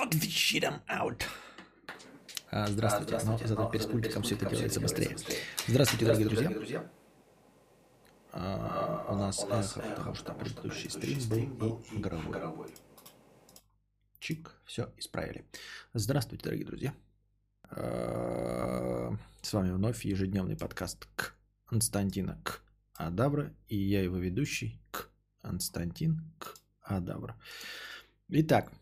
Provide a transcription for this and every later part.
Fuck the shit, I'm out. А, здравствуйте. А, здравствуйте. Но зато теперь с пультиком все это делается быстрее. Здравствуйте, дорогие друзья. А, у нас эхо, потому что предыдущий стрим был и игровой. Чик, все, исправили. Здравствуйте, дорогие друзья. А, с вами вновь ежедневный подкаст к Константина к Адабра и я его ведущий к Константин к Адабра. Итак,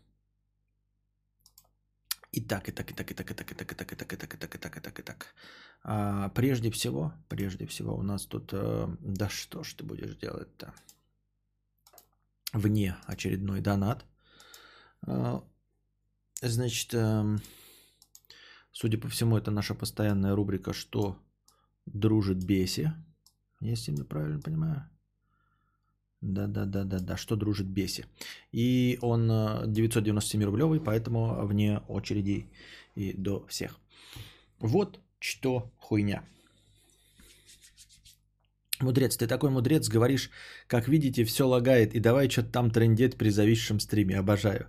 Итак, итак, итак, итак, итак, итак, итак, итак, итак, итак, итак, итак, итак. А, прежде всего, прежде всего у нас тут, да что ж ты будешь делать-то? Вне очередной донат. А, значит, судя по всему, это наша постоянная рубрика «Что дружит беси», если я правильно понимаю. Да-да-да-да-да, что дружит беси. И он 997 рублевый, поэтому вне очереди и до всех. Вот что хуйня. Мудрец, ты такой мудрец, говоришь, как видите, все лагает, и давай что-то там трендеть при зависшем стриме, обожаю.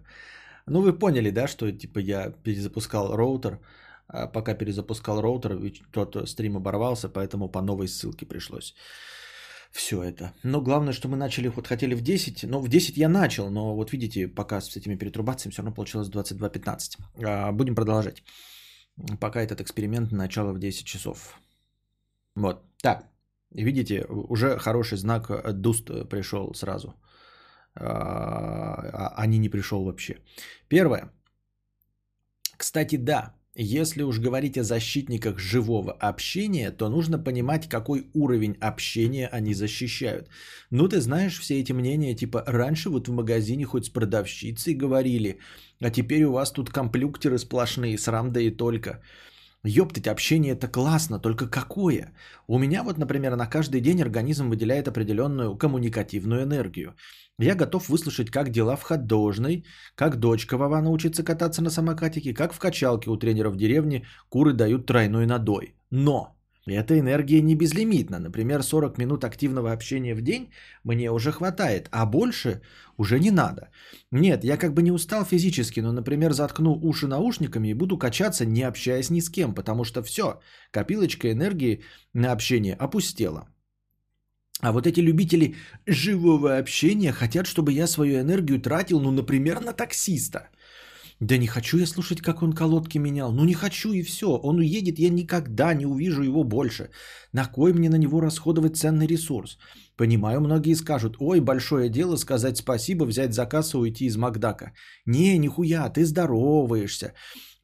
Ну, вы поняли, да, что типа я перезапускал роутер, а пока перезапускал роутер, тот стрим оборвался, поэтому по новой ссылке пришлось все это. Но главное, что мы начали, вот хотели в 10, но в 10 я начал, но вот видите, пока с этими перетрубациями все равно получилось 22.15. А, будем продолжать. Пока этот эксперимент начало в 10 часов. Вот. Так, видите, уже хороший знак э, Дуст пришел сразу. А, а не не пришел вообще. Первое. Кстати, да, если уж говорить о защитниках живого общения, то нужно понимать, какой уровень общения они защищают. Ну, ты знаешь все эти мнения, типа, раньше вот в магазине хоть с продавщицей говорили, а теперь у вас тут комплюктеры сплошные, срам да и только. Ёптать, общение это классно, только какое? У меня вот, например, на каждый день организм выделяет определенную коммуникативную энергию. Я готов выслушать, как дела в ходожной, как дочка Вова научится кататься на самокатике, как в качалке у тренера в деревне куры дают тройной надой. Но эта энергия не безлимитна. Например, 40 минут активного общения в день мне уже хватает, а больше уже не надо. Нет, я как бы не устал физически, но, например, заткну уши наушниками и буду качаться, не общаясь ни с кем, потому что все, копилочка энергии на общение опустела. А вот эти любители живого общения хотят, чтобы я свою энергию тратил, ну, например, на таксиста. Да не хочу я слушать, как он колодки менял. Ну не хочу и все. Он уедет, я никогда не увижу его больше. На кой мне на него расходовать ценный ресурс? Понимаю, многие скажут, ой, большое дело сказать спасибо, взять заказ и уйти из Макдака. Не, нихуя, ты здороваешься.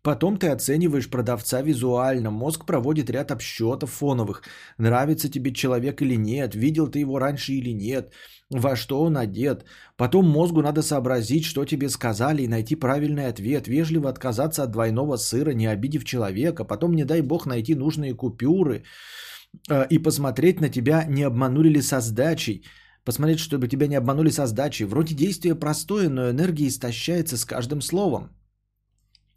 Потом ты оцениваешь продавца визуально. Мозг проводит ряд обсчетов фоновых. Нравится тебе человек или нет, видел ты его раньше или нет, во что он одет. Потом мозгу надо сообразить, что тебе сказали и найти правильный ответ. Вежливо отказаться от двойного сыра, не обидев человека. Потом, не дай бог, найти нужные купюры э, и посмотреть на тебя, не обманули ли со сдачей. Посмотреть, чтобы тебя не обманули со сдачей. Вроде действие простое, но энергия истощается с каждым словом.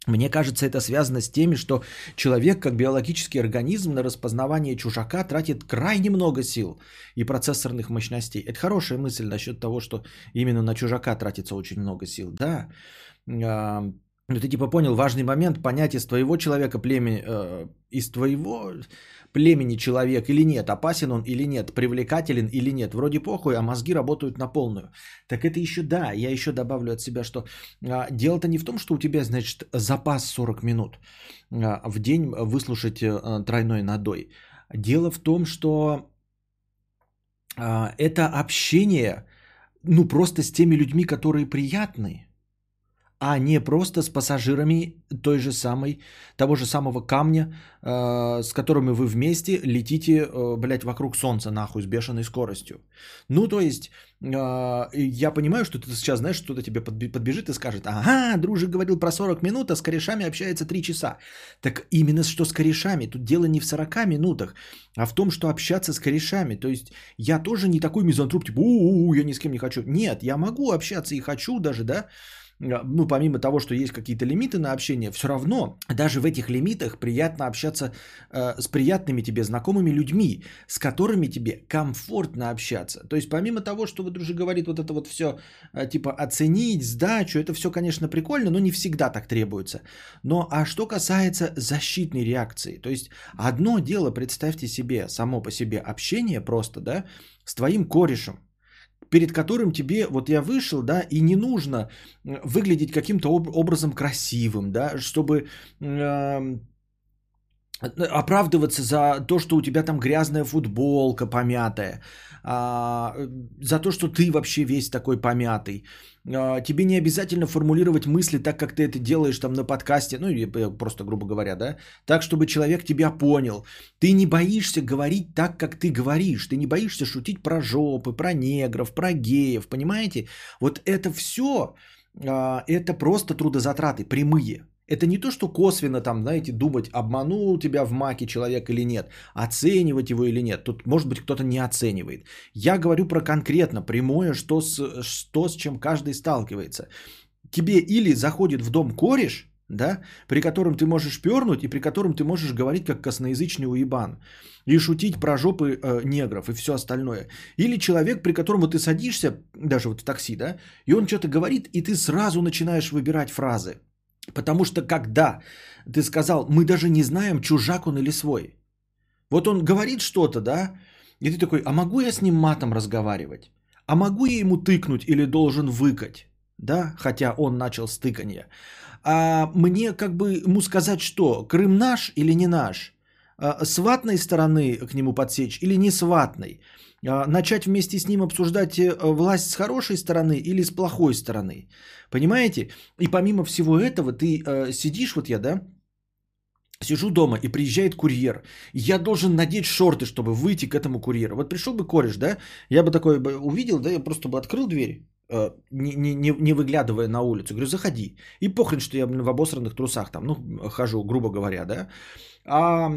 Мне кажется, это связано с теми, что человек, как биологический организм, на распознавание чужака тратит крайне много сил и процессорных мощностей. Это хорошая мысль насчет того, что именно на чужака тратится очень много сил. Да, ну ты типа понял важный момент, понять из твоего человека племени, э, из твоего племени человек или нет, опасен он или нет, привлекателен или нет. Вроде похуй, а мозги работают на полную. Так это еще да, я еще добавлю от себя, что а, дело-то не в том, что у тебя, значит, запас 40 минут а, в день выслушать а, тройной надой. Дело в том, что а, это общение, ну просто с теми людьми, которые приятны а не просто с пассажирами той же самой, того же самого камня, э, с которыми вы вместе летите, э, блядь, вокруг Солнца, нахуй, с бешеной скоростью. Ну, то есть, э, я понимаю, что ты сейчас, знаешь, что-то тебе подбежит и скажет, ага, дружик говорил про 40 минут, а с корешами общается 3 часа. Так именно что с корешами, тут дело не в 40 минутах, а в том, что общаться с корешами. То есть, я тоже не такой мизантроп, типа, у-у-у, я ни с кем не хочу. Нет, я могу общаться и хочу даже, да, ну, помимо того, что есть какие-то лимиты на общение, все равно даже в этих лимитах приятно общаться э, с приятными тебе знакомыми людьми, с которыми тебе комфортно общаться. То есть помимо того, что вот уже говорит вот это вот все, э, типа оценить сдачу, это все, конечно, прикольно, но не всегда так требуется. Но а что касается защитной реакции, то есть одно дело, представьте себе, само по себе общение просто, да, с твоим корешем, перед которым тебе, вот я вышел, да, и не нужно выглядеть каким-то образом красивым, да, чтобы э, оправдываться за то, что у тебя там грязная футболка помятая, а, за то, что ты вообще весь такой помятый. А, тебе не обязательно формулировать мысли так, как ты это делаешь там на подкасте, ну э, просто, грубо говоря, да, так, чтобы человек тебя понял. Ты не боишься говорить так, как ты говоришь, ты не боишься шутить про жопы, про негров, про геев, понимаете? Вот это все, а, это просто трудозатраты прямые. Это не то, что косвенно там, знаете, думать, обманул тебя в маке человек или нет, оценивать его или нет. Тут, может быть, кто-то не оценивает. Я говорю про конкретно, прямое, что с, что с чем каждый сталкивается. Тебе или заходит в дом кореш, да, при котором ты можешь пернуть и при котором ты можешь говорить как косноязычный уебан и шутить про жопы э, негров и все остальное. Или человек, при котором ты садишься, даже вот в такси, да, и он что-то говорит, и ты сразу начинаешь выбирать фразы. Потому что когда ты сказал, мы даже не знаем, чужак он или свой. Вот он говорит что-то, да, и ты такой, а могу я с ним матом разговаривать? А могу я ему тыкнуть или должен выкать? Да, хотя он начал с тыканья. А мне как бы ему сказать что? Крым наш или не наш? А, с ватной стороны к нему подсечь или не с ватной? А, начать вместе с ним обсуждать э, власть с хорошей стороны или с плохой стороны? Понимаете? И помимо всего этого, ты э, сидишь, вот я, да, Сижу дома и приезжает курьер. Я должен надеть шорты, чтобы выйти к этому курьеру. Вот пришел бы кореш, да, я бы такой бы увидел, да, я просто бы открыл дверь, э, не, не, не выглядывая на улицу. Говорю, заходи. И похрен, что я в обосранных трусах там, ну, хожу, грубо говоря, да. А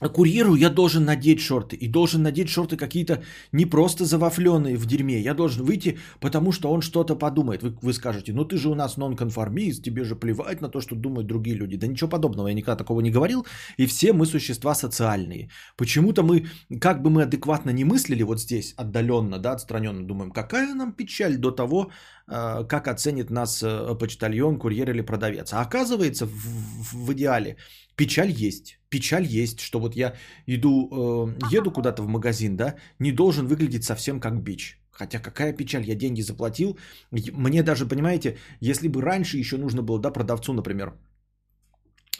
курьеру я должен надеть шорты. И должен надеть шорты какие-то не просто завафленные в дерьме. Я должен выйти, потому что он что-то подумает. Вы, вы скажете, ну ты же у нас нонконформист, тебе же плевать на то, что думают другие люди. Да ничего подобного, я никогда такого не говорил. И все мы существа социальные. Почему-то мы, как бы мы адекватно не мыслили вот здесь, отдаленно, да, отстраненно, думаем, какая нам печаль до того, как оценит нас э, почтальон, курьер или продавец. А оказывается, в, в, в идеале печаль есть. Печаль есть, что вот я иду, э, еду куда-то в магазин, да, не должен выглядеть совсем как бич. Хотя какая печаль, я деньги заплатил. Мне даже, понимаете, если бы раньше еще нужно было, да, продавцу, например,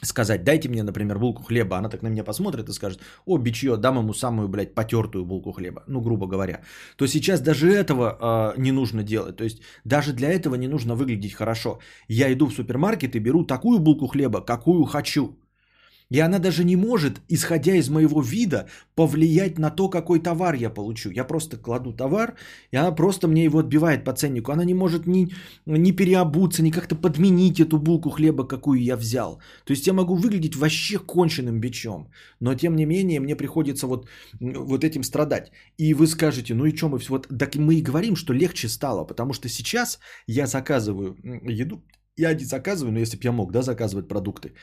сказать, дайте мне, например, булку хлеба, она так на меня посмотрит и скажет, о, бичье, дам ему самую, блядь, потертую булку хлеба, ну, грубо говоря, то сейчас даже этого э, не нужно делать, то есть даже для этого не нужно выглядеть хорошо. Я иду в супермаркет и беру такую булку хлеба, какую хочу, и она даже не может, исходя из моего вида, повлиять на то, какой товар я получу. Я просто кладу товар, и она просто мне его отбивает по ценнику. Она не может ни, ни переобуться, ни как-то подменить эту булку хлеба, какую я взял. То есть я могу выглядеть вообще конченным бичом. Но тем не менее мне приходится вот, вот этим страдать. И вы скажете, ну и что мы все... Вот, так мы и говорим, что легче стало, потому что сейчас я заказываю еду, я не заказываю, но если бы я мог, да, заказывать продукты,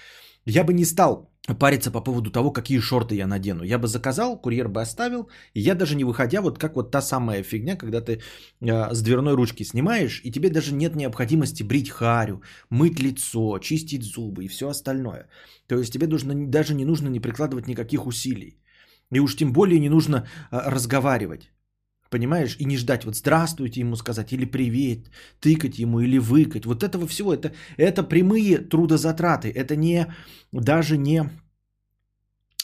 я бы не стал париться по поводу того, какие шорты я надену. Я бы заказал, курьер бы оставил, и я даже не выходя, вот как вот та самая фигня, когда ты э, с дверной ручки снимаешь, и тебе даже нет необходимости брить харю, мыть лицо, чистить зубы и все остальное. То есть тебе нужно, даже не нужно не прикладывать никаких усилий. И уж тем более не нужно э, разговаривать. Понимаешь? И не ждать вот здравствуйте ему сказать, или привет, тыкать ему, или выкать. Вот этого всего, это, это прямые трудозатраты. Это не, даже не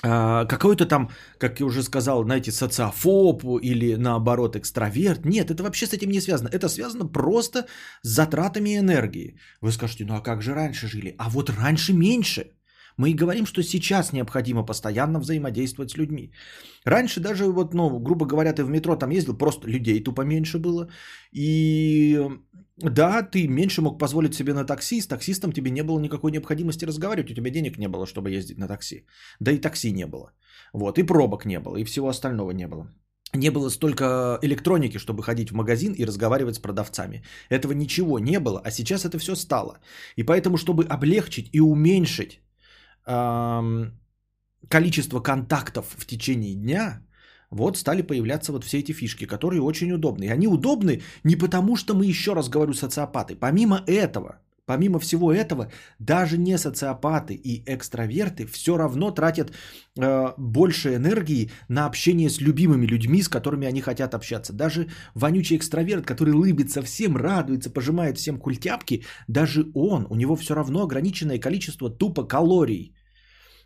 а, какой-то там, как я уже сказал, знаете, социофоб или наоборот экстраверт. Нет, это вообще с этим не связано. Это связано просто с затратами энергии. Вы скажете, ну а как же раньше жили? А вот раньше меньше. Мы и говорим, что сейчас необходимо постоянно взаимодействовать с людьми. Раньше даже, вот, ну, грубо говоря, ты в метро там ездил, просто людей тупо меньше было. И да, ты меньше мог позволить себе на такси, с таксистом тебе не было никакой необходимости разговаривать, у тебя денег не было, чтобы ездить на такси. Да и такси не было. Вот, и пробок не было, и всего остального не было. не было столько электроники, чтобы ходить в магазин и разговаривать с продавцами. Этого ничего не было, а сейчас это все стало. И поэтому, чтобы облегчить и уменьшить количество контактов в течение дня, вот стали появляться вот все эти фишки, которые очень удобны. И они удобны не потому, что мы, еще раз говорю, социопаты. Помимо этого, помимо всего этого, даже не социопаты и экстраверты все равно тратят э, больше энергии на общение с любимыми людьми, с которыми они хотят общаться. Даже вонючий экстраверт, который лыбится всем, радуется, пожимает всем культяпки, даже он, у него все равно ограниченное количество тупо калорий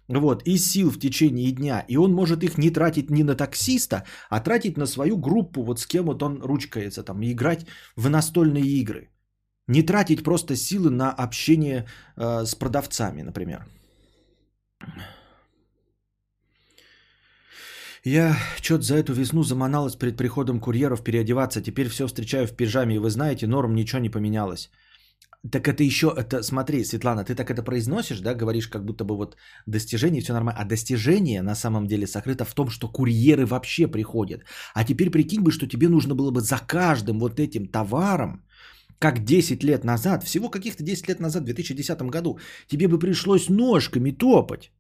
вот, и сил в течение дня. И он может их не тратить не на таксиста, а тратить на свою группу, вот с кем вот он ручкается, там, играть в настольные игры. Не тратить просто силы на общение э, с продавцами, например. Я что-то за эту весну заманалась перед приходом курьеров переодеваться. Теперь все встречаю в пижаме. И вы знаете, норм ничего не поменялось. Так это еще, это, смотри, Светлана, ты так это произносишь, да, говоришь, как будто бы вот достижение, все нормально. А достижение на самом деле сокрыто в том, что курьеры вообще приходят. А теперь прикинь бы, что тебе нужно было бы за каждым вот этим товаром, как 10 лет назад, всего каких-то 10 лет назад, в 2010 году, тебе бы пришлось ножками топать.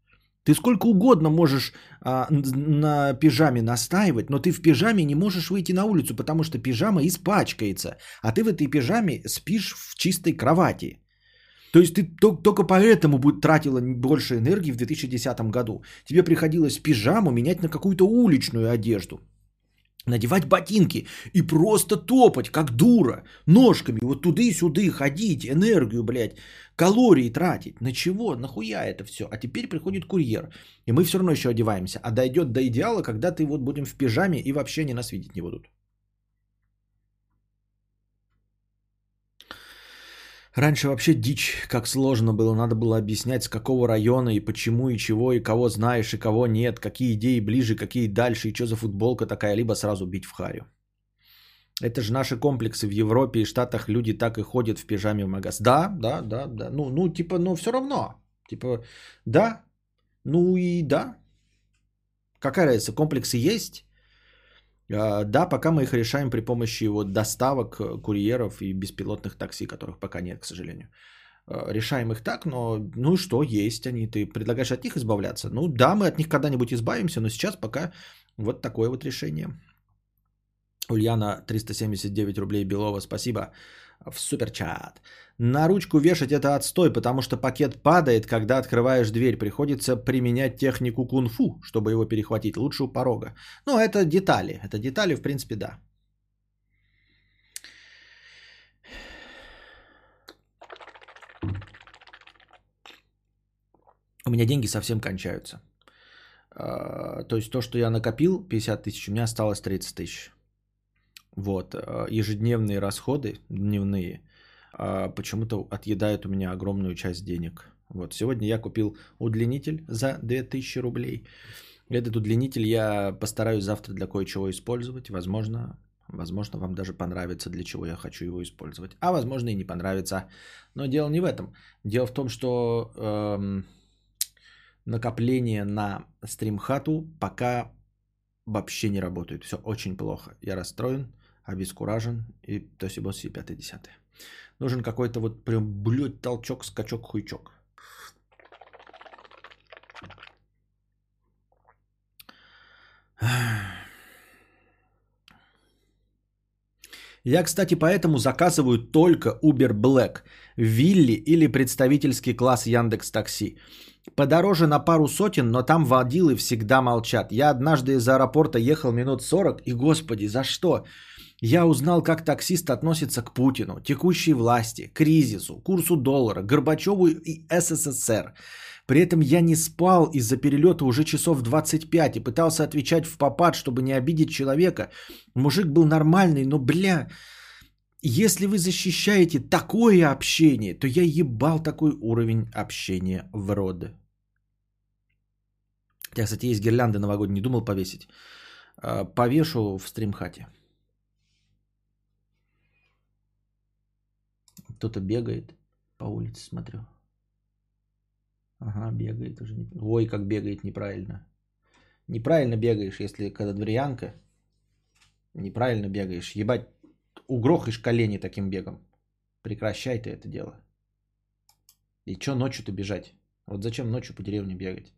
Ты сколько угодно можешь а, на пижаме настаивать, но ты в пижаме не можешь выйти на улицу, потому что пижама испачкается, а ты в этой пижаме спишь в чистой кровати. То есть ты только поэтому тратила больше энергии в 2010 году. Тебе приходилось пижаму менять на какую-то уличную одежду надевать ботинки и просто топать, как дура, ножками, вот сюда ходить, энергию, блядь, калории тратить. На чего? Нахуя это все? А теперь приходит курьер, и мы все равно еще одеваемся. А дойдет до идеала, когда ты вот будем в пижаме и вообще не нас видеть не будут. Раньше вообще дичь, как сложно было. Надо было объяснять, с какого района и почему, и чего, и кого знаешь, и кого нет, какие идеи ближе, какие дальше, и что за футболка такая, либо сразу бить в харю. Это же наши комплексы в Европе и Штатах люди так и ходят в пижаме в магаз. Да, да, да, да. Ну, ну, типа, ну, все равно. Типа, да, ну и да. Какая разница, комплексы есть, да, пока мы их решаем при помощи вот доставок, э, курьеров и беспилотных такси, которых пока нет, к сожалению. А, решаем их так, но ну и что, есть они, ты предлагаешь от них избавляться? Ну да, мы от них когда-нибудь избавимся, но сейчас пока вот такое вот решение. Ульяна 379 рублей Белова, спасибо в суперчат. На ручку вешать это отстой, потому что пакет падает, когда открываешь дверь. Приходится применять технику кунг-фу, чтобы его перехватить. Лучше у порога. Ну, это детали. Это детали, в принципе, да. У меня деньги совсем кончаются. А, то есть то, что я накопил, 50 тысяч, у меня осталось 30 тысяч. Вот, э, ежедневные расходы, дневные, а, почему-то отъедают у меня огромную часть денег. Вот, сегодня я купил удлинитель за 2000 рублей. Этот удлинитель я постараюсь завтра для кое-чего использовать. Возможно, возможно, вам даже понравится, для чего я хочу его использовать. А возможно и не понравится. Но дело не в этом. Дело в том, что эм, накопление на стримхату пока вообще не работает. Все очень плохо. Я расстроен обескуражен и то есть боси 5-10. Нужен какой-то вот прям, блядь, толчок, скачок, хуйчок. Я, кстати, поэтому заказываю только Uber Black, Вилли или представительский класс Яндекс Такси. Подороже на пару сотен, но там водилы всегда молчат. Я однажды из аэропорта ехал минут 40, и, господи, за что? Я узнал, как таксист относится к Путину, текущей власти, кризису, курсу доллара, Горбачеву и СССР. При этом я не спал из-за перелета уже часов 25 и пытался отвечать в попад, чтобы не обидеть человека. Мужик был нормальный, но, бля, если вы защищаете такое общение, то я ебал такой уровень общения в роды. Я, кстати, есть гирлянды новогодние, думал повесить. А, повешу в стримхате. Кто-то бегает по улице, смотрю. Ага, бегает уже. Ой, как бегает неправильно. Неправильно бегаешь, если когда дворянка. Неправильно бегаешь. Ебать, угрохаешь колени таким бегом. Прекращай ты это дело. И что ночью-то бежать? Вот зачем ночью по деревне бегать?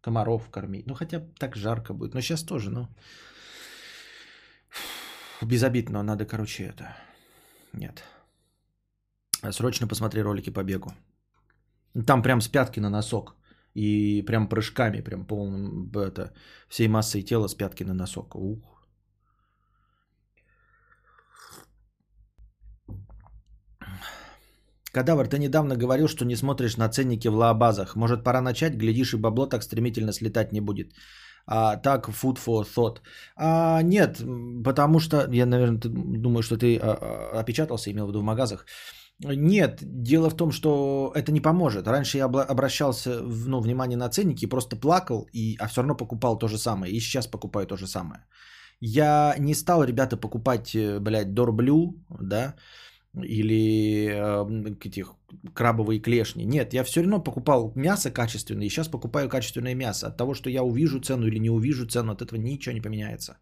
Комаров кормить. Ну, хотя так жарко будет. Но сейчас тоже, ну... Безобидно, надо, короче, это... Нет. Срочно посмотри ролики по бегу. Там прям с пятки на носок. И прям прыжками, прям полным, это, всей массой тела с пятки на носок. Ух. Кадавр, ты недавно говорил, что не смотришь на ценники в лаобазах. Может, пора начать? Глядишь, и бабло так стремительно слетать не будет. А, так, food for thought. А, нет, потому что, я, наверное, думаю, что ты а, а, опечатался, имел в виду в магазах. Нет, дело в том, что это не поможет. Раньше я обращался, ну, внимание на ценники просто плакал, и, а все равно покупал то же самое. И сейчас покупаю то же самое. Я не стал, ребята, покупать, э, блядь, Дорблю, да, или э, этих крабовые клешни. Нет, я все равно покупал мясо качественное, и сейчас покупаю качественное мясо. От того, что я увижу цену или не увижу цену, от этого ничего не поменяется.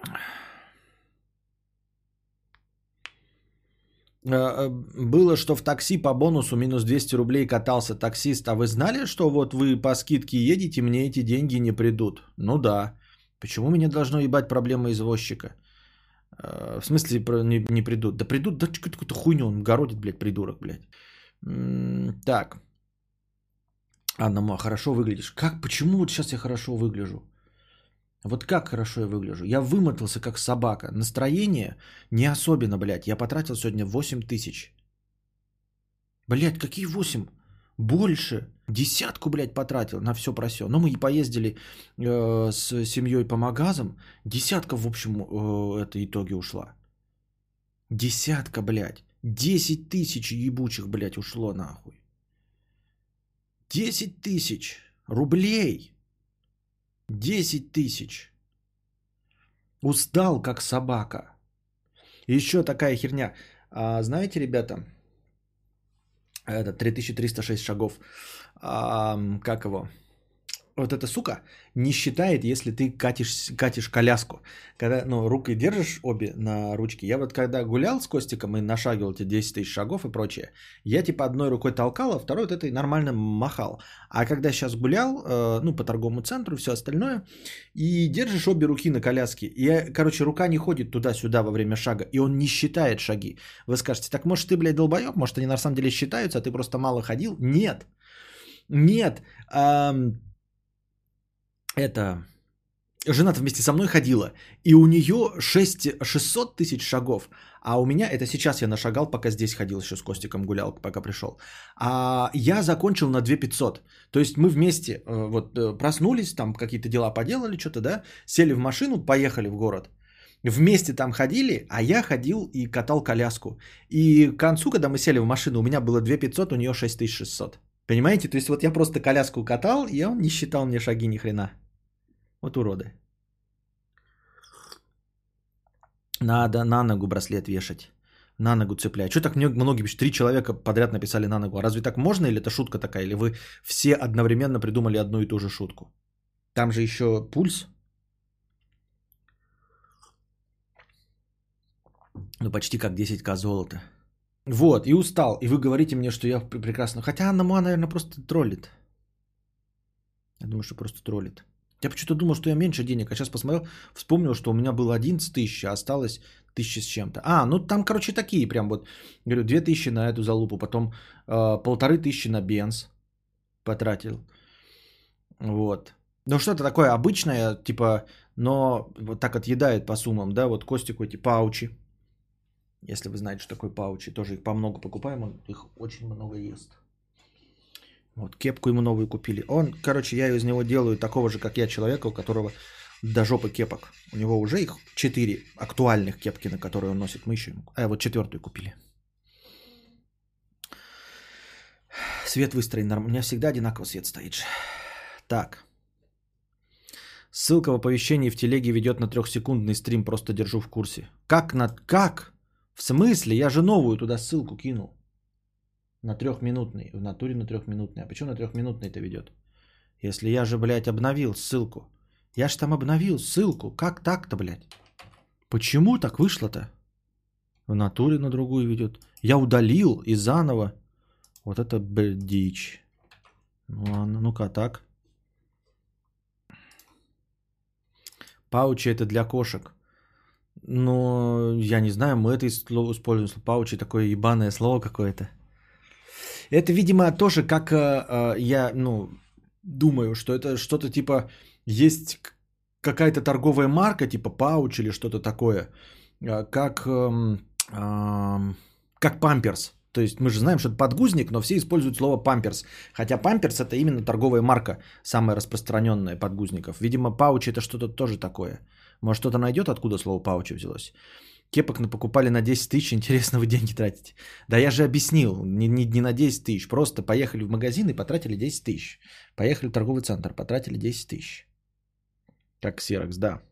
Э, э, было, что в такси по бонусу минус 200 рублей катался таксист. А вы знали, что вот вы по скидке едете, мне эти деньги не придут? Ну да. Почему меня должно ебать проблема извозчика? Э, в смысле не, не придут? Да придут, да какую-то хуйню он городит, блядь, придурок, блядь. Так. Анна, хорошо выглядишь. Как, почему вот сейчас я хорошо выгляжу? Вот как хорошо я выгляжу. Я вымотался как собака. Настроение не особенно, блядь. Я потратил сегодня 8 тысяч. Блядь, какие 8? Больше. Десятку, блядь, потратил на все про все. Но мы и поездили э, с семьей по магазам. Десятка, в общем, э, это итоге ушла. Десятка, блядь. Десять тысяч ебучих, блядь, ушло нахуй. Десять тысяч рублей. Десять тысяч. Устал, как собака. Еще такая херня. А, знаете, ребята, это 3306 шагов. А, как его? Вот эта сука не считает, если ты катишь, катишь коляску. Когда, ну, рукой держишь обе на ручке. Я вот когда гулял с Костиком и нашагивал эти 10 тысяч шагов и прочее, я типа одной рукой толкал, а второй вот этой нормально махал. А когда сейчас гулял, э, ну, по торговому центру, все остальное, и держишь обе руки на коляске, и, короче, рука не ходит туда-сюда во время шага, и он не считает шаги. Вы скажете, так может ты, блядь, долбоеб, может они на самом деле считаются, а ты просто мало ходил? Нет. Нет. Эм это жена вместе со мной ходила, и у нее 6, 600 тысяч шагов, а у меня, это сейчас я нашагал, пока здесь ходил, еще с Костиком гулял, пока пришел, а я закончил на 2500, то есть мы вместе э, вот э, проснулись, там какие-то дела поделали, что-то, да, сели в машину, поехали в город, вместе там ходили, а я ходил и катал коляску, и к концу, когда мы сели в машину, у меня было 2500, у нее 6600. Понимаете? То есть вот я просто коляску катал, и он не считал мне шаги ни хрена. Вот уроды. Надо на ногу браслет вешать. На ногу цеплять. Что так многие пишут? Три человека подряд написали на ногу. А разве так можно или это шутка такая? Или вы все одновременно придумали одну и ту же шутку? Там же еще пульс. Ну, почти как 10к золота. Вот, и устал. И вы говорите мне, что я прекрасно... Хотя Анна Муа, наверное, просто троллит. Я думаю, что просто троллит. Я почему-то думал, что я меньше денег, а сейчас посмотрел, вспомнил, что у меня было 11 тысяч, а осталось тысячи с чем-то. А, ну там, короче, такие прям вот, говорю, 2 тысячи на эту залупу, потом э, полторы тысячи на бенз потратил. Вот. Ну что-то такое обычное, типа, но вот так отъедает по суммам, да, вот Костику эти паучи. Если вы знаете, что такое паучи, тоже их по много покупаем, он их очень много ест. Вот, кепку ему новую купили. Он, короче, я из него делаю такого же, как я, человека, у которого до жопы кепок. У него уже их четыре актуальных кепки, на которые он носит. Мы еще ему... А, вот четвертую купили. Свет выстроен нормально. У меня всегда одинаково свет стоит. Так. Ссылка в оповещении в телеге ведет на трехсекундный стрим. Просто держу в курсе. Как? На... Как? В смысле? Я же новую туда ссылку кинул. На трехминутный. В натуре на трехминутный. А почему на трехминутный это ведет? Если я же, блядь, обновил ссылку. Я ж там обновил ссылку. Как так-то, блядь? Почему так вышло-то? В натуре на другую ведет. Я удалил и заново. Вот это, блядь. Ну ладно, ну-ка так. Паучи это для кошек. Но я не знаю, мы это используем. Паучи такое ебаное слово какое-то. Это, видимо, тоже как э, э, я, ну, думаю, что это что-то типа есть какая-то торговая марка, типа пауч или что-то такое, э, как, э, э, как памперс. То есть мы же знаем, что это подгузник, но все используют слово памперс. Хотя памперс это именно торговая марка, самая распространенная подгузников. Видимо, пауч это что-то тоже такое. Может, кто-то найдет, откуда слово паучи взялось. Кепок покупали на 10 тысяч, интересно, вы деньги тратите. Да я же объяснил, не, не, не на 10 тысяч, просто поехали в магазин и потратили 10 тысяч. Поехали в торговый центр, потратили 10 тысяч. Как Xerox, да.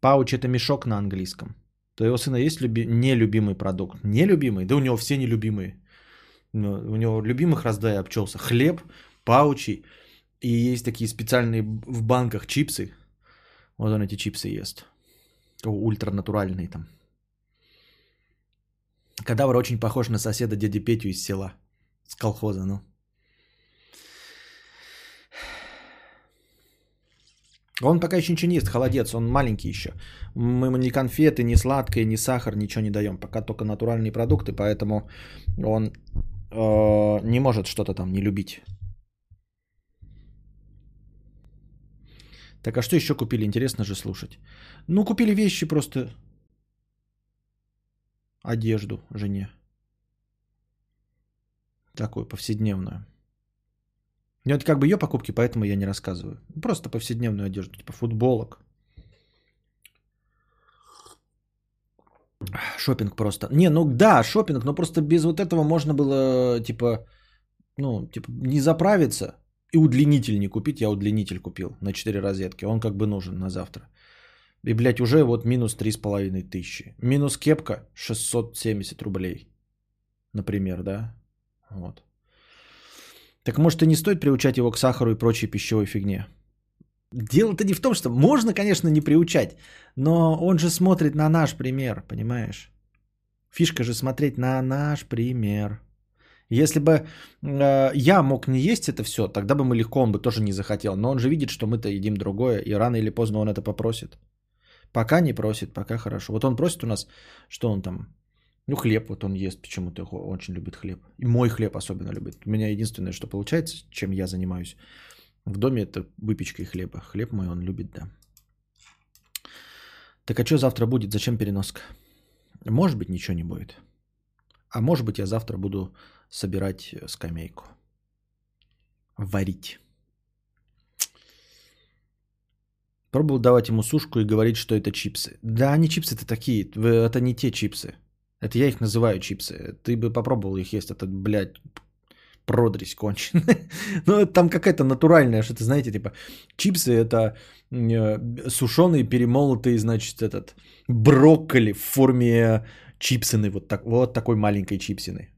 Пауч это мешок на английском. Твоего сына есть люби... нелюбимый продукт? Нелюбимый? Да у него все нелюбимые. У него любимых раздай обчелся. Хлеб, паучи. И есть такие специальные в банках чипсы. Вот он эти чипсы ест. Ультранатуральные там. Кадавр очень похож на соседа дяди Петю из села. С колхоза, ну. Он пока еще ничего не ест, холодец, он маленький еще. Мы ему ни конфеты, ни сладкое, ни сахар, ничего не даем. Пока только натуральные продукты, поэтому он э, не может что-то там не любить. Так а что еще купили? Интересно же слушать. Ну, купили вещи просто. Одежду жене. Такую повседневную. Ну, это как бы ее покупки, поэтому я не рассказываю. Просто повседневную одежду, типа футболок. Шопинг просто. Не, ну да, шопинг, но просто без вот этого можно было, типа, ну, типа, не заправиться и удлинитель не купить. Я удлинитель купил на 4 розетки. Он как бы нужен на завтра. И, блядь, уже вот минус 3,5 тысячи. Минус кепка 670 рублей. Например, да? Вот. Так может и не стоит приучать его к сахару и прочей пищевой фигне? Дело-то не в том, что можно, конечно, не приучать, но он же смотрит на наш пример, понимаешь? Фишка же смотреть на наш пример. Если бы э, я мог не есть это все, тогда бы мы легко, он бы тоже не захотел. Но он же видит, что мы-то едим другое, и рано или поздно он это попросит. Пока не просит, пока хорошо. Вот он просит у нас, что он там, ну хлеб вот он ест, почему-то очень любит хлеб. И мой хлеб особенно любит. У меня единственное, что получается, чем я занимаюсь в доме, это выпечкой хлеба. Хлеб мой он любит, да. Так а что завтра будет? Зачем переноска? Может быть, ничего не будет. А может быть, я завтра буду собирать э, скамейку. Варить. Пробовал давать ему сушку и говорить, что это чипсы. Да, они чипсы-то такие. Это не те чипсы. Это я их называю чипсы. Ты бы попробовал их есть. Это, блядь, продресь конченый. ну, там какая-то натуральная, что-то, знаете, типа, чипсы это э, сушеные, перемолотые, значит, этот, брокколи в форме чипсины, вот, так, вот такой маленькой чипсины.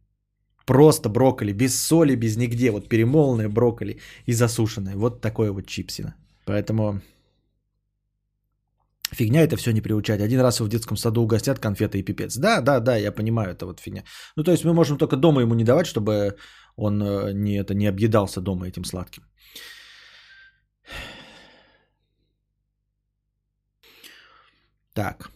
Просто брокколи, без соли, без нигде. Вот перемоленное брокколи и засушенное. Вот такое вот чипсина. Поэтому фигня это все не приучать. Один раз в детском саду угостят конфеты и пипец. Да, да, да, я понимаю, это вот фигня. Ну, то есть мы можем только дома ему не давать, чтобы он э, не, это, не объедался дома этим сладким. Так.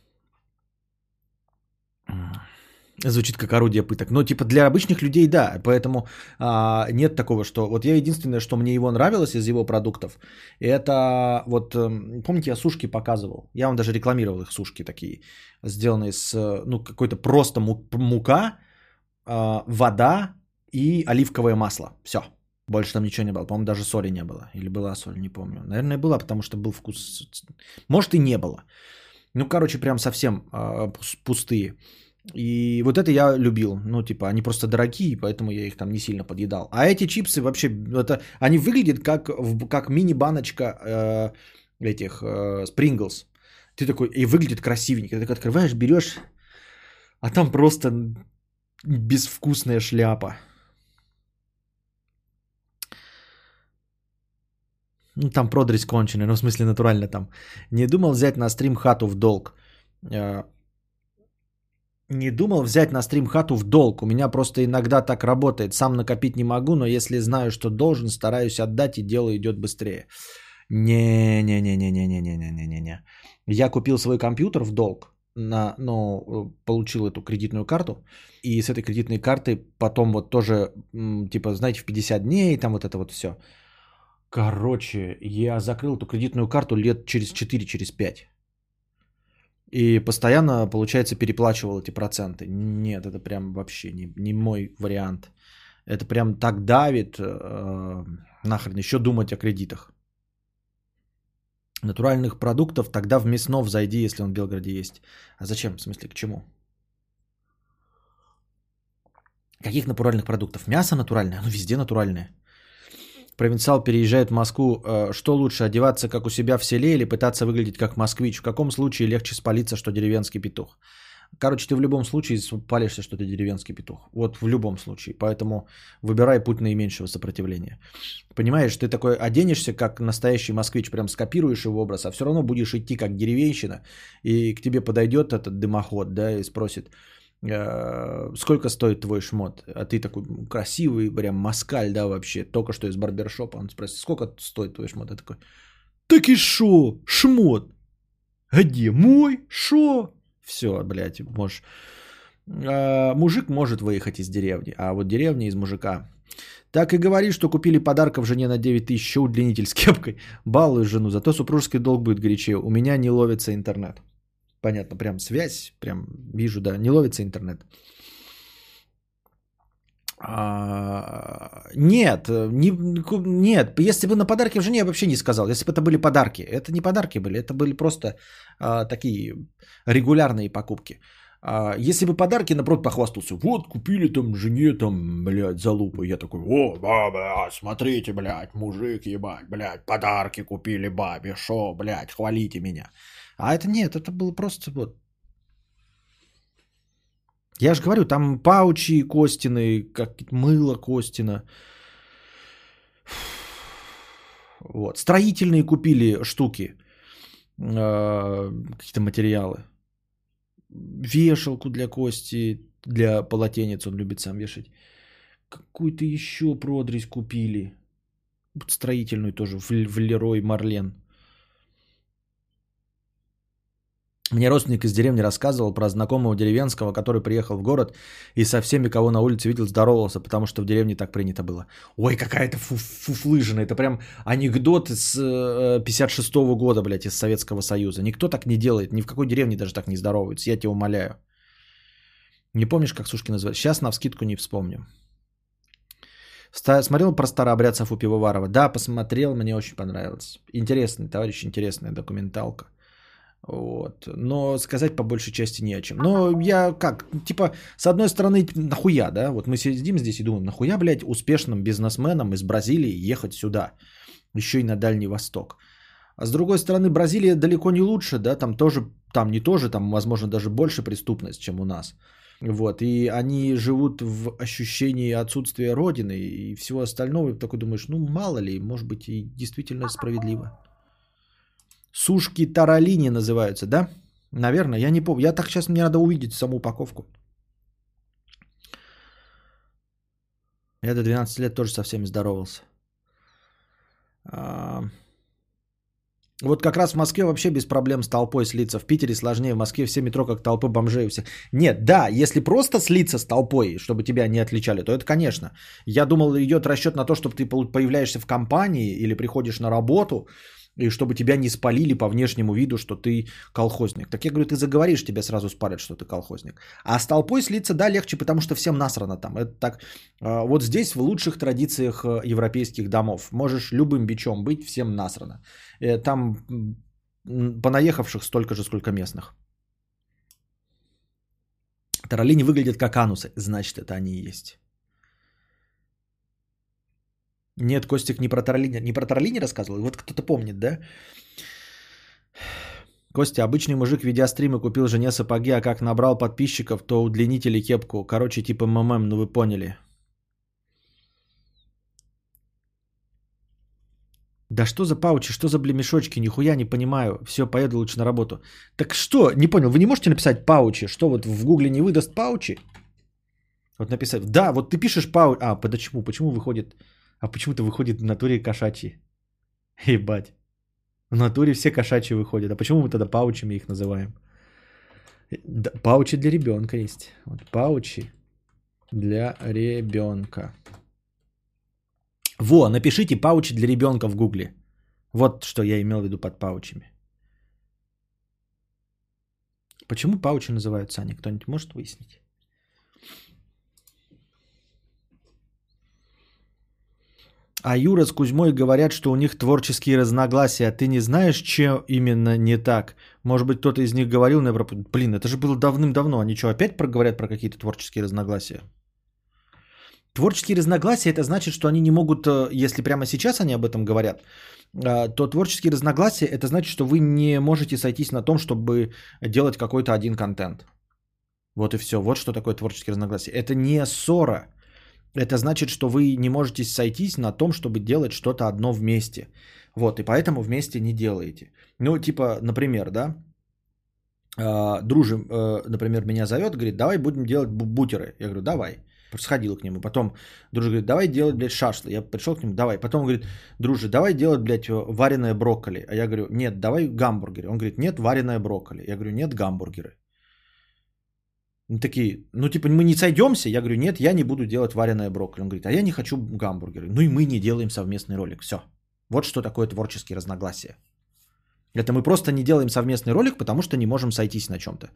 Звучит как орудие пыток. Но типа для обычных людей да, поэтому а, нет такого, что вот я единственное, что мне его нравилось из его продуктов, это вот эм, помните я сушки показывал, я вам даже рекламировал их сушки такие, сделанные с ну какой-то просто мука, а, вода и оливковое масло. Все. Больше там ничего не было. По-моему, даже соли не было. Или была соль, не помню. Наверное, была, потому что был вкус. Может и не было. Ну, короче, прям совсем э, пустые. И вот это я любил. Ну, типа, они просто дорогие, поэтому я их там не сильно подъедал. А эти чипсы вообще, это, они выглядят как, как мини-баночка э, этих э, Sprinkles. Ты такой, и выглядит красивенько. Ты так открываешь, берешь, а там просто безвкусная шляпа. Ну, там продресь конченый, ну, в смысле, натурально там. Не думал взять на стрим хату в долг. Э, не думал взять на стрим хату в долг. У меня просто иногда так работает. Сам накопить не могу, но если знаю, что должен, стараюсь отдать, и дело идет быстрее. Не-не-не-не-не-не-не-не-не-не. Я купил свой компьютер в долг, на, ну, получил эту кредитную карту, и с этой кредитной карты потом вот тоже, типа, знаете, в 50 дней, там вот это вот все. Короче, я закрыл эту кредитную карту лет через 4, через 5. И постоянно, получается, переплачивал эти проценты. Нет, это прям вообще не, не мой вариант. Это прям так давит. Э, нахрен еще думать о кредитах. Натуральных продуктов тогда в Мяснов зайди, если он в Белгороде есть. А зачем? В смысле, к чему? Каких натуральных продуктов? Мясо натуральное? Ну, везде натуральное. Провинциал переезжает в Москву. Э, что лучше, одеваться как у себя в селе или пытаться выглядеть как москвич? В каком случае легче спалиться, что деревенский петух? Короче, ты в любом случае палишься, что ты деревенский петух. Вот в любом случае. Поэтому выбирай путь наименьшего сопротивления. Понимаешь, ты такой оденешься как настоящий москвич, прям скопируешь его образ, а все равно будешь идти как деревенщина, и к тебе подойдет этот дымоход, да, и спросит, «Э, сколько стоит твой шмот? А ты такой красивый, прям москаль, да, вообще, только что из барбершопа. Он спросит, сколько стоит твой шмот? Я такой, так и шо, шмот? А где мой? Шо? Все, блядь, можешь... А, мужик может выехать из деревни, а вот деревня из мужика. Так и говори, что купили подарков жене на 9 тысяч, удлинитель с кепкой. Балую жену, зато супружеский долг будет горячее. У меня не ловится интернет. Понятно, прям связь, прям вижу, да, не ловится интернет. А, нет, не, нет, если бы на подарки в жене я вообще не сказал, если бы это были подарки. Это не подарки были, это были просто а, такие регулярные покупки. А, если бы подарки, наоборот, похвастался, вот, купили там жене, там, блядь, залупу. Я такой, о, баба, смотрите, блядь, мужик, ебать, блядь, подарки купили бабе, шо, блядь, хвалите меня. А это нет, это было просто вот я же говорю, там паучи Костины, как мыло Костина. Вот. Строительные купили штуки, э, какие-то материалы. Вешалку для Кости, для полотенец он любит сам вешать. Какую-то еще продресь купили. Строительную тоже в, в Лерой Марлен. Мне родственник из деревни рассказывал про знакомого деревенского, который приехал в город и со всеми, кого на улице видел, здоровался, потому что в деревне так принято было. Ой, какая-то фу фуфлыжина. Это прям анекдот с 56-го э, года, блядь, из Советского Союза. Никто так не делает, ни в какой деревне даже так не здороваются, я тебя умоляю. Не помнишь, как сушки называют? Сейчас на вскидку не вспомню. Смотрел про старообрядцев у Пивоварова? Да, посмотрел, мне очень понравилось. Интересный, товарищ, интересная документалка. Вот. Но сказать по большей части не о чем. Но я как, типа, с одной стороны, нахуя, да? Вот мы сидим здесь и думаем, нахуя, блядь, успешным бизнесменам из Бразилии ехать сюда? Еще и на Дальний Восток. А с другой стороны, Бразилия далеко не лучше, да? Там тоже, там не тоже, там, возможно, даже больше преступность, чем у нас. Вот, и они живут в ощущении отсутствия родины и всего остального. И такой думаешь, ну, мало ли, может быть, и действительно справедливо. Сушки Таралини называются, да? Наверное, я не помню. Я так сейчас мне надо увидеть саму упаковку. Я до 12 лет тоже со всеми здоровался. А... Вот как раз в Москве вообще без проблем с толпой слиться. В Питере сложнее. В Москве все метро как толпы бомжей у. Нет, да, если просто слиться с толпой, чтобы тебя не отличали, то это, конечно. Я думал, идет расчет на то, чтобы ты появляешься в компании или приходишь на работу, и чтобы тебя не спалили по внешнему виду, что ты колхозник. Так я говорю, ты заговоришь, тебя сразу спалят, что ты колхозник. А с толпой слиться, да, легче, потому что всем насрано там. Это так, а, вот здесь в лучших традициях э, европейских домов. Можешь любым бичом быть, всем насрано. Э, там понаехавших столько же, сколько местных. Таралини выглядят как анусы, значит, это они и есть. Нет, Костик не про Таралини, не про Таралини рассказывал? Вот кто-то помнит, да? Костя, обычный мужик, ведя стримы, купил жене сапоги, а как набрал подписчиков, то удлинители кепку. Короче, типа МММ, ну вы поняли. Да что за паучи, что за блемешочки, нихуя не понимаю. Все, поеду лучше на работу. Так что, не понял, вы не можете написать паучи? Что вот в гугле не выдаст паучи? Вот написать, да, вот ты пишешь пауч... А, почему? Почему выходит... А почему-то выходит в натуре кошачьи. Ебать. В натуре все кошачьи выходят. А почему мы тогда паучами их называем? Да, паучи для ребенка есть. Вот, паучи для ребенка. Во, напишите паучи для ребенка в гугле. Вот что я имел в виду под паучами. Почему паучи называют Сани? Кто-нибудь может выяснить? А Юра с Кузьмой говорят, что у них творческие разногласия. Ты не знаешь, чем именно не так? Может быть, кто-то из них говорил на Европу. Блин, это же было давным-давно. Они что, опять проговорят про какие-то творческие разногласия? Творческие разногласия это значит, что они не могут, э, если прямо сейчас они об этом говорят, э, то творческие разногласия это значит, что вы не можете сойтись на том, чтобы делать какой-то один контент. Вот и все. Вот что такое творческие разногласия. Это не ссора. Это значит, что вы не можете сойтись на том, чтобы делать что-то одно вместе. Вот, и поэтому вместе не делаете. Ну, типа, например, да, э, дружим, например, меня зовет, говорит, давай будем делать бутеры. Я говорю, давай. Сходил к нему. Потом дружи говорит, давай делать, блядь, шашлы. Я пришел к нему, давай. Потом говорит, дружи, давай делать, блядь, вареное брокколи. А я говорю, нет, давай гамбургеры. Он говорит, нет, вареное брокколи. Я говорю, нет, гамбургеры. Ну, такие, ну, типа, мы не сойдемся? Я говорю, нет, я не буду делать вареное брокколи. Он говорит, а я не хочу гамбургеры. Ну, и мы не делаем совместный ролик. Все. Вот что такое творческие разногласия. Это мы просто не делаем совместный ролик, потому что не можем сойтись на чем-то.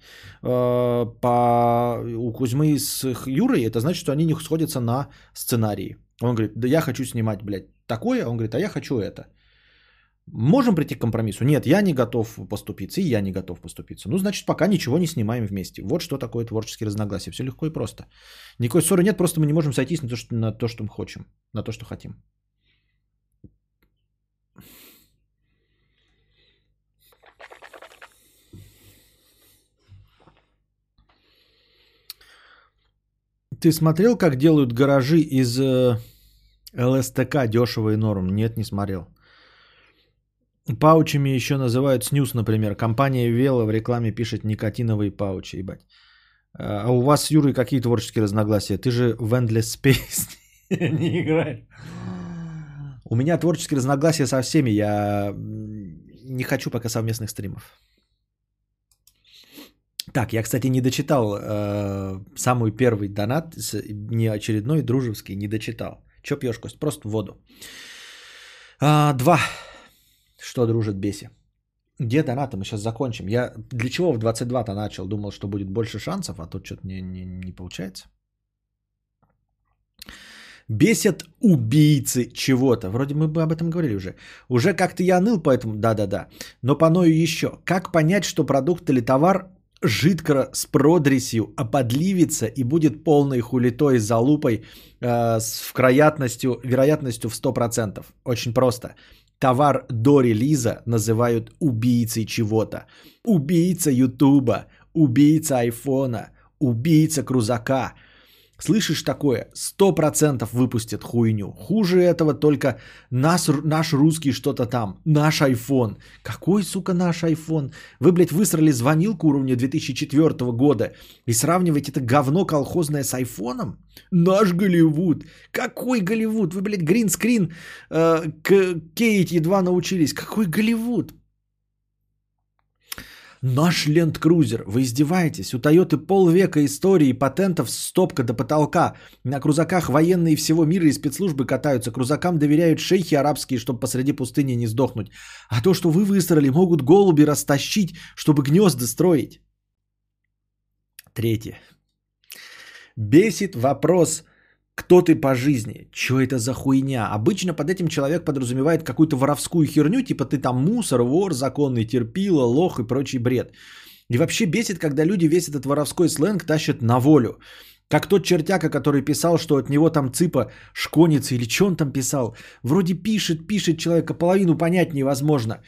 Э, по... У Кузьмы с Юрой это значит, что они не сходятся на сценарии. Он говорит, да я хочу снимать, блядь, такое. Он говорит, а я хочу это. Можем прийти к компромиссу? Нет, я не готов поступиться, и я не готов поступиться. Ну, значит, пока ничего не снимаем вместе. Вот что такое творческие разногласия. Все легко и просто. Никакой ссоры нет, просто мы не можем сойтись на то, что, на то, что мы хотим, на то, что хотим. Ты смотрел, как делают гаражи из э, ЛСТК дешево и норм? Нет, не смотрел. Паучами еще называют снюс, например. Компания Вела в рекламе пишет никотиновые паучи, ебать. А, а у вас с какие творческие разногласия? Ты же в Endless Space не играешь. У меня творческие разногласия со всеми. Я не хочу пока совместных стримов. Так, я, кстати, не дочитал э, самый первый донат, не очередной, дружеский, не дочитал. Че пьешь, Кость? Просто воду. А, два. Что дружит Беси? Где донаты? Мы сейчас закончим. Я для чего в 22-то начал? Думал, что будет больше шансов, а тут что-то не, не, не получается. Бесят убийцы чего-то. Вроде мы бы об этом говорили уже. Уже как-то я ныл, поэтому да-да-да. Но поною еще. Как понять, что продукт или товар жидко с продресью оподливится и будет полной хулитой залупой э, с вероятностью, вероятностью в 100%. Очень просто. Товар до релиза называют убийцей чего-то. Убийца Ютуба, убийца Айфона, убийца Крузака – Слышишь такое? Сто процентов выпустят хуйню. Хуже этого только нас, наш русский что-то там. Наш iPhone. Какой, сука, наш iPhone? Вы, блядь, высрали звонилку уровня 2004 года и сравниваете это говно колхозное с айфоном? Наш Голливуд. Какой Голливуд? Вы, блядь, гринскрин э, кейт едва научились. Какой Голливуд? Наш ленд-крузер. Вы издеваетесь? У Тойоты полвека истории патентов стопка до потолка. На крузаках военные всего мира и спецслужбы катаются. Крузакам доверяют шейхи арабские, чтобы посреди пустыни не сдохнуть. А то, что вы выстроили, могут голуби растащить, чтобы гнезда строить. Третье. Бесит вопрос кто ты по жизни? Что это за хуйня? Обычно под этим человек подразумевает какую-то воровскую херню, типа ты там мусор, вор, законный терпила, лох и прочий бред. И вообще бесит, когда люди весь этот воровской сленг тащат на волю. Как тот чертяка, который писал, что от него там цыпа шконится или что он там писал. Вроде пишет, пишет человека, половину понять невозможно.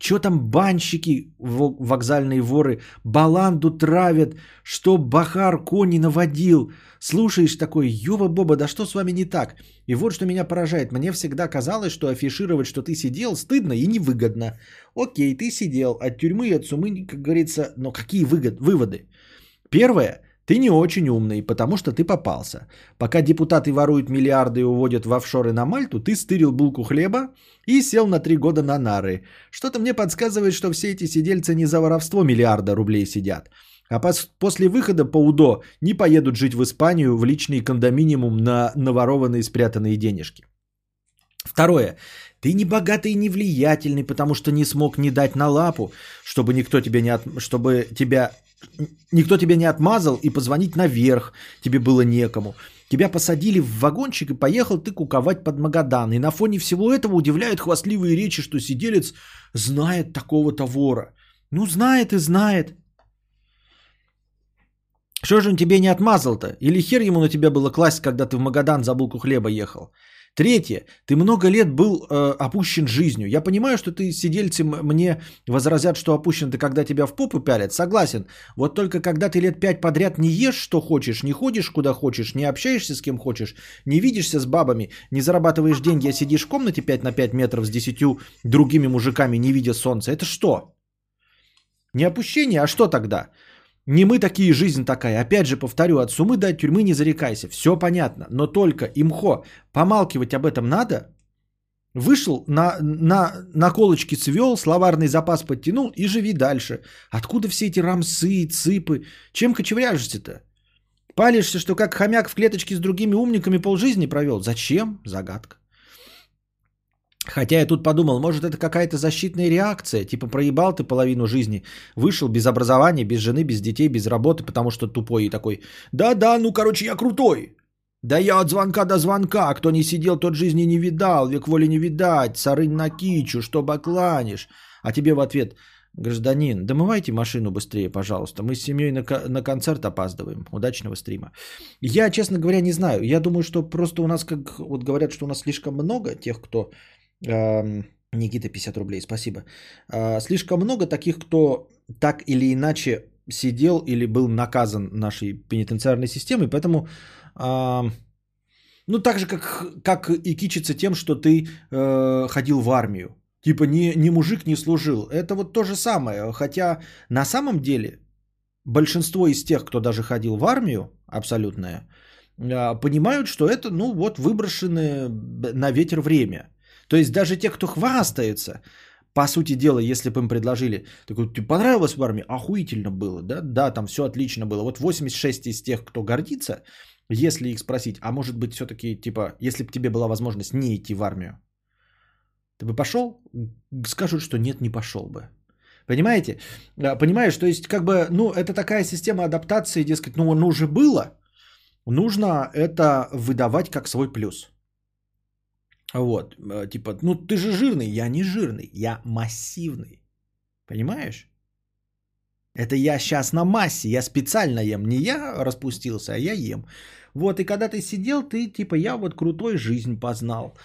что там банщики, вокзальные воры, баланду травят, что Бахар кони наводил. Слушаешь такой, ёба-боба, да что с вами не так? И вот что меня поражает. Мне всегда казалось, что афишировать, что ты сидел, стыдно и невыгодно. Окей, ты сидел от тюрьмы и от сумы, как говорится, но какие выгод, выводы? Первое, ты не очень умный, потому что ты попался. Пока депутаты воруют миллиарды и уводят в офшоры на Мальту, ты стырил булку хлеба и сел на три года на нары. Что-то мне подсказывает, что все эти сидельцы не за воровство миллиарда рублей сидят. А пос- после выхода по УДО не поедут жить в Испанию в личный кондоминиум на наворованные спрятанные денежки. Второе. Ты не богатый и не влиятельный, потому что не смог не дать на лапу, чтобы никто тебя не от... чтобы тебя никто тебя не отмазал и позвонить наверх тебе было некому. Тебя посадили в вагончик и поехал ты куковать под Магадан. И на фоне всего этого удивляют хвастливые речи, что сиделец знает такого-то вора. Ну, знает и знает. Что же он тебе не отмазал-то? Или хер ему на тебя было класть, когда ты в Магадан за булку хлеба ехал? Третье. Ты много лет был э, опущен жизнью. Я понимаю, что ты сидельцы мне возразят, что опущен ты, когда тебя в попу пялят. Согласен. Вот только когда ты лет пять подряд не ешь, что хочешь, не ходишь, куда хочешь, не общаешься с кем хочешь, не видишься с бабами, не зарабатываешь деньги, а сидишь в комнате 5 на 5 метров с 10 другими мужиками, не видя солнца. Это что? Не опущение, а что тогда? Не мы такие, жизнь такая. Опять же, повторю, от сумы до тюрьмы не зарекайся. Все понятно. Но только, имхо, помалкивать об этом надо? Вышел, на, на, на колочки свел, словарный запас подтянул и живи дальше. Откуда все эти рамсы, цыпы? Чем кочевряжешься-то? Палишься, что как хомяк в клеточке с другими умниками полжизни провел. Зачем? Загадка. Хотя я тут подумал, может это какая-то защитная реакция, типа проебал ты половину жизни, вышел без образования, без жены, без детей, без работы, потому что тупой и такой, да-да, ну короче я крутой. Да я от звонка до звонка, кто не сидел, тот жизни не видал, век воли не видать, сарынь на кичу, что бакланишь. А тебе в ответ, гражданин, домывайте машину быстрее, пожалуйста, мы с семьей на, на концерт опаздываем. Удачного стрима. Я, честно говоря, не знаю, я думаю, что просто у нас, как вот говорят, что у нас слишком много тех, кто Никита, 50 рублей, спасибо. А, слишком много таких, кто так или иначе сидел или был наказан нашей пенитенциарной системой, поэтому, ну, так же, как, как и кичится тем, что ты э, ходил в армию. Типа, не, не мужик не служил. Это вот то же самое. Хотя на самом деле большинство из тех, кто даже ходил в армию, абсолютное, а, понимают, что это, ну, вот выброшенное на ветер время – то есть даже те, кто хвастается, по сути дела, если бы им предложили, такой, тебе понравилось в армии? Охуительно было, да? Да, там все отлично было. Вот 86 из тех, кто гордится, если их спросить, а может быть все-таки, типа, если бы тебе была возможность не идти в армию, ты бы пошел? Скажут, что нет, не пошел бы. Понимаете? Понимаешь, то есть, как бы, ну, это такая система адаптации, дескать, ну, оно уже было, нужно это выдавать как свой плюс. Вот, э, типа, ну ты же жирный, я не жирный, я массивный. Понимаешь? Это я сейчас на массе, я специально ем. Не я распустился, а я ем. Вот, и когда ты сидел, ты типа, я вот крутой жизнь познал.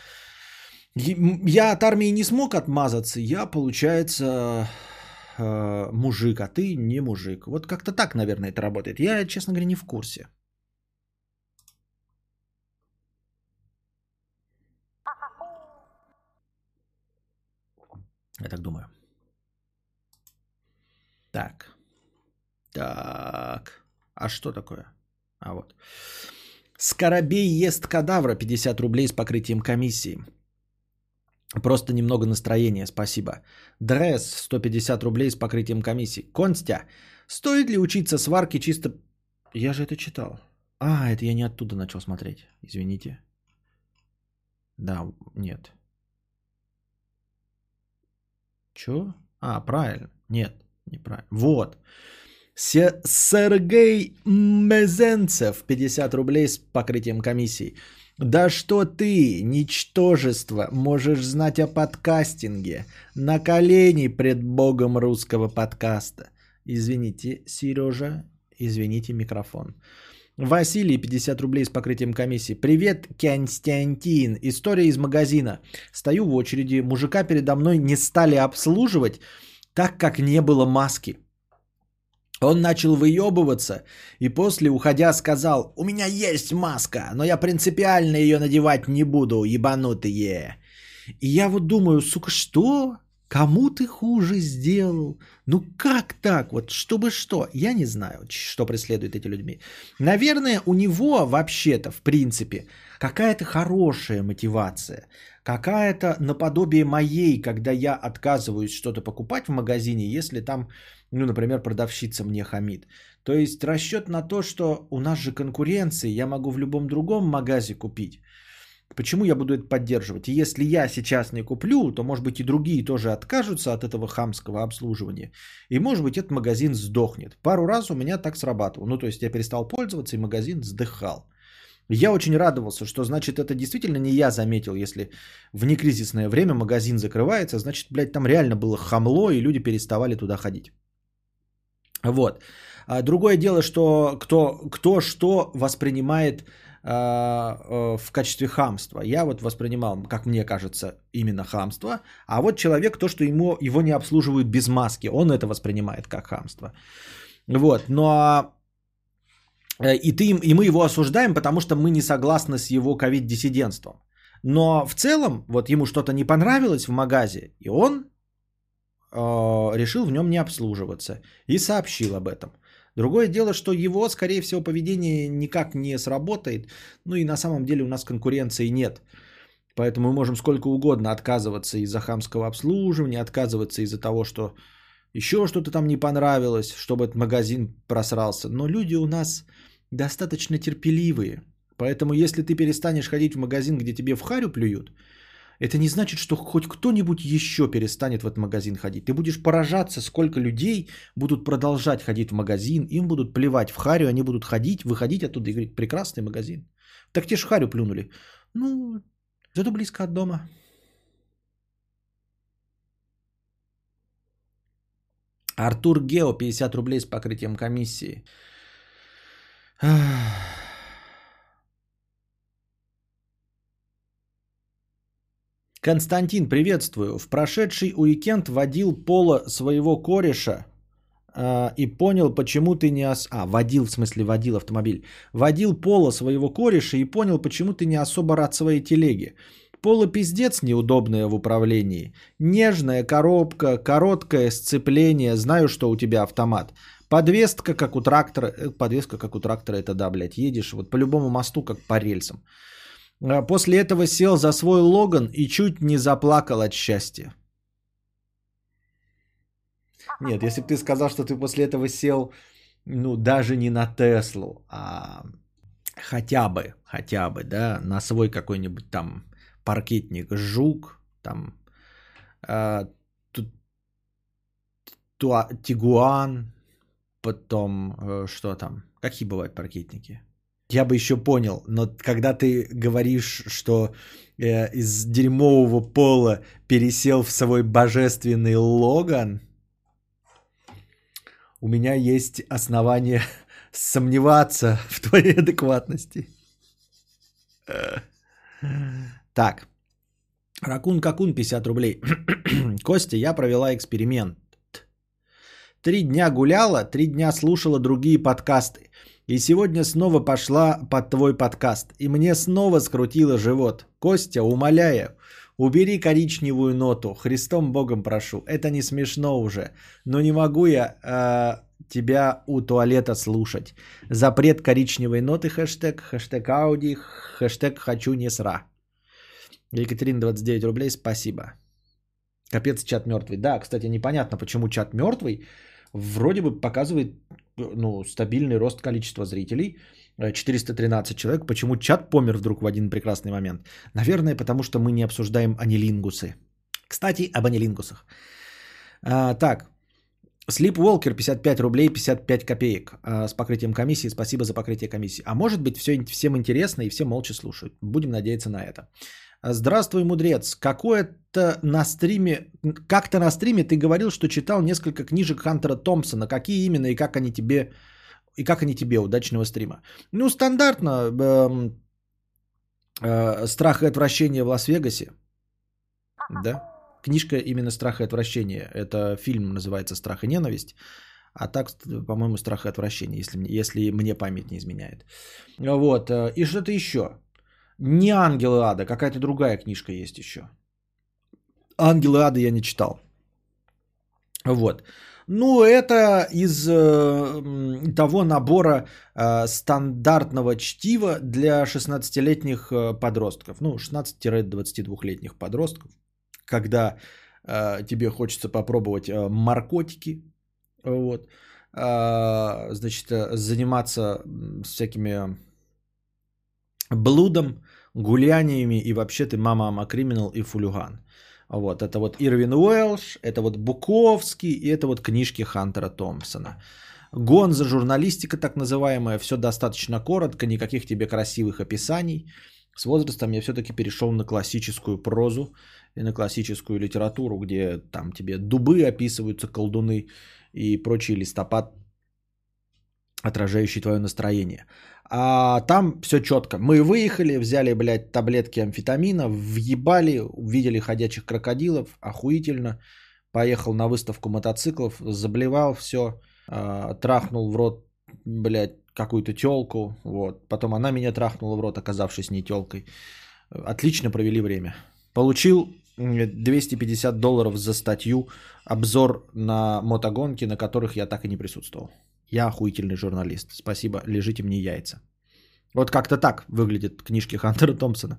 Я от армии не смог отмазаться, я, получается, э, мужик, а ты не мужик. Вот как-то так, наверное, это работает. Я, честно говоря, не в курсе. Я так думаю. Так. Так. А что такое? А вот. Скоробей ест кадавра 50 рублей с покрытием комиссии. Просто немного настроения, спасибо. Дресс 150 рублей с покрытием комиссии. Констя, стоит ли учиться сварке чисто... Я же это читал. А, это я не оттуда начал смотреть. Извините. Да, нет. Чё? А, правильно. Нет, неправильно. Вот. Сергей Мезенцев, 50 рублей с покрытием комиссии. Да что ты, ничтожество, можешь знать о подкастинге? На колени пред богом русского подкаста. Извините, Сережа, Извините, микрофон. Василий, 50 рублей с покрытием комиссии. Привет, Константин. История из магазина. Стою в очереди, мужика передо мной не стали обслуживать, так как не было маски. Он начал выебываться и после, уходя, сказал, у меня есть маска, но я принципиально ее надевать не буду, ебанутые. И я вот думаю, сука, что? Кому ты хуже сделал? Ну как так? Вот чтобы что? Я не знаю, что преследует эти людьми. Наверное, у него вообще-то, в принципе, какая-то хорошая мотивация. Какая-то наподобие моей, когда я отказываюсь что-то покупать в магазине, если там, ну, например, продавщица мне хамит. То есть расчет на то, что у нас же конкуренция, я могу в любом другом магазе купить. Почему я буду это поддерживать? И если я сейчас не куплю, то, может быть, и другие тоже откажутся от этого хамского обслуживания. И, может быть, этот магазин сдохнет. Пару раз у меня так срабатывало. Ну, то есть я перестал пользоваться, и магазин сдыхал. Я очень радовался, что, значит, это действительно не я заметил, если в некризисное время магазин закрывается, значит, блядь, там реально было хамло, и люди переставали туда ходить. Вот. А другое дело, что кто, кто что воспринимает в качестве хамства. Я вот воспринимал, как мне кажется, именно хамство, а вот человек то, что ему, его не обслуживают без маски, он это воспринимает как хамство. Вот, но э, и, ты, и мы его осуждаем, потому что мы не согласны с его ковид-диссидентством. Но в целом, вот ему что-то не понравилось в магазе, и он э, решил в нем не обслуживаться и сообщил об этом. Другое дело, что его, скорее всего, поведение никак не сработает. Ну и на самом деле у нас конкуренции нет. Поэтому мы можем сколько угодно отказываться из-за хамского обслуживания, отказываться из-за того, что еще что-то там не понравилось, чтобы этот магазин просрался. Но люди у нас достаточно терпеливые. Поэтому если ты перестанешь ходить в магазин, где тебе в харю плюют, это не значит, что хоть кто-нибудь еще перестанет в этот магазин ходить. Ты будешь поражаться, сколько людей будут продолжать ходить в магазин, им будут плевать в харю, они будут ходить, выходить оттуда и говорить, прекрасный магазин. Так те ж харю плюнули. Ну, зато близко от дома. Артур Гео, 50 рублей с покрытием комиссии. Константин, приветствую. В прошедший уикенд водил пола своего кореша э, и понял, почему ты не... Ос... А, водил, в смысле, водил автомобиль. Водил пола своего кореша и понял, почему ты не особо рад своей телеге. Пола пиздец неудобная в управлении. Нежная коробка, короткое сцепление. Знаю, что у тебя автомат. Подвеска, как у трактора. Э, подвеска, как у трактора, это да, блядь. Едешь вот по любому мосту, как по рельсам. А после этого сел за свой Логан и чуть не заплакал от счастья. Нет, если бы ты сказал, что ты после этого сел, ну, даже не на Теслу, а хотя бы, хотя бы, да, на свой какой-нибудь там паркетник Жук, там, э, Тигуан, потом, э, что там, какие бывают паркетники? Я бы еще понял, но когда ты говоришь, что э, из дерьмового пола пересел в свой божественный Логан, у меня есть основания сомневаться в твоей адекватности. Так. Ракун Какун 50 рублей. Костя, я провела эксперимент. Три дня гуляла, три дня слушала другие подкасты. И сегодня снова пошла под твой подкаст. И мне снова скрутило живот. Костя, умоляю, убери коричневую ноту. Христом Богом прошу. Это не смешно уже. Но не могу я э, тебя у туалета слушать. Запрет коричневой ноты хэштег, хэштег ауди, хэштег хочу не сра. Екатерина 29 рублей, спасибо. Капец, чат мертвый. Да, кстати, непонятно, почему чат мертвый. Вроде бы показывает ну, стабильный рост количества зрителей. 413 человек. Почему чат помер вдруг в один прекрасный момент? Наверное, потому что мы не обсуждаем анилингусы. Кстати, об анилингусах. А, так, Sleepwalker 55 рублей 55 копеек а, с покрытием комиссии. Спасибо за покрытие комиссии. А может быть, все, всем интересно и все молча слушают. Будем надеяться на это. Здравствуй, мудрец. Какое-то на стриме, как-то на стриме ты говорил, что читал несколько книжек Хантера Томпсона. Какие именно и как они тебе И как они тебе? Удачного стрима. Ну, стандартно. Эм, э, страх и отвращение в Лас-Вегасе. Да? Книжка именно «Страх и отвращение». Это фильм называется «Страх и ненависть». А так, по-моему, «Страх и отвращение», если, если мне память не изменяет. Вот. Э, и что-то еще. Не «Ангелы ада», какая-то другая книжка есть еще. «Ангелы ада» я не читал. Вот. Ну, это из э, того набора э, стандартного чтива для 16-летних э, подростков. Ну, 16-22-летних подростков. Когда э, тебе хочется попробовать э, наркотики. Вот. Э, значит, заниматься всякими блудом, гуляниями и вообще ты мама, мама криминал и фулюган. Вот, это вот Ирвин Уэлш, это вот Буковский и это вот книжки Хантера Томпсона. Гонза, журналистика так называемая, все достаточно коротко, никаких тебе красивых описаний. С возрастом я все-таки перешел на классическую прозу и на классическую литературу, где там тебе дубы описываются, колдуны и прочий листопад, отражающий твое настроение. А там все четко. Мы выехали, взяли, блядь, таблетки амфетамина, въебали, увидели ходячих крокодилов, охуительно. Поехал на выставку мотоциклов, заблевал все, а, трахнул в рот, блядь, какую-то телку. Вот. Потом она меня трахнула в рот, оказавшись не телкой. Отлично провели время. Получил 250 долларов за статью, обзор на мотогонки, на которых я так и не присутствовал. Я охуительный журналист. Спасибо, лежите мне яйца. Вот как-то так выглядят книжки Хантера Томпсона.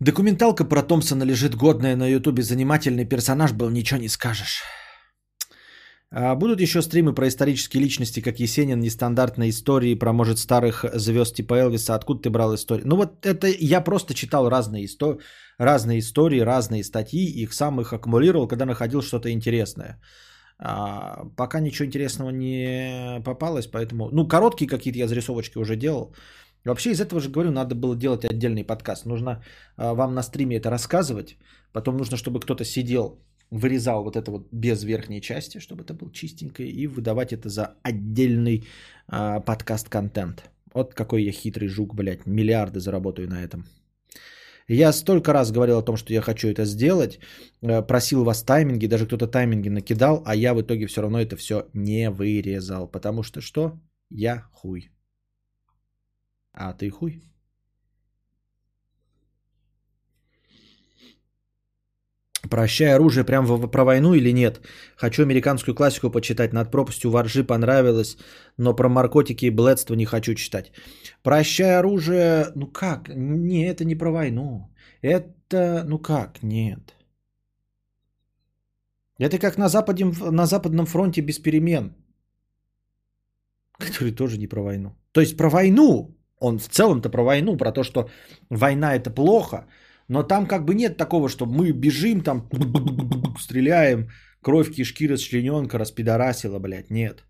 Документалка про Томпсона лежит годная на ютубе. Занимательный персонаж был, ничего не скажешь. А будут еще стримы про исторические личности, как Есенин, нестандартные истории про, может, старых звезд типа Элвиса. Откуда ты брал истории? Ну вот это я просто читал разные, исто... разные истории, разные статьи, их сам их аккумулировал, когда находил что-то интересное. А, пока ничего интересного не попалось, поэтому... Ну, короткие какие-то я зарисовочки уже делал. Вообще из этого же говорю, надо было делать отдельный подкаст. Нужно а, вам на стриме это рассказывать. Потом нужно, чтобы кто-то сидел, вырезал вот это вот без верхней части, чтобы это было чистенько, и выдавать это за отдельный а, подкаст-контент. Вот какой я хитрый жук, блядь. Миллиарды заработаю на этом. Я столько раз говорил о том, что я хочу это сделать, э, просил вас тайминги, даже кто-то тайминги накидал, а я в итоге все равно это все не вырезал, потому что что? Я хуй. А ты хуй? Прощай оружие прям про войну или нет? Хочу американскую классику почитать. Над пропастью воржи понравилось, но про наркотики и бледство не хочу читать. Прощай оружие, ну как? Не, это не про войну. Это, ну как, нет. Это как на, западе, на Западном фронте без перемен. Который тоже не про войну. То есть про войну. Он в целом-то про войну, про то, что война это плохо – но там как бы нет такого, что мы бежим, там стреляем, кровь, кишки, расчлененка, распидорасила, блядь, нет.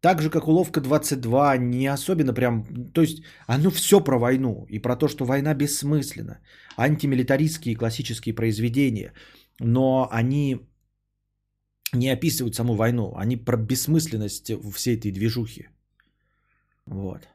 Так же, как уловка 22, не особенно прям... То есть, оно все про войну и про то, что война бессмысленна. Антимилитаристские классические произведения. Но они не описывают саму войну. Они про бессмысленность всей этой движухи. Вот.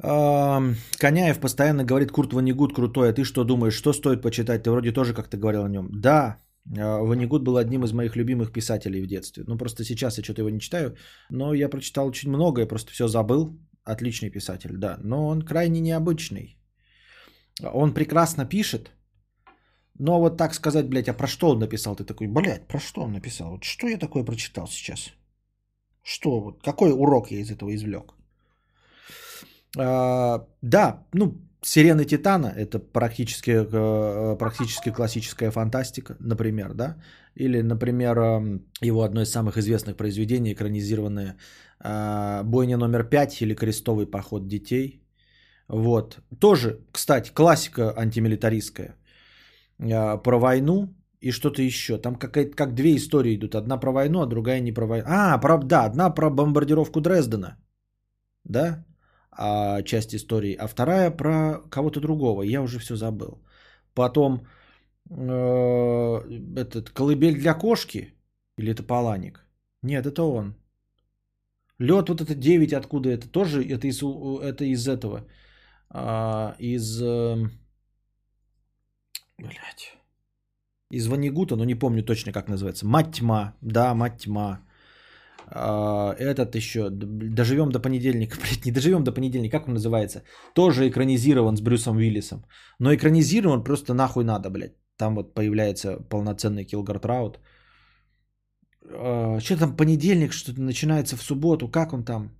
Коняев постоянно говорит, Курт Ванигут крутой, а ты что думаешь, что стоит почитать? Ты вроде тоже как-то говорил о нем. Да, а, Ванигут был одним из моих любимых писателей в детстве. Ну, просто сейчас я что-то его не читаю, но я прочитал очень много, я просто все забыл. Отличный писатель, да. Но он крайне необычный. Он прекрасно пишет, но вот так сказать, блядь, а про что он написал? Ты такой, блядь, про что он написал? Вот что я такое прочитал сейчас? Что, вот, какой урок я из этого извлек? А, да, ну, Сирены Титана это практически, э, практически классическая фантастика, например, да. Или, например, эм, его одно из самых известных произведений, экранизированное а, Бойня номер пять или Крестовый поход детей. Вот. Тоже, кстати, классика антимилитаристская. А, про войну и что-то еще. Там какая-то, как две истории идут. Одна про войну, а другая не про войну. А, про, да, одна про бомбардировку Дрездена. Да? А, часть истории, а вторая про кого-то другого. Я уже все забыл. Потом э, этот колыбель для кошки или это Паланик? Нет, это он. Лед вот это 9 откуда это? Тоже это из, это из этого. А, из... Э, блядь. Из Ванигута, но не помню точно, как называется. Мать тьма. Да, мать тьма. А, этот еще. Доживем до понедельника. Блядь, не доживем до понедельника. Как он называется? Тоже экранизирован с Брюсом Уиллисом. Но экранизирован просто нахуй надо, блядь. Там вот появляется полноценный Килгард Раут. А, что там понедельник, что-то начинается в субботу. Как он там?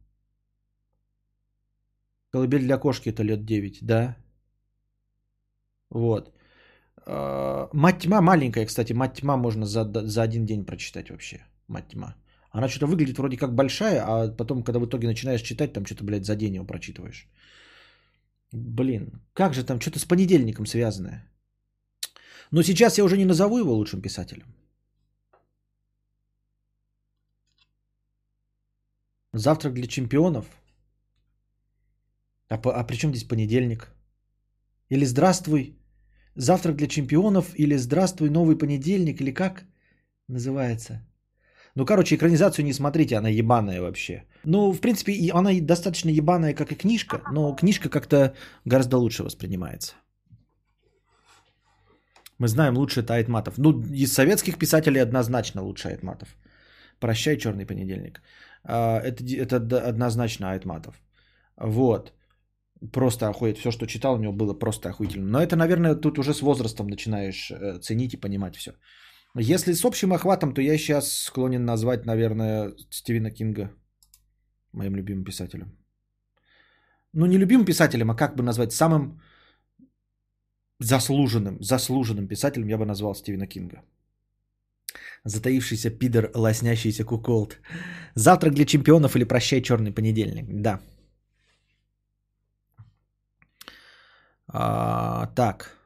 Колыбель для кошки это лет 9, да? Вот. А, Мать тьма маленькая, кстати. Мать тьма можно за, за один день прочитать вообще. Мать тьма. Она что-то выглядит вроде как большая, а потом, когда в итоге начинаешь читать, там что-то, блядь, за день его прочитываешь. Блин, как же там, что-то с понедельником связанное. Но сейчас я уже не назову его лучшим писателем. Завтрак для чемпионов. А, а при чем здесь понедельник? Или здравствуй, завтрак для чемпионов, или здравствуй, новый понедельник, или как называется? Ну, короче, экранизацию не смотрите, она ебаная вообще. Ну, в принципе, она достаточно ебаная, как и книжка, но книжка как-то гораздо лучше воспринимается. Мы знаем лучше Айтматов. Ну, из советских писателей однозначно лучше Айтматов. Прощай, черный понедельник. А, это, это однозначно Айтматов. Вот. Просто охуеть. Все, что читал, у него было просто охуительно. Но это, наверное, тут уже с возрастом начинаешь э, ценить и понимать все. Если с общим охватом, то я сейчас склонен назвать, наверное, Стивена Кинга моим любимым писателем. Ну, не любимым писателем, а как бы назвать самым заслуженным, заслуженным писателем я бы назвал Стивена Кинга. Затаившийся пидор, лоснящийся куколд. Завтрак для чемпионов или прощай черный понедельник. Да. А, так.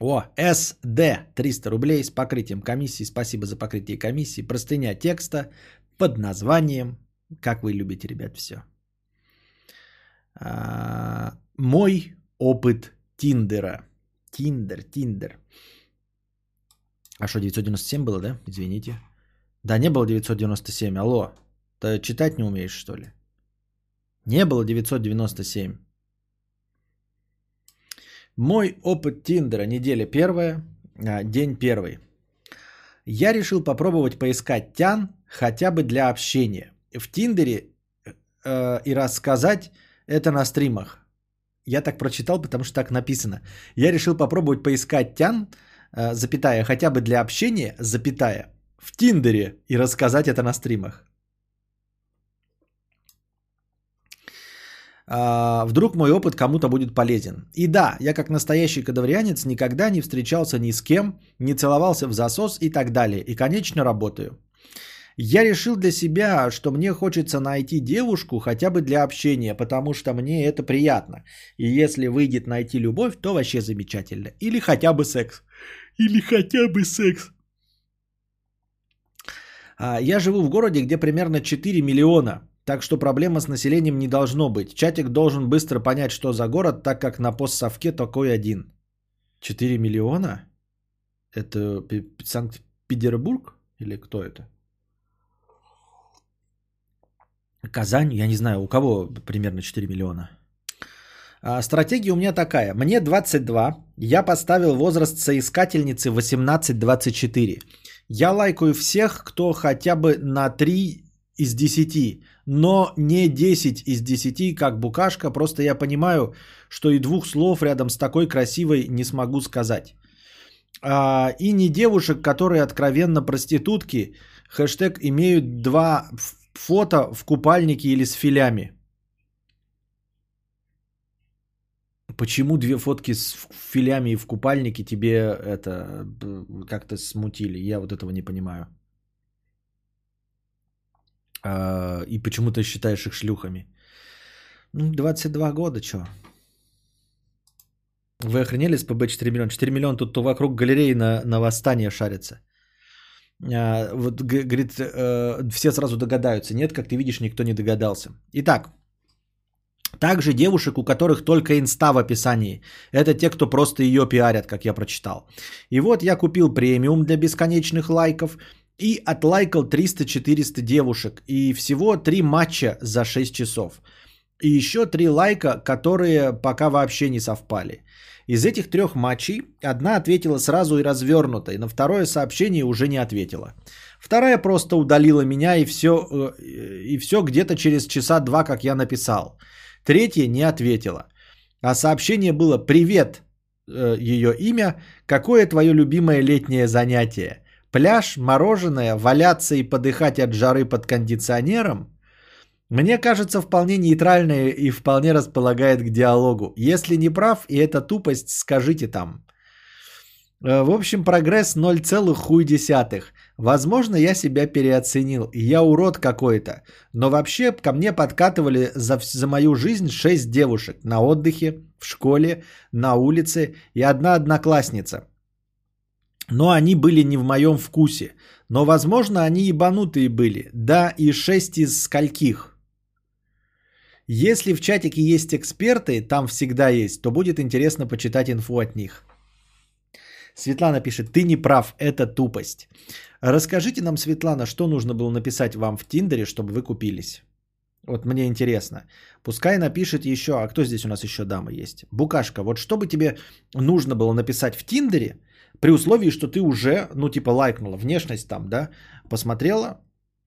О, СД 300 рублей с покрытием комиссии. Спасибо за покрытие комиссии. Простыня текста под названием, как вы любите, ребят, все. А, мой опыт Тиндера. Тиндер, Тиндер. А что, 997 было, да? Извините. Да, не было 997. Алло, ты читать не умеешь, что ли? Не было 997. Мой опыт Тиндера, неделя первая, а, день первый. Я решил попробовать поискать тян хотя бы для общения. В Тиндере э, и рассказать это на стримах. Я так прочитал, потому что так написано. Я решил попробовать поискать тян, э, запятая, хотя бы для общения, запятая, в Тиндере и рассказать это на стримах. А, вдруг мой опыт кому-то будет полезен. И да, я как настоящий кадаврианец никогда не встречался ни с кем, не целовался в засос и так далее. И конечно работаю. Я решил для себя, что мне хочется найти девушку хотя бы для общения, потому что мне это приятно. И если выйдет найти любовь, то вообще замечательно. Или хотя бы секс. Или хотя бы секс. А, я живу в городе, где примерно 4 миллиона так что проблема с населением не должно быть. Чатик должен быстро понять, что за город, так как на постсовке такой один. 4 миллиона? Это Санкт-Петербург? Или кто это? Казань? Я не знаю, у кого примерно 4 миллиона. А, стратегия у меня такая. Мне 22. Я поставил возраст соискательницы 18-24. Я лайкаю всех, кто хотя бы на 3 из 10 но не 10 из 10, как букашка, просто я понимаю, что и двух слов рядом с такой красивой не смогу сказать. А, и не девушек, которые откровенно проститутки, хэштег имеют два фото в купальнике или с филями. Почему две фотки с филями и в купальнике тебе это как-то смутили? Я вот этого не понимаю. А, и почему ты считаешь их шлюхами? 22 ну, года, что? Вы охренели с ПБ 4 миллиона? 4 миллиона тут то вокруг галереи на, на восстание шарится. А, вот, говорит, э, все сразу догадаются. Нет, как ты видишь, никто не догадался. Итак, также девушек, у которых только инста в описании. Это те, кто просто ее пиарят, как я прочитал. И вот я купил премиум для бесконечных лайков и отлайкал 300-400 девушек. И всего 3 матча за 6 часов. И еще 3 лайка, которые пока вообще не совпали. Из этих трех матчей одна ответила сразу и развернуто, и на второе сообщение уже не ответила. Вторая просто удалила меня и все, э, и все где-то через часа два, как я написал. Третья не ответила. А сообщение было «Привет, э, ее имя, какое твое любимое летнее занятие? Пляж, мороженое, валяться и подыхать от жары под кондиционером? Мне кажется, вполне нейтральное и вполне располагает к диалогу. Если не прав и это тупость, скажите там. Э, в общем, прогресс 0,1. Возможно, я себя переоценил. Я урод какой-то. Но вообще ко мне подкатывали за, за мою жизнь 6 девушек. На отдыхе, в школе, на улице и одна одноклассница. Но они были не в моем вкусе. Но, возможно, они ебанутые были. Да, и 6 из скольких. Если в чатике есть эксперты, там всегда есть, то будет интересно почитать инфу от них. Светлана пишет, ты не прав, это тупость. Расскажите нам, Светлана, что нужно было написать вам в Тиндере, чтобы вы купились? Вот мне интересно. Пускай напишет еще, а кто здесь у нас еще дама есть? Букашка, вот что бы тебе нужно было написать в Тиндере, при условии, что ты уже, ну типа лайкнула, внешность там, да, посмотрела,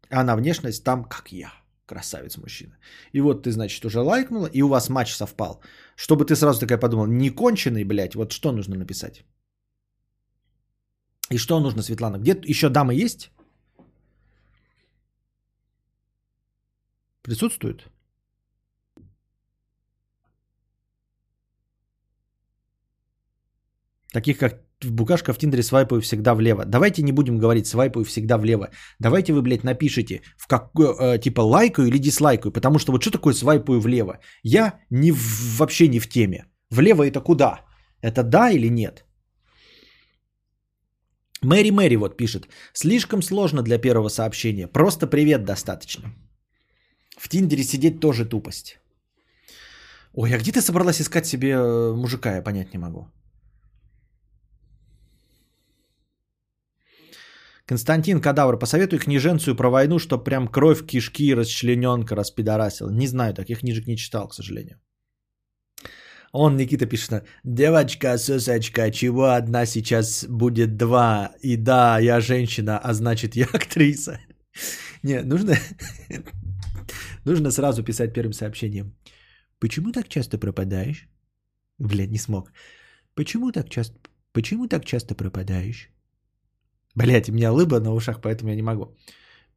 а на внешность там, как я. Красавец мужчина. И вот ты, значит, уже лайкнула, и у вас матч совпал. Чтобы ты сразу такая подумала, не конченый, блядь, вот что нужно написать? И что нужно, Светлана? Где еще дамы есть? Присутствуют? Таких как Букашка в Тиндере свайпаю всегда влево. Давайте не будем говорить свайпаю всегда влево. Давайте вы, блядь, напишите, в как, э, типа лайкаю или дизлайкаю, потому что вот что такое свайпаю влево? Я не в, вообще не в теме. Влево это куда? Это да или нет? Мэри Мэри вот пишет. Слишком сложно для первого сообщения. Просто привет достаточно. В Тиндере сидеть тоже тупость. Ой, а где ты собралась искать себе э, мужика, я понять не могу. Константин Кадавр, посоветуй книженцию про войну, чтоб прям кровь, кишки, расчлененка распидорасил. Не знаю, таких книжек не читал, к сожалению. Он, Никита, пишет, девочка, сосочка, чего одна сейчас будет два? И да, я женщина, а значит я актриса. Не, нужно, нужно сразу писать первым сообщением. Почему так часто пропадаешь? Блядь, не смог. Почему так часто, почему так часто пропадаешь? Блять, у меня лыба на ушах, поэтому я не могу.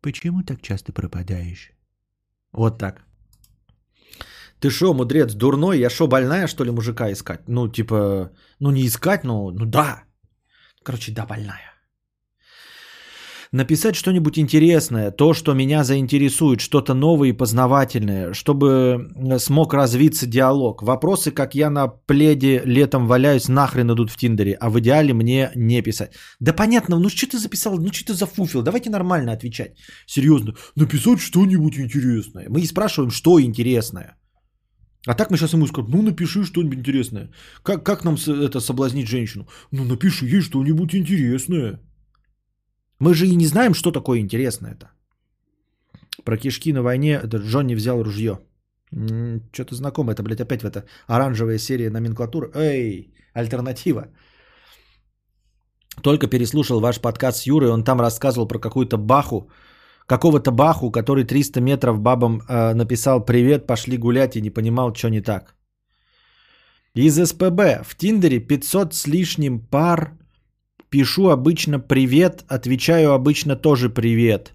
Почему так часто пропадаешь? Вот так. Ты шо, мудрец, дурной? Я шо, больная, что ли, мужика искать? Ну, типа, ну не искать, но, ну да. Короче, да, больная написать что-нибудь интересное, то, что меня заинтересует, что-то новое и познавательное, чтобы э, смог развиться диалог. Вопросы, как я на пледе летом валяюсь, нахрен идут в Тиндере, а в идеале мне не писать. Да понятно, ну что ты записал, ну что ты зафуфил, давайте нормально отвечать. Серьезно, написать что-нибудь интересное. Мы и спрашиваем, что интересное. А так мы сейчас ему скажем, ну напиши что-нибудь интересное. Как, как нам это соблазнить женщину? Ну напиши ей что-нибудь интересное. Мы же и не знаем, что такое интересно это. Про кишки на войне Джонни взял ружье. Что-то знакомо. Это, блядь, опять в это оранжевая серия номенклатуры. Эй, альтернатива. Только переслушал ваш подкаст с Юрой, он там рассказывал про какую-то баху, какого-то баху, который 300 метров бабам э, написал «Привет, пошли гулять» и не понимал, что не так. Из СПБ в Тиндере 500 с лишним пар Пишу обычно привет, отвечаю обычно тоже привет.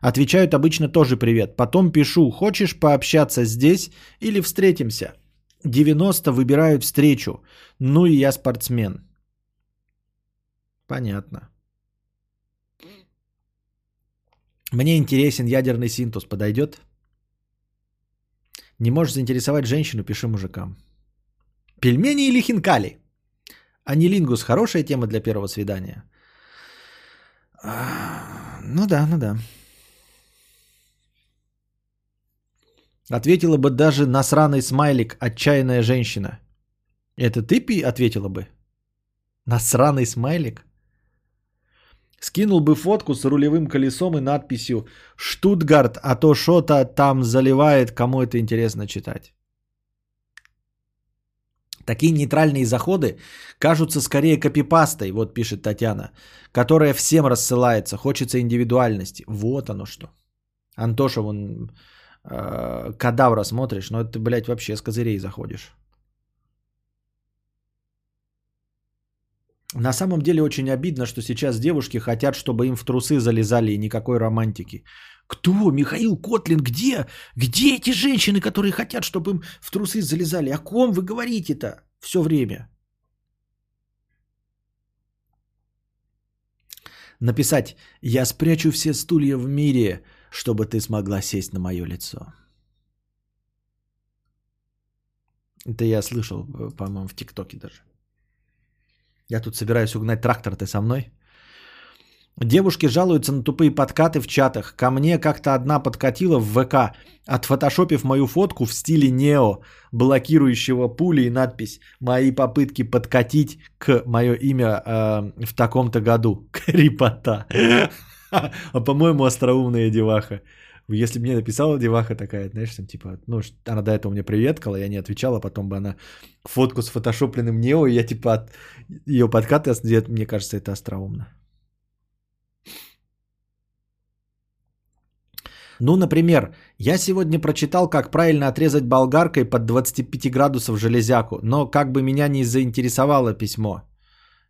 Отвечают обычно тоже привет. Потом пишу, хочешь пообщаться здесь или встретимся? 90 выбирают встречу. Ну и я спортсмен. Понятно. Мне интересен ядерный синтез. Подойдет? Не можешь заинтересовать женщину, пиши мужикам. Пельмени или хинкали? Анилингус хорошая тема для первого свидания? А, ну да, ну да. Ответила бы даже насраный смайлик «Отчаянная женщина». Это ты пи ответила бы? Насраный смайлик? Скинул бы фотку с рулевым колесом и надписью «Штутгарт, а то что-то там заливает, кому это интересно читать». Такие нейтральные заходы кажутся скорее копипастой, вот пишет Татьяна, которая всем рассылается, хочется индивидуальности. Вот оно что. Антоша, вон, э, кадавра смотришь, но это, блядь, вообще с козырей заходишь. На самом деле очень обидно, что сейчас девушки хотят, чтобы им в трусы залезали и никакой романтики. Кто? Михаил Котлин, где? Где эти женщины, которые хотят, чтобы им в трусы залезали? О ком вы говорите-то все время? Написать «Я спрячу все стулья в мире, чтобы ты смогла сесть на мое лицо». Это я слышал, по-моему, в ТикТоке даже. Я тут собираюсь угнать трактор, ты со мной? Девушки жалуются на тупые подкаты в чатах. Ко мне как-то одна подкатила в ВК, отфотошопив мою фотку в стиле Нео, блокирующего пули и надпись «Мои попытки подкатить к мое имя э, в таком-то году». Крипота. А по-моему, остроумная деваха. Если бы мне написала деваха такая, знаешь, там типа, ну, она до этого мне приветкала, я не отвечала, потом бы она фотку с фотошопленным Нео, и я типа от ее подкаты, мне кажется, это остроумно. Ну, например, я сегодня прочитал, как правильно отрезать болгаркой под 25 градусов железяку, но как бы меня не заинтересовало письмо,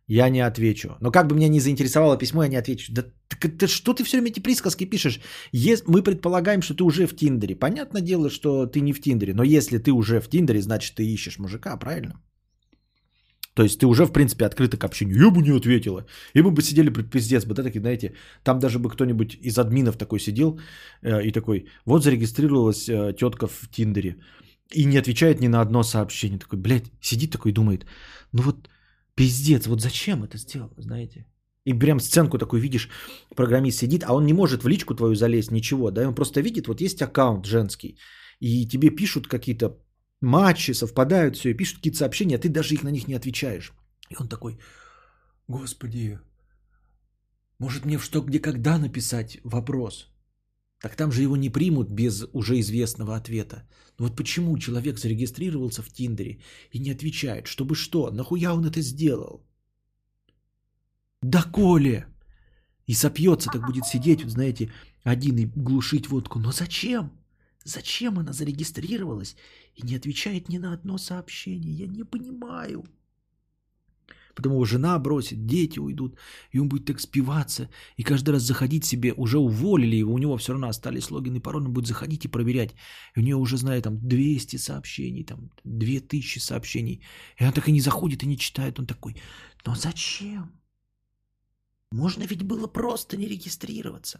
я не отвечу. Но как бы меня не заинтересовало письмо, я не отвечу. Да ты, ты, что ты все время эти присказки пишешь? Ес, мы предполагаем, что ты уже в Тиндере. Понятное дело, что ты не в Тиндере, но если ты уже в Тиндере, значит ты ищешь мужика, правильно? То есть ты уже, в принципе, открыта к общению. Я бы не ответила. И мы бы сидели, пиздец бы, да, такие, знаете, там даже бы кто-нибудь из админов такой сидел э, и такой, вот зарегистрировалась э, тетка в Тиндере и не отвечает ни на одно сообщение. Такой, блядь, сидит такой и думает, ну вот пиздец, вот зачем это сделал, знаете? И прям сценку такую видишь, программист сидит, а он не может в личку твою залезть, ничего, да, он просто видит, вот есть аккаунт женский, и тебе пишут какие-то матчи совпадают, все, и пишут какие-то сообщения, а ты даже их на них не отвечаешь. И он такой, господи, может мне в что, где, когда написать вопрос? Так там же его не примут без уже известного ответа. Но вот почему человек зарегистрировался в Тиндере и не отвечает? Чтобы что? Нахуя он это сделал? Да Коля! И сопьется, так будет сидеть, вот знаете, один и глушить водку. Но зачем? Зачем она зарегистрировалась и не отвечает ни на одно сообщение? Я не понимаю. Потом его жена бросит, дети уйдут, и он будет так спиваться, и каждый раз заходить себе, уже уволили его, у него все равно остались логин и пароль, он будет заходить и проверять. И у нее уже, знаю, там 200 сообщений, там 2000 сообщений. И она так и не заходит и не читает. Он такой, но зачем? Можно ведь было просто не регистрироваться.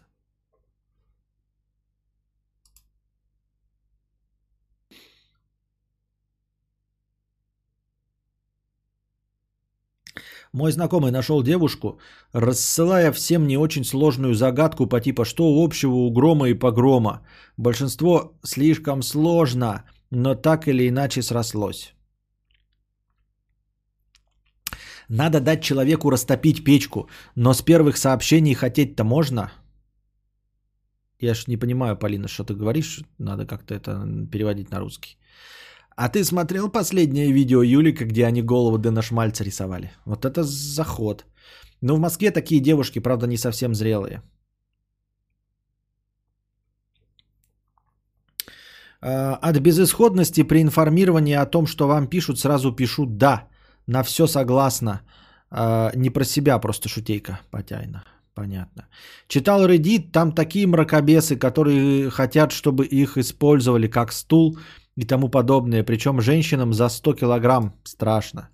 Мой знакомый нашел девушку, рассылая всем не очень сложную загадку по типа «Что общего у грома и погрома?» Большинство слишком сложно, но так или иначе срослось. Надо дать человеку растопить печку, но с первых сообщений хотеть-то можно? Я ж не понимаю, Полина, что ты говоришь. Надо как-то это переводить на русский. А ты смотрел последнее видео Юлика, где они голову Дэна Шмальца рисовали? Вот это заход. Но ну, в Москве такие девушки, правда, не совсем зрелые. А, от безысходности при информировании о том, что вам пишут, сразу пишу «да». На все согласна. А, не про себя, просто шутейка потайна. Понятно. Читал Reddit, там такие мракобесы, которые хотят, чтобы их использовали как стул – и тому подобное. Причем женщинам за 100 килограмм страшно.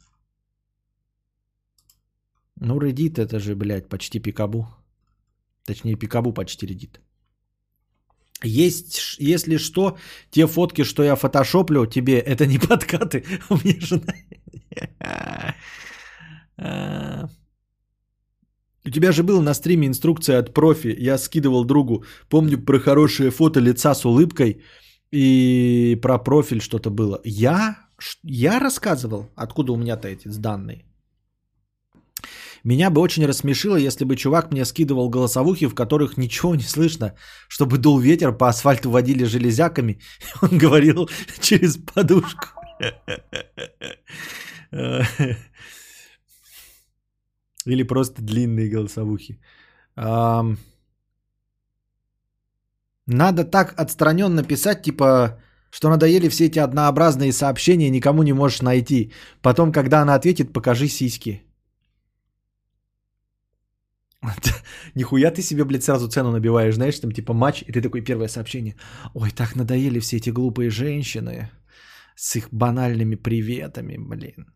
Ну, Reddit это же, блядь, почти пикабу. Точнее, пикабу почти Reddit. Есть, если что, те фотки, что я фотошоплю тебе, это не подкаты. У жена... тебя же была на стриме инструкция от профи. Я скидывал другу. Помню про хорошее фото лица с улыбкой и про профиль что-то было. Я? Я рассказывал? Откуда у меня-то эти данные? Меня бы очень рассмешило, если бы чувак мне скидывал голосовухи, в которых ничего не слышно, чтобы дул ветер, по асфальту водили железяками, и он говорил через подушку. Или просто длинные голосовухи. Надо так отстраненно писать, типа, что надоели все эти однообразные сообщения, никому не можешь найти. Потом, когда она ответит, покажи сиськи. Нихуя ты себе, блядь, сразу цену набиваешь, знаешь, там типа матч, и ты такой первое сообщение. Ой, так надоели все эти глупые женщины с их банальными приветами, блин.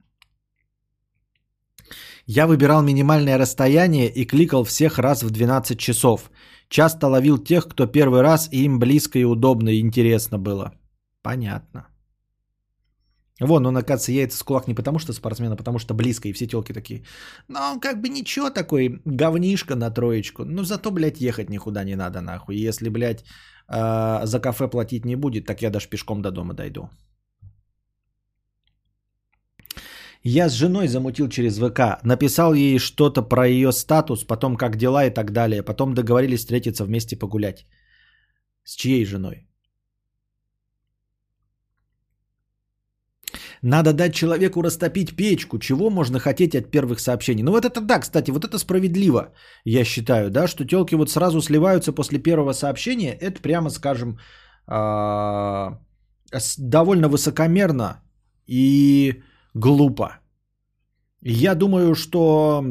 Я выбирал минимальное расстояние и кликал всех раз в 12 часов. Часто ловил тех, кто первый раз, и им близко и удобно и интересно было. Понятно. Вон, он, оказывается, яйца с кулак не потому, что спортсмен, а потому что близко, и все телки такие. Ну, он как бы ничего такой, говнишко на троечку. Ну, зато, блядь, ехать никуда не надо, нахуй. Если, блядь, э, за кафе платить не будет, так я даже пешком до дома дойду. Я с женой замутил через ВК, написал ей что-то про ее статус, потом как дела и так далее. Потом договорились встретиться вместе погулять. С чьей женой? Надо дать человеку растопить печку. Чего можно хотеть от первых сообщений? Ну вот это да, кстати, вот это справедливо, я считаю, да, что телки вот сразу сливаются после первого сообщения. Это прямо, скажем, а, довольно высокомерно и глупо. Я думаю, что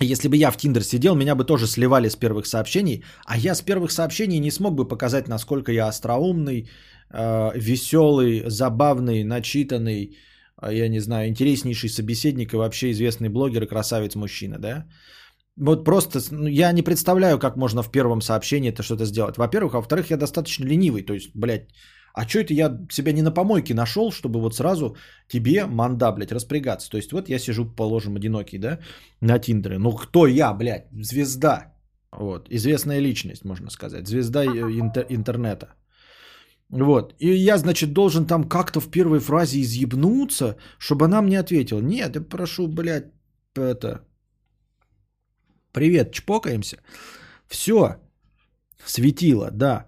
если бы я в Тиндер сидел, меня бы тоже сливали с первых сообщений, а я с первых сообщений не смог бы показать, насколько я остроумный, э, веселый, забавный, начитанный, э, я не знаю, интереснейший собеседник и вообще известный блогер и красавец-мужчина, да? Вот просто ну, я не представляю, как можно в первом сообщении это что-то сделать. Во-первых, а во-вторых, я достаточно ленивый, то есть, блядь, а что это я себя не на помойке нашел, чтобы вот сразу тебе, манда, блядь, распрягаться? То есть вот я сижу, положим, одинокий, да, на Тиндере. Ну кто я, блядь? Звезда. Вот, известная личность, можно сказать. Звезда интер- интернета. Вот. И я, значит, должен там как-то в первой фразе изъебнуться, чтобы она мне ответила. Нет, я прошу, блядь, это... Привет, чпокаемся. Все. Светило, да.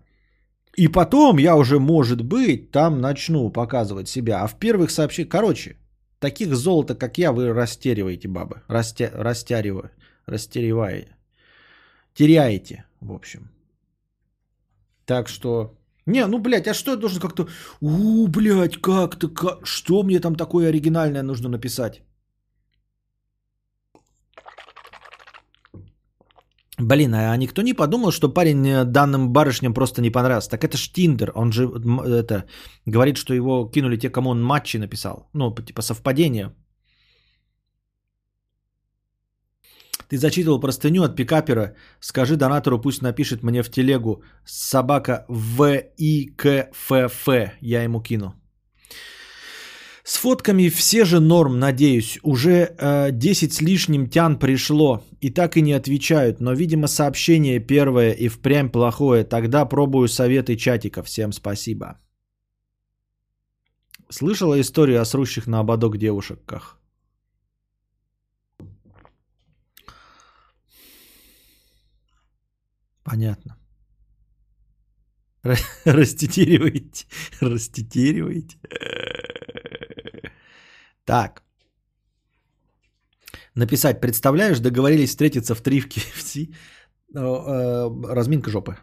И потом я уже, может быть, там начну показывать себя. А в первых сообщениях... Короче, таких золота, как я, вы растериваете, бабы. Растя... Растяриваю. Растереваете. Теряете, в общем. Так что... Не, ну, блядь, а что я должен как-то... У, блядь, как-то... Как... Что мне там такое оригинальное нужно написать? Блин, а никто не подумал, что парень э, данным барышням просто не понравился? Так это ж Тиндер, он же это, говорит, что его кинули те, кому он матчи написал. Ну, типа совпадение. Ты зачитывал простыню от пикапера. Скажи донатору, пусть напишет мне в телегу собака ВИКФФ. Я ему кину. С фотками все же норм, надеюсь. Уже э, 10 с лишним тян пришло и так и не отвечают, но, видимо, сообщение первое и впрямь плохое. Тогда пробую советы чатика. Всем спасибо. Слышала историю о срущих на ободок девушках? Понятно. Растетериваете. Растетериваете. Так. Написать, представляешь, договорились встретиться в 3 в KFC. Э, разминка жопы.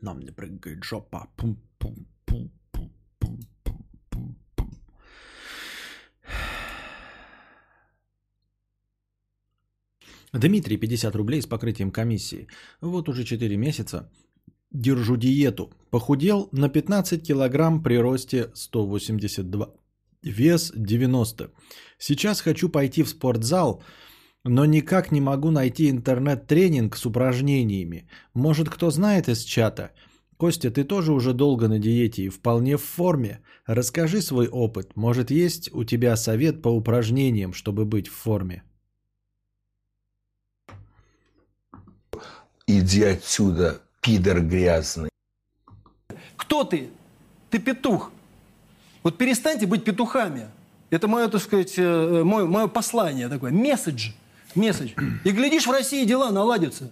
Нам не прыгает жопа. Пум, пум, пум. Дмитрий, 50 рублей с покрытием комиссии. Вот уже 4 месяца держу диету. Похудел на 15 килограмм при росте 182. Вес 90. Сейчас хочу пойти в спортзал, но никак не могу найти интернет-тренинг с упражнениями. Может, кто знает из чата? Костя, ты тоже уже долго на диете и вполне в форме. Расскажи свой опыт. Может, есть у тебя совет по упражнениям, чтобы быть в форме? Иди отсюда, пидор грязный. Кто ты? Ты петух. Вот перестаньте быть петухами. Это мое, так сказать, э, мое, мое послание такое. Месседж. Месседж. И глядишь, в России дела наладятся.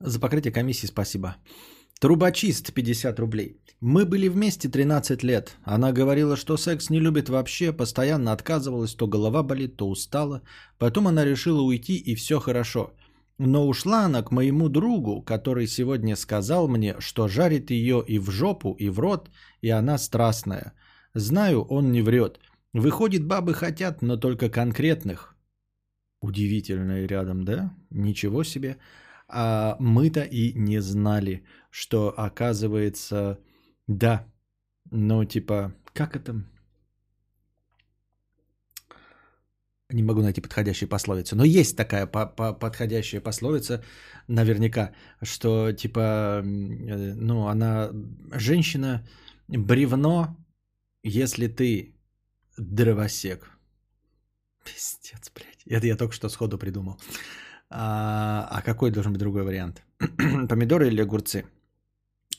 За покрытие комиссии спасибо. Трубочист 50 рублей. Мы были вместе 13 лет. Она говорила, что секс не любит вообще, постоянно отказывалась, то голова болит, то устала. Потом она решила уйти и все хорошо. Но ушла она к моему другу, который сегодня сказал мне, что жарит ее и в жопу, и в рот, и она страстная. Знаю, он не врет. Выходит, бабы хотят, но только конкретных. Удивительно рядом, да? Ничего себе. А мы-то и не знали, что оказывается, да, ну типа, как это? Не могу найти подходящую пословицу, но есть такая подходящая пословица, наверняка, что типа, э, ну она, женщина, бревно, если ты дровосек. Пиздец, блядь. Это я только что сходу придумал. А, а какой должен быть другой вариант? Помидоры или огурцы?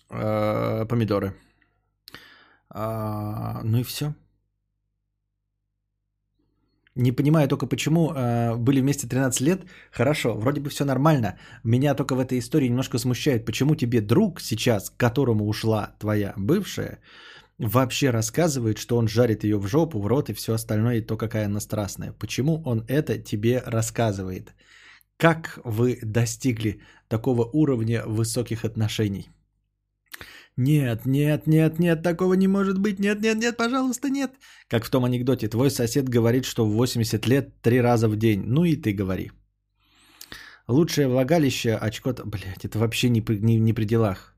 А, помидоры. А, ну и все. Не понимаю только, почему э, были вместе 13 лет. Хорошо, вроде бы все нормально. Меня только в этой истории немножко смущает, почему тебе друг сейчас, к которому ушла твоя бывшая, вообще рассказывает, что он жарит ее в жопу, в рот и все остальное, и то, какая она страстная. Почему он это тебе рассказывает? Как вы достигли такого уровня высоких отношений? Нет, нет, нет, нет, такого не может быть. Нет, нет, нет, пожалуйста, нет. Как в том анекдоте, твой сосед говорит, что в 80 лет три раза в день. Ну и ты говори. Лучшее влагалище, очко-то... Блядь, это вообще не, не, не при делах.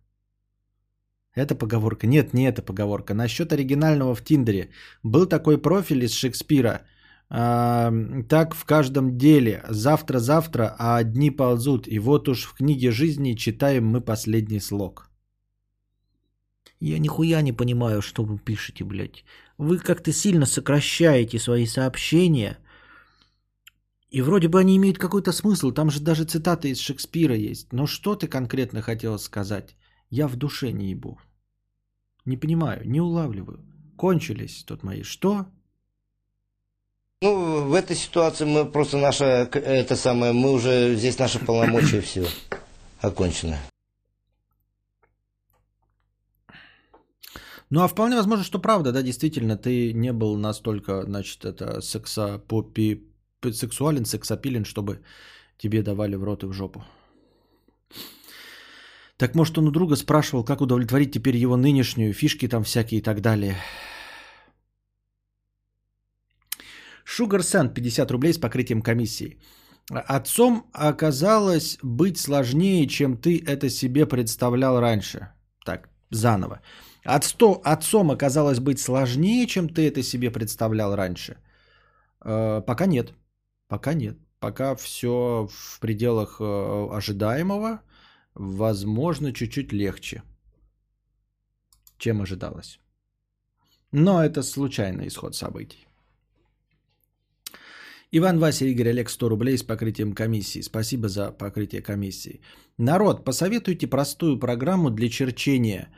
Это поговорка. Нет, не это поговорка. Насчет оригинального в Тиндере. Был такой профиль из Шекспира – а, так в каждом деле. Завтра-завтра, а одни ползут. И вот уж в книге жизни читаем мы последний слог. Я нихуя не понимаю, что вы пишете, блядь. Вы как-то сильно сокращаете свои сообщения. И вроде бы они имеют какой-то смысл. Там же даже цитаты из Шекспира есть. Но что ты конкретно хотел сказать? Я в душе не ебу. Не понимаю, не улавливаю. Кончились тут мои. Что? Ну, в этой ситуации мы просто наша, это самое, мы уже, здесь наши полномочия все окончено. Ну, а вполне возможно, что правда, да, действительно, ты не был настолько, значит, это сексопопи, сексуален, сексапилен, чтобы тебе давали в рот и в жопу. Так может он у друга спрашивал, как удовлетворить теперь его нынешнюю, фишки там всякие и так далее. Sugar Sand 50 рублей с покрытием комиссии. Отцом оказалось быть сложнее, чем ты это себе представлял раньше. Так, заново. От сто, отцом оказалось быть сложнее, чем ты это себе представлял раньше. Э, пока нет. Пока нет. Пока все в пределах э, ожидаемого. Возможно, чуть-чуть легче, чем ожидалось. Но это случайный исход событий. Иван Вася Игорь Олег 100 рублей с покрытием комиссии. Спасибо за покрытие комиссии. Народ, посоветуйте простую программу для черчения,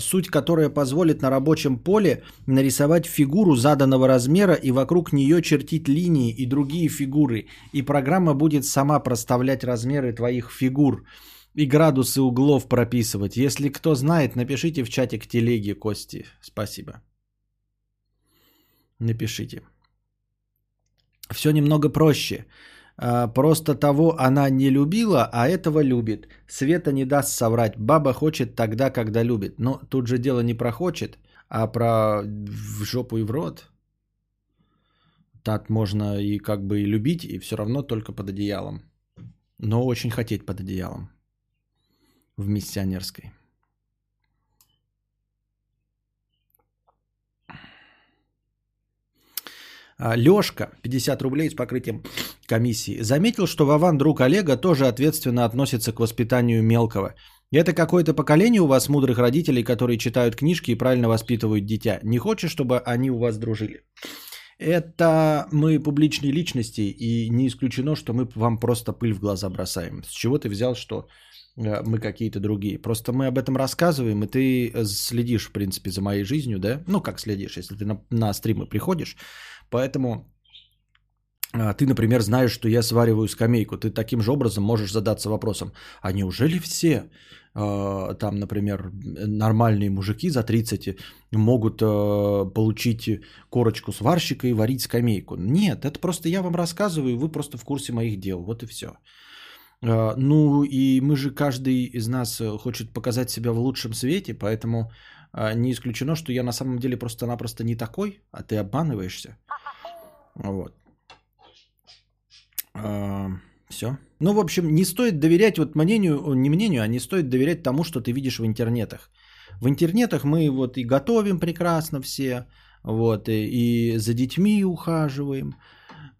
суть которая позволит на рабочем поле нарисовать фигуру заданного размера и вокруг нее чертить линии и другие фигуры. И программа будет сама проставлять размеры твоих фигур и градусы углов прописывать. Если кто знает, напишите в чате к телеге Кости. Спасибо. Напишите. Все немного проще. А, просто того она не любила, а этого любит. Света не даст соврать. Баба хочет тогда, когда любит. Но тут же дело не про хочет, а про в жопу и в рот. так можно и как бы и любить, и все равно только под одеялом. Но очень хотеть под одеялом. В миссионерской. Лешка, 50 рублей с покрытием комиссии. Заметил, что Вован, друг Олега, тоже ответственно относится к воспитанию мелкого. Это какое-то поколение у вас мудрых родителей, которые читают книжки и правильно воспитывают дитя. Не хочешь, чтобы они у вас дружили? Это мы публичные личности, и не исключено, что мы вам просто пыль в глаза бросаем. С чего ты взял, что э, мы какие-то другие? Просто мы об этом рассказываем, и ты следишь, в принципе, за моей жизнью, да? Ну, как следишь, если ты на, на стримы приходишь. Поэтому а, ты, например, знаешь, что я свариваю скамейку. Ты таким же образом можешь задаться вопросом, а неужели все а, там, например, нормальные мужики за 30 могут а, получить корочку сварщика и варить скамейку? Нет, это просто я вам рассказываю, вы просто в курсе моих дел. Вот и все. Ну и мы же, каждый из нас хочет показать себя в лучшем свете, поэтому не исключено, что я на самом деле просто-напросто не такой, а ты обманываешься. Вот. А, все. Ну, в общем, не стоит доверять вот мнению, не мнению, а не стоит доверять тому, что ты видишь в интернетах. В интернетах мы вот и готовим прекрасно все, вот, и, и за детьми ухаживаем,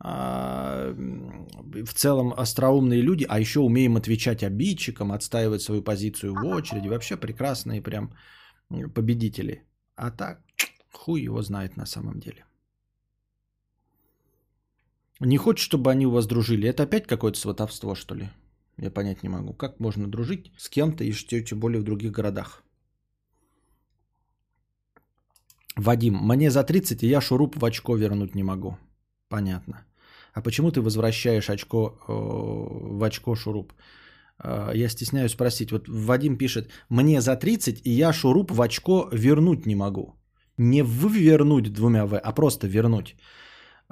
а, в целом остроумные люди, а еще умеем отвечать обидчикам, отстаивать свою позицию в очереди, вообще прекрасные прям победители. А так, хуй его знает на самом деле. Не хочешь, чтобы они у вас дружили? Это опять какое-то сватовство, что ли? Я понять не могу. Как можно дружить с кем-то и тем более в других городах? Вадим, мне за 30, и я шуруп в очко вернуть не могу. Понятно. А почему ты возвращаешь очко э, в очко шуруп? Э, я стесняюсь спросить. Вот Вадим пишет, мне за 30, и я шуруп в очко вернуть не могу. Не вывернуть двумя В, а просто вернуть.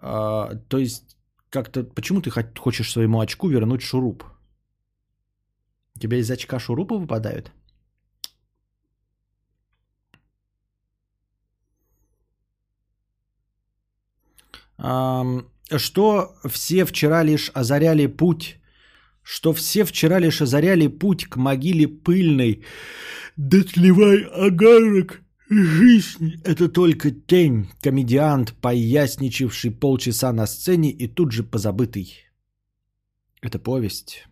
Э, то есть как-то... Почему ты хочешь своему очку вернуть шуруп? У тебя из очка шурупы выпадают? Что все вчера лишь озаряли путь, что все вчера лишь озаряли путь к могиле пыльной, дотлевай огарок Жизнь – это только тень, комедиант, поясничавший полчаса на сцене и тут же позабытый. Это повесть.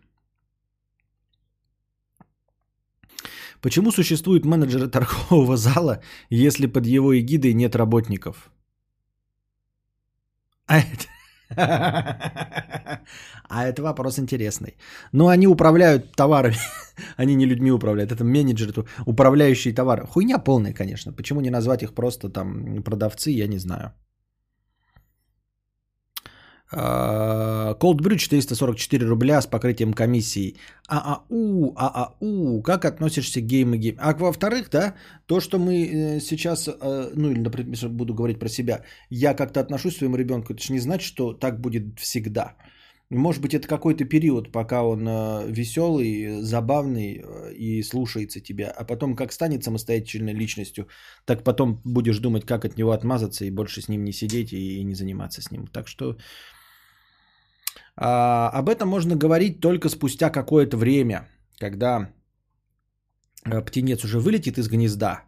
Почему существует менеджеры торгового зала, если под его эгидой нет работников? А это... А это вопрос интересный. Но они управляют товарами. они не людьми управляют. Это менеджеры, управляющие товары. Хуйня полная, конечно. Почему не назвать их просто там продавцы, я не знаю. А, Cold Brew 444 рубля с покрытием комиссии. ААУ, ААУ, как относишься к гейм? А во-вторых, да, то, что мы э, сейчас, э, ну или, например, буду говорить про себя, я как-то отношусь к своему ребенку, это же не значит, что так будет всегда. Может быть, это какой-то период, пока он э, веселый, забавный и слушается тебя, а потом, как станет самостоятельной личностью, так потом будешь думать, как от него отмазаться и больше с ним не сидеть и не заниматься с ним. Так что а, об этом можно говорить только спустя какое-то время, когда э, птенец уже вылетит из гнезда.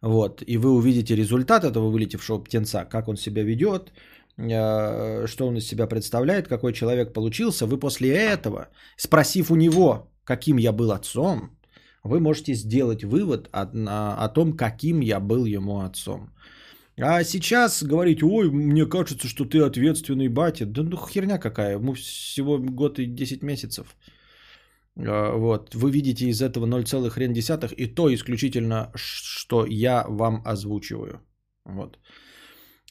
Вот, и вы увидите результат этого вылетевшего птенца, как он себя ведет, э, что он из себя представляет, какой человек получился. Вы после этого, спросив у него, каким я был отцом, вы можете сделать вывод о, о том, каким я был ему отцом. А сейчас говорить, ой, мне кажется, что ты ответственный батя. Да ну херня какая, ему всего год и 10 месяцев. А, вот, вы видите из этого 0,1 и то исключительно, что я вам озвучиваю. Вот.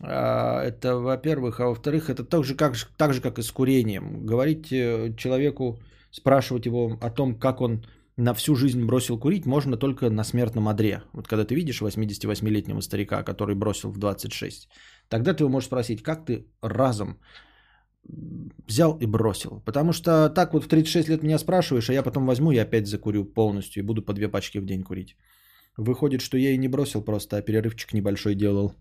А, это во-первых. А во-вторых, это так же, как, так же, как и с курением. Говорить э, человеку, спрашивать его о том, как он на всю жизнь бросил курить, можно только на смертном одре. Вот когда ты видишь 88-летнего старика, который бросил в 26, тогда ты его можешь спросить, как ты разом взял и бросил. Потому что так вот в 36 лет меня спрашиваешь, а я потом возьму и опять закурю полностью и буду по две пачки в день курить. Выходит, что я и не бросил просто, а перерывчик небольшой делал.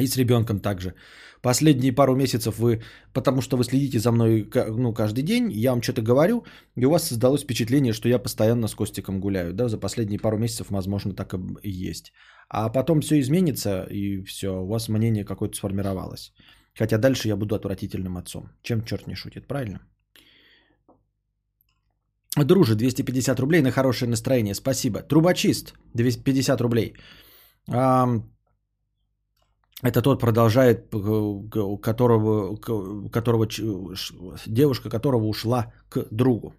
И с ребенком также. Последние пару месяцев вы, потому что вы следите за мной ну, каждый день, я вам что-то говорю, и у вас создалось впечатление, что я постоянно с Костиком гуляю. Да, за последние пару месяцев, возможно, так и есть. А потом все изменится, и все, у вас мнение какое-то сформировалось. Хотя дальше я буду отвратительным отцом. Чем черт не шутит, правильно? Друже, 250 рублей на хорошее настроение. Спасибо. Трубочист, 250 рублей. Это тот продолжает, которого, которого, девушка которого ушла к другу.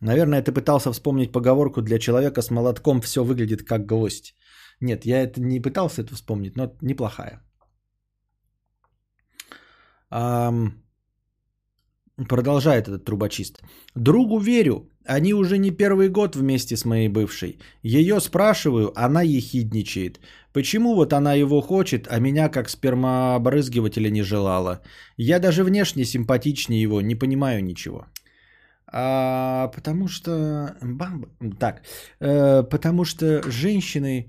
Наверное, ты пытался вспомнить поговорку «для человека с молотком все выглядит как гвоздь». Нет, я это не пытался это вспомнить, но неплохая. Продолжает этот трубочист. Другу верю. Они уже не первый год вместе с моей бывшей. Ее спрашиваю, она ехидничает. Почему вот она его хочет, а меня как спермообрызгивателя не желала? Я даже внешне симпатичнее его, не понимаю ничего. А, потому что... Так. Э, потому что женщины,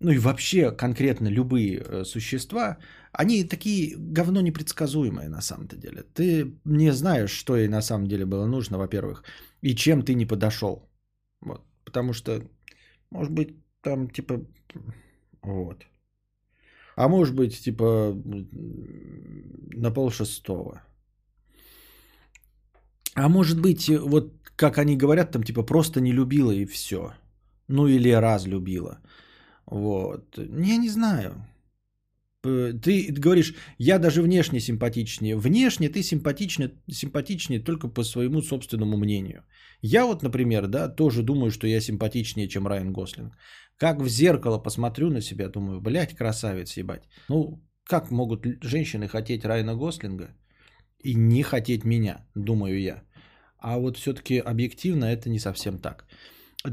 ну и вообще конкретно любые э, существа, они такие говно непредсказуемые на самом-то деле. Ты не знаешь, что ей на самом деле было нужно, во-первых, и чем ты не подошел. Вот. Потому что, может быть, там типа... Вот. А может быть, типа на пол шестого. А может быть, вот как они говорят, там типа просто не любила и все. Ну или раз любила. Вот. Я не знаю. Э, ты говоришь, я даже внешне симпатичнее. Внешне ты симпатичнее, симпатичнее только по своему собственному мнению. Я вот, например, да, тоже думаю, что я симпатичнее, чем Райан Гослинг. Как в зеркало посмотрю на себя, думаю, блядь, красавец, ебать. Ну, как могут женщины хотеть Райана Гослинга и не хотеть меня, думаю я. А вот все-таки объективно это не совсем так.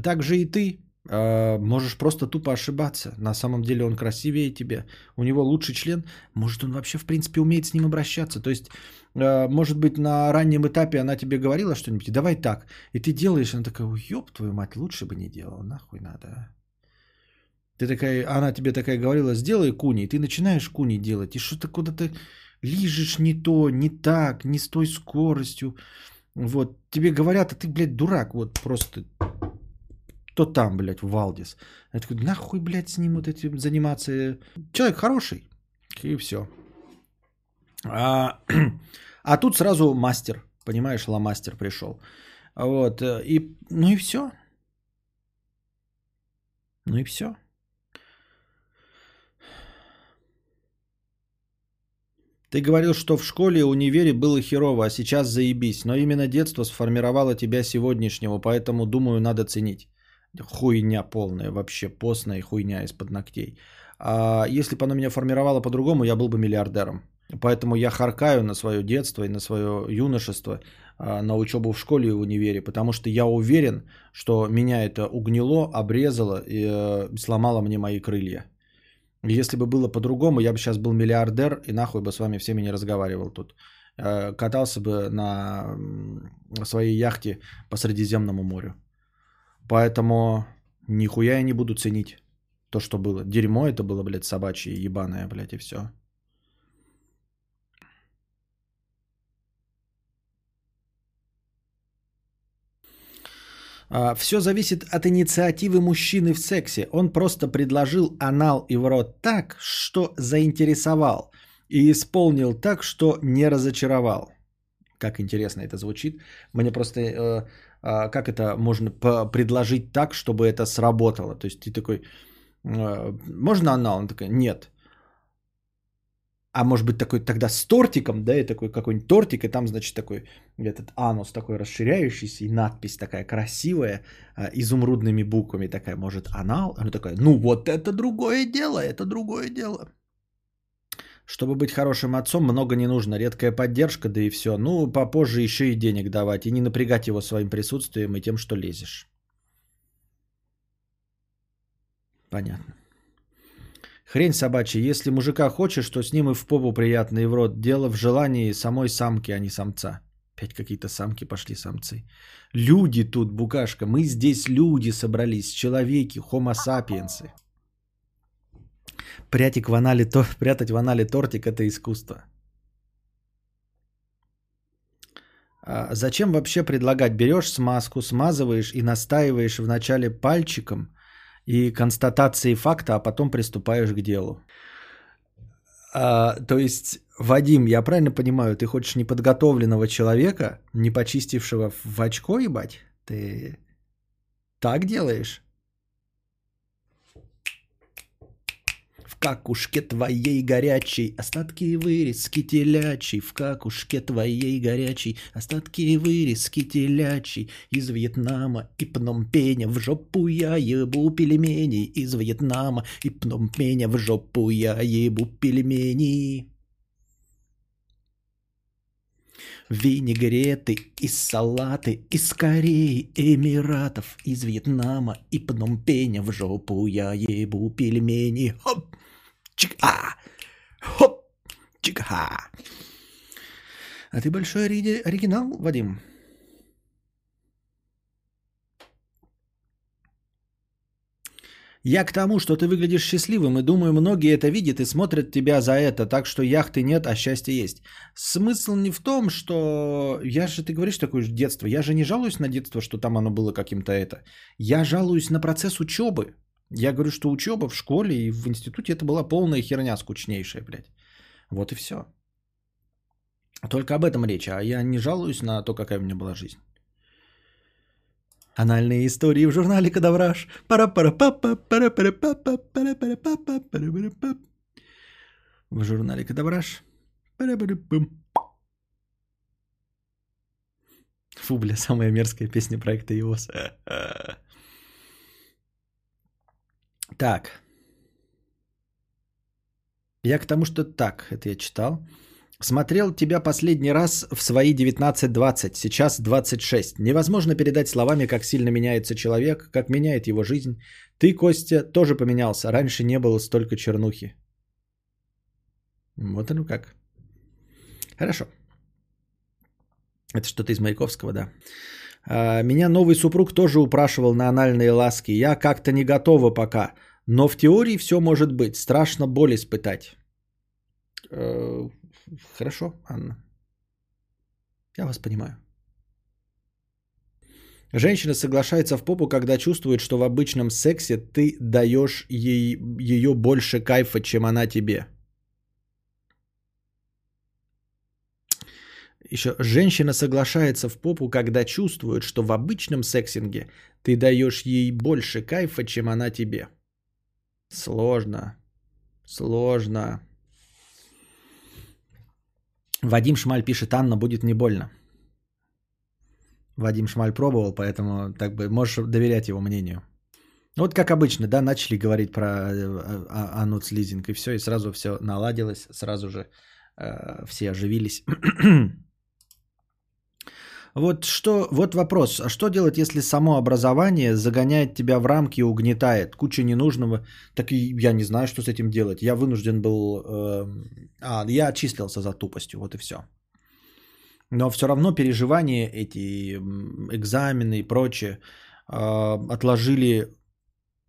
Также и ты а, можешь просто тупо ошибаться. На самом деле он красивее тебя, у него лучший член. Может, он вообще, в принципе, умеет с ним обращаться. То есть, а, может быть, на раннем этапе она тебе говорила что-нибудь, давай так. И ты делаешь, она такая, ёб твою мать, лучше бы не делал, нахуй надо. А». Ты такая, она тебе такая говорила, сделай куни, и ты начинаешь куни делать, и что-то куда-то лижешь не то, не так, не с той скоростью. Вот, тебе говорят, а ты, блядь, дурак, вот просто то там, блядь, Валдис. Я такой, нахуй, блядь, с ним вот этим заниматься. Человек хороший. И все. А, а тут сразу мастер, понимаешь, ламастер пришел. Вот, э, и, ну и все. Ну и все. Ты говорил, что в школе и универе было херово, а сейчас заебись. Но именно детство сформировало тебя сегодняшнего, поэтому, думаю, надо ценить. Хуйня полная, вообще постная хуйня из-под ногтей. А если бы она меня формировала по-другому, я был бы миллиардером. Поэтому я харкаю на свое детство и на свое юношество, а, на учебу в школе и в универе, потому что я уверен, что меня это угнило, обрезало и э, сломало мне мои крылья. Если бы было по-другому, я бы сейчас был миллиардер и нахуй бы с вами всеми не разговаривал тут. Э, катался бы на своей яхте по Средиземному морю. Поэтому нихуя я не буду ценить то, что было. Дерьмо это было, блядь, собачье, ебаное, блядь, и все. А, все зависит от инициативы мужчины в сексе. Он просто предложил анал и в рот так, что заинтересовал. И исполнил так, что не разочаровал. Как интересно это звучит. Мне просто э, как это можно предложить так, чтобы это сработало. То есть ты такой, «А, можно анал? Он такой, нет. А может быть такой тогда с тортиком, да, и такой какой-нибудь тортик, и там, значит, такой этот анус такой расширяющийся, и надпись такая красивая, а, изумрудными буквами такая, может, анал? Она такая, ну вот это другое дело, это другое дело. Чтобы быть хорошим отцом, много не нужно. Редкая поддержка, да и все. Ну, попозже еще и денег давать. И не напрягать его своим присутствием и тем, что лезешь. Понятно. Хрень собачья. Если мужика хочешь, то с ним и в попу приятно, и в рот. Дело в желании самой самки, а не самца. Опять какие-то самки пошли самцы. Люди тут, букашка. Мы здесь люди собрались. Человеки, хомо сапиенсы. Прятик в анале, то, прятать в анале тортик – это искусство. А зачем вообще предлагать? Берешь смазку, смазываешь и настаиваешь вначале пальчиком и констатацией факта, а потом приступаешь к делу. А, то есть, Вадим, я правильно понимаю, ты хочешь неподготовленного человека, не почистившего в очко ебать? Ты так делаешь? Какушке твоей горячей остатки вырезки телячий, в какушке твоей горячей остатки вырезки телячий из Вьетнама и Пномпеня в жопу я ебу пельмени из Вьетнама и Пномпеня в жопу я ебу пельмени. Винегреты и салаты из Кореи, Эмиратов, из Вьетнама и Пномпеня в жопу я ебу пельмени. Хоп! Чика! Хоп! Чика! А ты большой ори- оригинал, Вадим? Я к тому, что ты выглядишь счастливым, и думаю, многие это видят и смотрят тебя за это, так что яхты нет, а счастье есть. Смысл не в том, что... Я же, ты говоришь такое же детство. Я же не жалуюсь на детство, что там оно было каким-то это. Я жалуюсь на процесс учебы. Я говорю, что учеба в школе и в институте это была полная херня скучнейшая, блядь. Вот и все. Только об этом речь, а я не жалуюсь на то, какая у меня была жизнь. Анальные истории в журнале Кадавраж. пара пара папа пара пара папа пара пара папа пара пара пап В журнале Кадавраж. пара пара пам Фу, бля, самая мерзкая песня проекта ИОС. Так. Я к тому, что так, это я читал. Смотрел тебя последний раз в свои 19-20, сейчас 26. Невозможно передать словами, как сильно меняется человек, как меняет его жизнь. Ты, Костя, тоже поменялся. Раньше не было столько чернухи. Вот оно как. Хорошо. Это что-то из Маяковского, да. А, меня новый супруг тоже упрашивал на анальные ласки. Я как-то не готова пока. Но в теории все может быть. Страшно боль испытать. Э, хорошо, Анна. Я вас понимаю. Женщина соглашается в попу, когда чувствует, что в обычном сексе ты даешь ей ее больше кайфа, чем она тебе. Еще женщина соглашается в попу, когда чувствует, что в обычном сексинге ты даешь ей больше кайфа, чем она тебе. Сложно. Сложно. Вадим Шмаль пишет, Анна, будет не больно. Вадим Шмаль пробовал, поэтому так бы можешь доверять его мнению. Вот как обычно, да, начали говорить про э, а, анут слизинг, и все, и сразу все наладилось, сразу же э, все оживились. Вот что, вот вопрос, а что делать, если само образование загоняет тебя в рамки и угнетает, куча ненужного, так и я не знаю, что с этим делать. Я вынужден был, э, а, я отчислился за тупостью, вот и все. Но все равно переживания эти, экзамены и прочее э, отложили,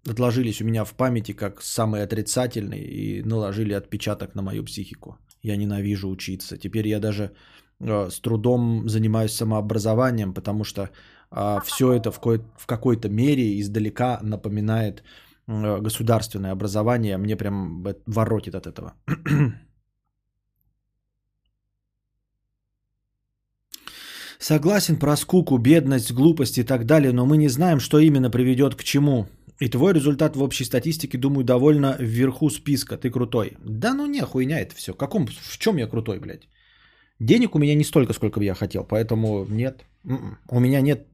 отложились у меня в памяти как самые отрицательные и наложили отпечаток на мою психику. Я ненавижу учиться. Теперь я даже с трудом занимаюсь самообразованием, потому что а, все это в, ко- в какой-то мере издалека напоминает э, государственное образование. Мне прям воротит от этого. Согласен про скуку, бедность, глупость и так далее, но мы не знаем, что именно приведет к чему. И твой результат в общей статистике, думаю, довольно вверху списка. Ты крутой. Да ну не, хуйня это все. Каком, в чем я крутой, блядь? Денег у меня не столько, сколько бы я хотел, поэтому нет. М-м. У меня нет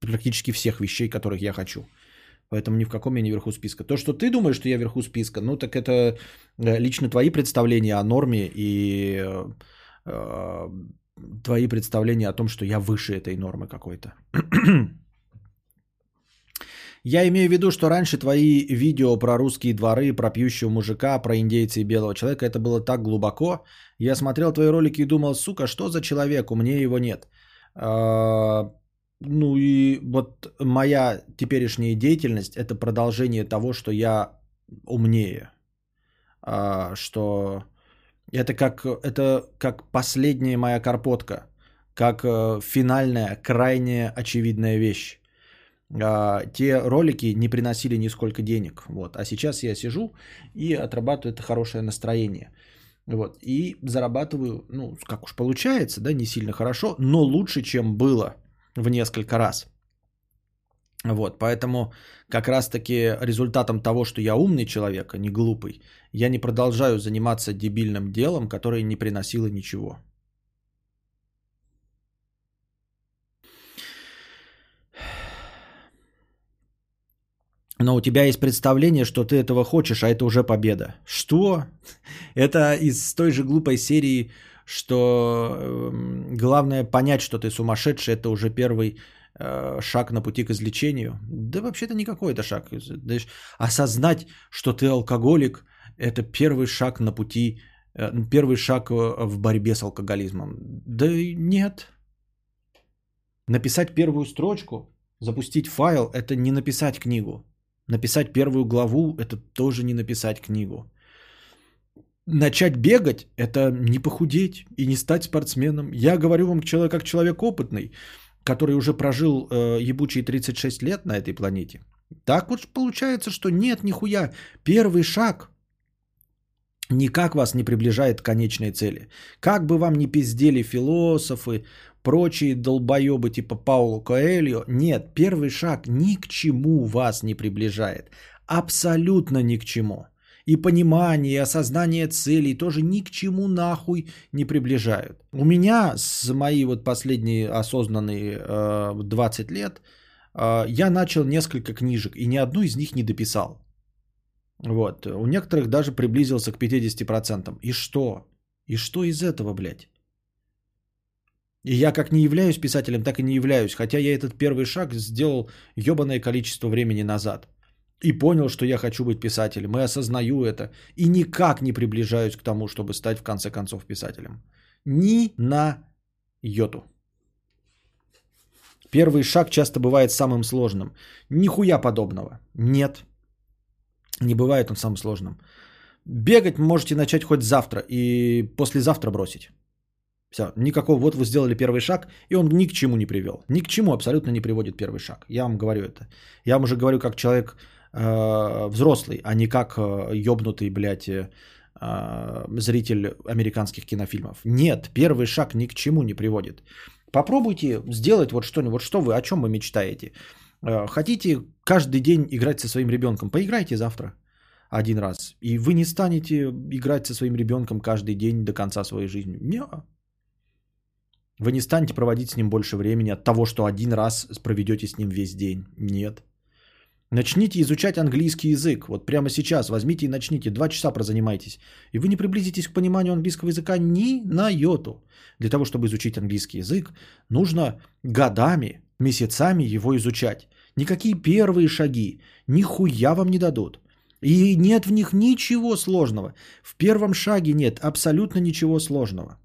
практически всех вещей, которых я хочу. Поэтому ни в каком я не вверху списка. То, что ты думаешь, что я вверху списка, ну так это э, лично твои представления о норме и э, э, твои представления о том, что я выше этой нормы какой-то. Я имею в виду, что раньше твои видео про русские дворы, про пьющего мужика, про индейца и белого человека, это было так глубоко. Я смотрел твои ролики и думал, сука, что за человек, у меня его нет. А, ну и вот моя теперешняя деятельность – это продолжение того, что я умнее. а, что это как, это как последняя моя карпотка, как э, финальная, крайне очевидная вещь. А, те ролики не приносили нисколько денег. Вот. А сейчас я сижу и отрабатываю это хорошее настроение. Вот. И зарабатываю, ну, как уж получается, да, не сильно хорошо, но лучше, чем было в несколько раз. Вот, поэтому как раз-таки результатом того, что я умный человек, а не глупый, я не продолжаю заниматься дебильным делом, которое не приносило ничего. Но у тебя есть представление, что ты этого хочешь, а это уже победа. Что? Это из той же глупой серии, что э, главное понять, что ты сумасшедший, это уже первый э, шаг на пути к излечению. Да вообще-то никакой это шаг. Осознать, что ты алкоголик, это первый шаг на пути, э, первый шаг э, в борьбе с алкоголизмом. Да нет. Написать первую строчку, запустить файл, это не написать книгу. Написать первую главу – это тоже не написать книгу. Начать бегать – это не похудеть и не стать спортсменом. Я говорю вам как человек опытный, который уже прожил э, ебучие 36 лет на этой планете. Так вот получается, что нет, нихуя. Первый шаг никак вас не приближает к конечной цели. Как бы вам ни пиздели философы, прочие долбоебы типа Пауло Коэльо. Нет, первый шаг ни к чему вас не приближает. Абсолютно ни к чему. И понимание, и осознание целей тоже ни к чему нахуй не приближают. У меня с мои вот последние осознанные э, 20 лет э, я начал несколько книжек и ни одну из них не дописал. Вот. У некоторых даже приблизился к 50%. И что? И что из этого, блядь? И я как не являюсь писателем, так и не являюсь. Хотя я этот первый шаг сделал ебаное количество времени назад. И понял, что я хочу быть писателем. И осознаю это. И никак не приближаюсь к тому, чтобы стать в конце концов писателем. Ни на йоту. Первый шаг часто бывает самым сложным. Нихуя подобного. Нет. Не бывает он самым сложным. Бегать можете начать хоть завтра и послезавтра бросить. Все, никакого, вот вы сделали первый шаг, и он ни к чему не привел. Ни к чему абсолютно не приводит первый шаг. Я вам говорю это. Я вам уже говорю как человек э, взрослый, а не как э, ёбнутый, блядь, э, зритель американских кинофильмов. Нет, первый шаг ни к чему не приводит. Попробуйте сделать вот что-нибудь. Вот что вы, о чем вы мечтаете? Э, хотите каждый день играть со своим ребенком? Поиграйте завтра один раз. И вы не станете играть со своим ребенком каждый день до конца своей жизни. Нет. Вы не станете проводить с ним больше времени от того, что один раз проведете с ним весь день. Нет. Начните изучать английский язык. Вот прямо сейчас возьмите и начните. Два часа прозанимайтесь. И вы не приблизитесь к пониманию английского языка ни на йоту. Для того, чтобы изучить английский язык, нужно годами, месяцами его изучать. Никакие первые шаги нихуя вам не дадут. И нет в них ничего сложного. В первом шаге нет абсолютно ничего сложного.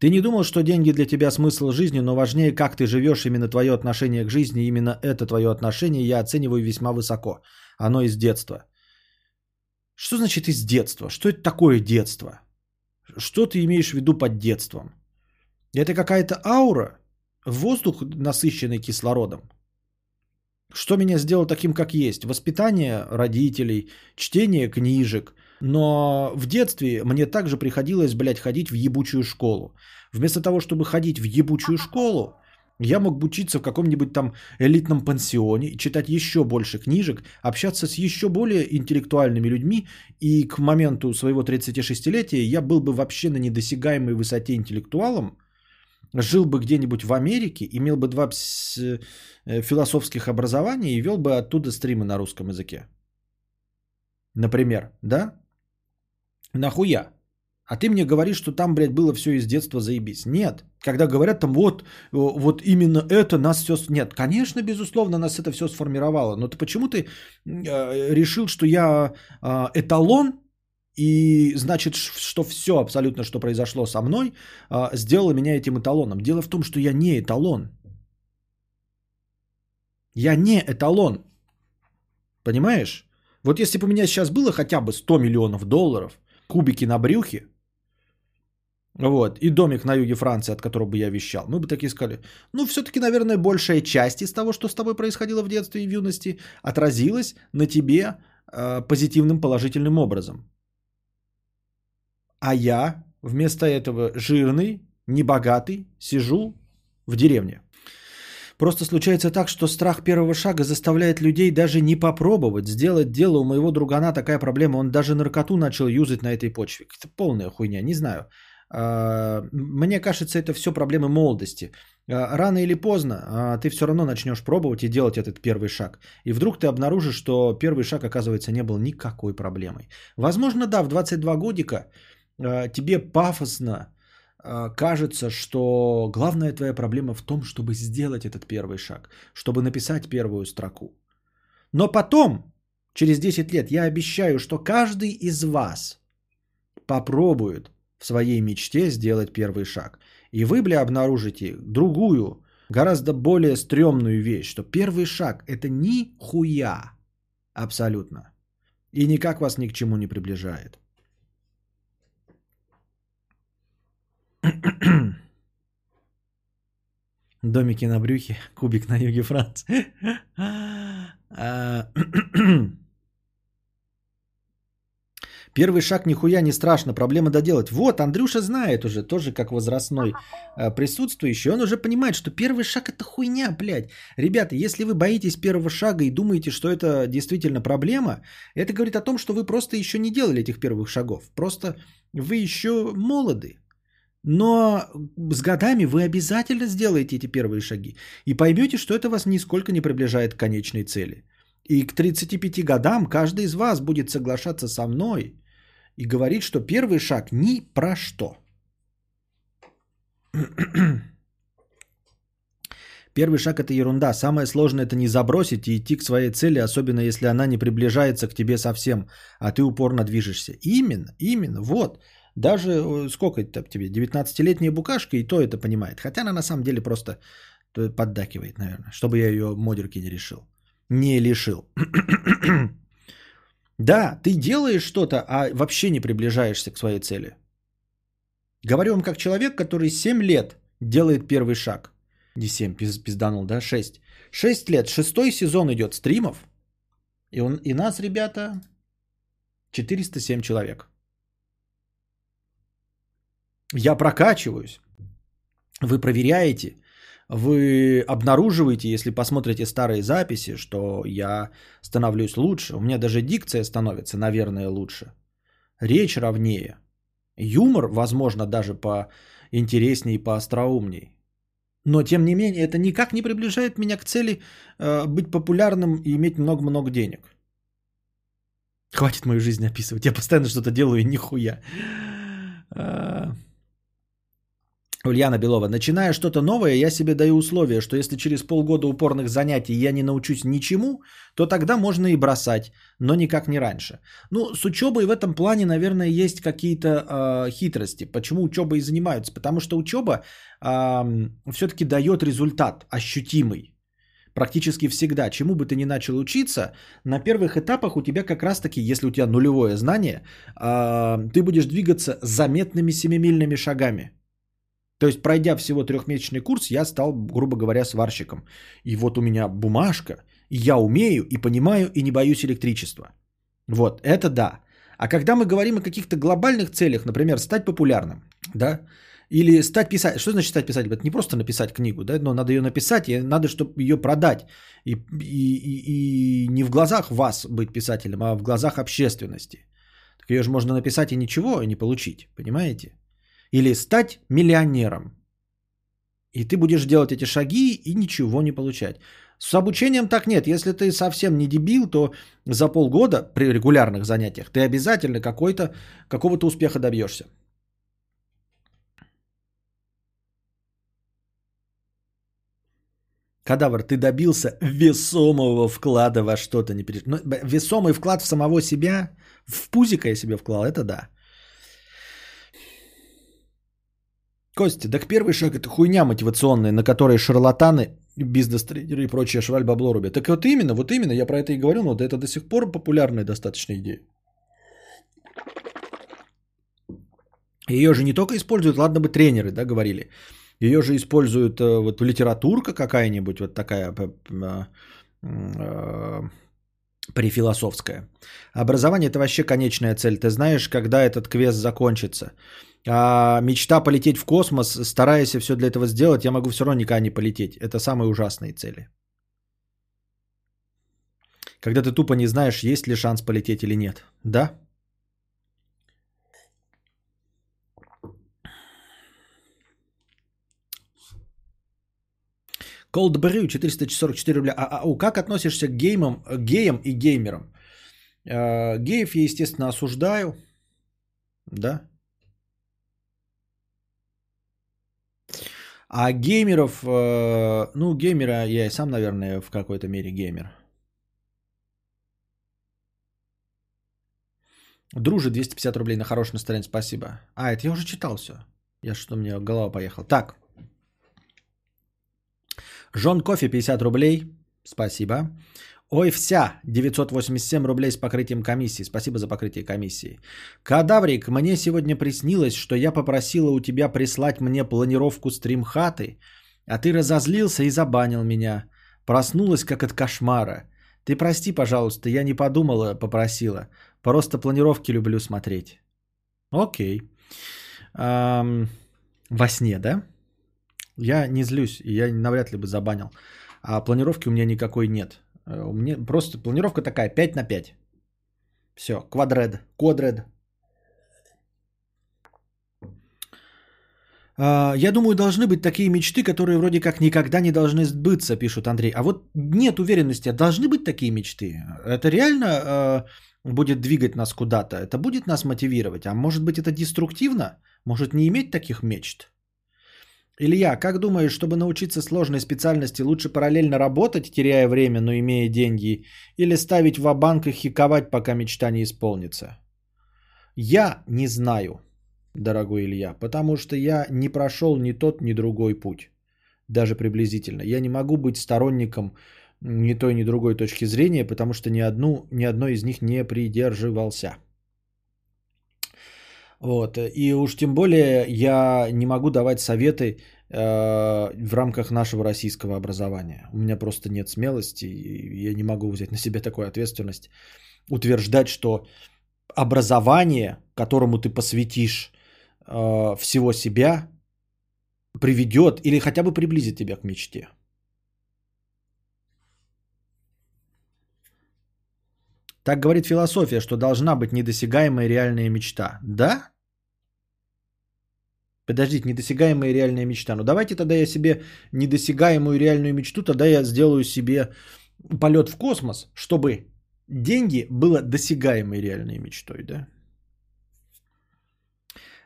Ты не думал, что деньги для тебя смысл жизни, но важнее, как ты живешь, именно твое отношение к жизни, именно это твое отношение я оцениваю весьма высоко. Оно из детства. Что значит из детства? Что это такое детство? Что ты имеешь в виду под детством? Это какая-то аура? Воздух, насыщенный кислородом? Что меня сделало таким, как есть? Воспитание родителей, чтение книжек, но в детстве мне также приходилось, блядь, ходить в ебучую школу. Вместо того, чтобы ходить в ебучую школу, я мог бы учиться в каком-нибудь там элитном пансионе, читать еще больше книжек, общаться с еще более интеллектуальными людьми, и к моменту своего 36-летия я был бы вообще на недосягаемой высоте интеллектуалом, жил бы где-нибудь в Америке, имел бы два э, философских образования и вел бы оттуда стримы на русском языке. Например, да? Нахуя? А ты мне говоришь, что там, блядь, было все из детства заебись. Нет. Когда говорят там, вот, вот именно это нас все... Нет, конечно, безусловно, нас это все сформировало. Но ты почему ты э, решил, что я э, эталон, и значит, что все абсолютно, что произошло со мной, э, сделало меня этим эталоном. Дело в том, что я не эталон. Я не эталон. Понимаешь? Вот если бы у меня сейчас было хотя бы 100 миллионов долларов, кубики на брюхе, вот, и домик на юге Франции, от которого бы я вещал, мы бы такие сказали, ну, все-таки, наверное, большая часть из того, что с тобой происходило в детстве и в юности, отразилась на тебе э, позитивным, положительным образом. А я вместо этого жирный, небогатый, сижу в деревне. Просто случается так, что страх первого шага заставляет людей даже не попробовать сделать дело. У моего другана такая проблема, он даже наркоту начал юзать на этой почве. Это полная хуйня, не знаю. А, мне кажется, это все проблемы молодости. А, рано или поздно а, ты все равно начнешь пробовать и делать этот первый шаг. И вдруг ты обнаружишь, что первый шаг, оказывается, не был никакой проблемой. Возможно, да, в 22 годика тебе пафосно кажется, что главная твоя проблема в том, чтобы сделать этот первый шаг, чтобы написать первую строку. Но потом, через 10 лет, я обещаю, что каждый из вас попробует в своей мечте сделать первый шаг. И вы, бля, обнаружите другую, гораздо более стрёмную вещь, что первый шаг – это ни хуя абсолютно. И никак вас ни к чему не приближает. Домики на брюхе, кубик на юге Франции. А, Первый шаг нихуя не страшно, проблема доделать. Вот, Андрюша знает уже, тоже как возрастной э, присутствующий, он уже понимает, что первый шаг это хуйня, блядь. Ребята, если вы боитесь первого шага и думаете, что это действительно проблема, это говорит о том, что вы просто еще не делали этих первых шагов. Просто вы еще молоды. Но с годами вы обязательно сделаете эти первые шаги и поймете, что это вас нисколько не приближает к конечной цели. И к 35 годам каждый из вас будет соглашаться со мной и говорить, что первый шаг ни про что. Первый шаг это ерунда. Самое сложное это не забросить и идти к своей цели, особенно если она не приближается к тебе совсем, а ты упорно движешься. Именно, именно, вот. Даже э, сколько это тебе, 19-летняя букашка и то это понимает. Хотя она на самом деле просто поддакивает, наверное, чтобы я ее модерки не решил не лишил. да, ты делаешь что-то, а вообще не приближаешься к своей цели. Говорю вам как человек, который 7 лет делает первый шаг. Не 7, пизданул, да, 6. 6 лет, шестой сезон идет стримов. И, он, и нас, ребята, 407 человек. Я прокачиваюсь. Вы проверяете вы обнаруживаете, если посмотрите старые записи, что я становлюсь лучше. У меня даже дикция становится, наверное, лучше. Речь ровнее. Юмор, возможно, даже по интереснее и по остроумней. Но, тем не менее, это никак не приближает меня к цели э, быть популярным и иметь много-много денег. Хватит мою жизнь описывать. Я постоянно что-то делаю и нихуя. Ульяна Белова. Начиная что-то новое, я себе даю условие, что если через полгода упорных занятий я не научусь ничему, то тогда можно и бросать, но никак не раньше. Ну, с учебой в этом плане, наверное, есть какие-то э, хитрости. Почему учебой занимаются? Потому что учеба э, все-таки дает результат ощутимый. Практически всегда, чему бы ты ни начал учиться, на первых этапах у тебя как раз-таки, если у тебя нулевое знание, э, ты будешь двигаться заметными семимильными шагами. То есть, пройдя всего трехмесячный курс, я стал, грубо говоря, сварщиком. И вот у меня бумажка, и я умею, и понимаю, и не боюсь электричества. Вот, это да. А когда мы говорим о каких-то глобальных целях, например, стать популярным, да, или стать писателем. Что значит стать писателем? Это не просто написать книгу, да, но надо ее написать, и надо, чтобы ее продать. И, и, и, и не в глазах вас быть писателем, а в глазах общественности. Так ее же можно написать и ничего не получить, понимаете? Или стать миллионером. И ты будешь делать эти шаги и ничего не получать. С обучением так нет. Если ты совсем не дебил, то за полгода при регулярных занятиях ты обязательно какой-то, какого-то успеха добьешься. Кадавр, ты добился весомого вклада во что-то. Не переж... Ну, весомый вклад в самого себя, в пузика я себе вклал, это да. Костя, так первый шаг это хуйня мотивационная, на которой шарлатаны бизнес-тренеры и прочее шваль бабло рубят. Так вот именно, вот именно, я про это и говорю, но это до сих пор популярная достаточно идея. Ее же не только используют, ладно бы тренеры, да, говорили. Ее же используют э, вот литературка какая-нибудь, вот такая э, э, прифилософская. Образование это вообще конечная цель. Ты знаешь, когда этот квест закончится. А мечта полететь в космос, стараясь все для этого сделать, я могу все равно никогда не полететь. Это самые ужасные цели. Когда ты тупо не знаешь, есть ли шанс полететь или нет. Да? Cold Brew 444 рубля. А, а, как относишься к геймам, геям и геймерам? Э, геев я, естественно, осуждаю. Да. А геймеров, э, ну, геймера я и сам, наверное, в какой-то мере геймер. Дружи 250 рублей на хорошее настроение, спасибо. А, это я уже читал все. Я что, у меня голова поехала. Так. Жон Кофе 50 рублей. Спасибо. Ой, вся 987 рублей с покрытием комиссии. Спасибо за покрытие комиссии. Кадаврик, мне сегодня приснилось, что я попросила у тебя прислать мне планировку стримхаты, а ты разозлился и забанил меня. Проснулась как от кошмара. Ты прости, пожалуйста, я не подумала, попросила. Просто планировки люблю смотреть. Окей. Эм, во сне, да? Я не злюсь, я навряд ли бы забанил. А планировки у меня никакой нет. Э, у меня просто планировка такая 5 на 5. Все, квадред, квадред. А, я думаю, должны быть такие мечты, которые вроде как никогда не должны сбыться, пишут Андрей. А вот нет уверенности, а должны быть такие мечты. Это реально э, будет двигать нас куда-то, это будет нас мотивировать. А может быть это деструктивно? Может не иметь таких мечт? Илья, как думаешь, чтобы научиться сложной специальности, лучше параллельно работать, теряя время, но имея деньги, или ставить в банк и хиковать, пока мечта не исполнится? Я не знаю, дорогой Илья, потому что я не прошел ни тот, ни другой путь. Даже приблизительно. Я не могу быть сторонником ни той, ни другой точки зрения, потому что ни, одну, ни одной из них не придерживался. Вот. И уж тем более я не могу давать советы э, в рамках нашего российского образования. У меня просто нет смелости, и я не могу взять на себя такую ответственность, утверждать, что образование, которому ты посвятишь э, всего себя, приведет или хотя бы приблизит тебя к мечте. Так говорит философия, что должна быть недосягаемая реальная мечта. Да? Подождите, недосягаемая реальная мечта. Ну давайте тогда я себе недосягаемую реальную мечту, тогда я сделаю себе полет в космос, чтобы деньги было досягаемой реальной мечтой, да?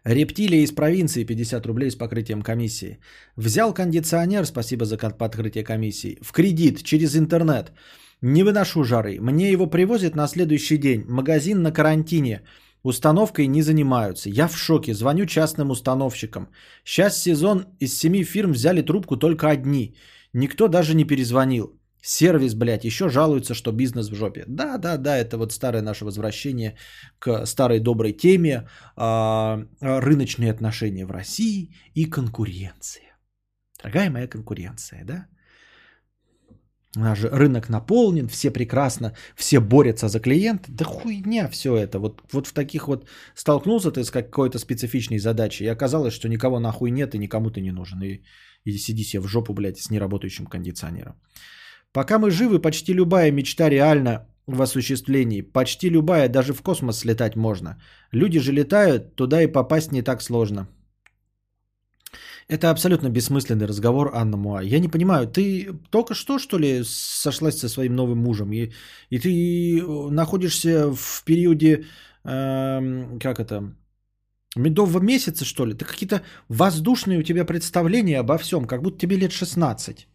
Рептилия из провинции 50 рублей с покрытием комиссии. Взял кондиционер, спасибо за подкрытие комиссии, в кредит через интернет. Не выношу жары. Мне его привозят на следующий день. Магазин на карантине. Установкой не занимаются. Я в шоке. Звоню частным установщикам. Сейчас сезон из семи фирм взяли трубку только одни. Никто даже не перезвонил. Сервис, блядь, еще жалуется, что бизнес в жопе. Да, да, да, это вот старое наше возвращение к старой доброй теме а, рыночные отношения в России и конкуренция. Дорогая моя конкуренция, да? У нас же рынок наполнен, все прекрасно, все борются за клиента. Да хуйня все это. Вот, вот в таких вот столкнулся ты с какой-то специфичной задачей, и оказалось, что никого нахуй нет и никому ты не нужен. И, и сиди себе в жопу, блядь, с неработающим кондиционером. Пока мы живы, почти любая мечта реальна в осуществлении. Почти любая, даже в космос слетать можно. Люди же летают, туда и попасть не так сложно. Это абсолютно бессмысленный разговор, Анна Муа. Я не понимаю, ты только что, что ли, сошлась со своим новым мужем, и, и ты находишься в периоде, э, как это, медового месяца, что ли? Ты какие-то воздушные у тебя представления обо всем, как будто тебе лет 16.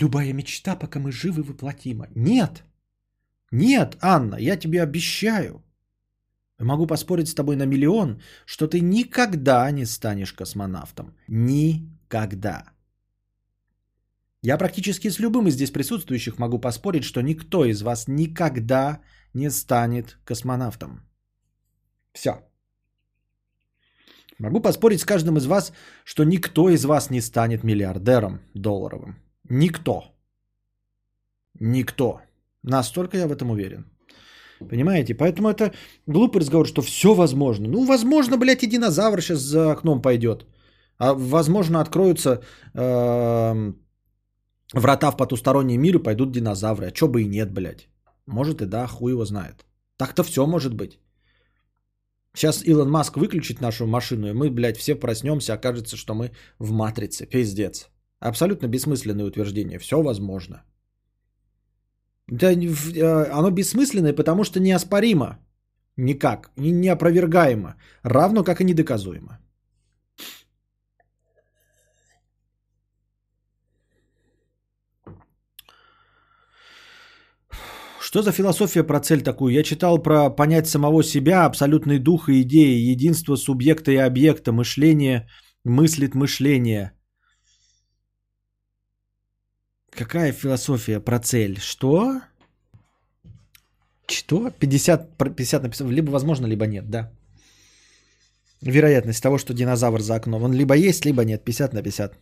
Любая мечта, пока мы живы, воплотима. Нет, нет, Анна, я тебе обещаю – Могу поспорить с тобой на миллион, что ты никогда не станешь космонавтом. Никогда. Я практически с любым из здесь присутствующих могу поспорить, что никто из вас никогда не станет космонавтом. Все. Могу поспорить с каждым из вас, что никто из вас не станет миллиардером долларовым. Никто. Никто. Настолько я в этом уверен. Понимаете? Поэтому это глупый разговор, что все возможно. Ну, возможно, блядь, и динозавр сейчас за окном пойдет. А возможно, откроются э, врата в потусторонний мир и пойдут динозавры. А чё бы и нет, блядь. Может и да, хуй его знает. Так-то все может быть. Сейчас Илон Маск выключит нашу машину, и мы, блядь, все проснемся, окажется, что мы в матрице. Пиздец. Абсолютно бессмысленное утверждение. Все возможно. Да, э, оно бессмысленное, потому что неоспоримо. Никак. Неопровергаемо. Равно как и недоказуемо. Что за философия про цель такую? Я читал про понять самого себя, абсолютный дух и идеи, единство субъекта и объекта, мышление, мыслит мышление. Какая философия про цель? Что? Что? 50, 50 написано. Либо возможно, либо нет, да. Вероятность того, что динозавр за окном. Он либо есть, либо нет. 50 на 50.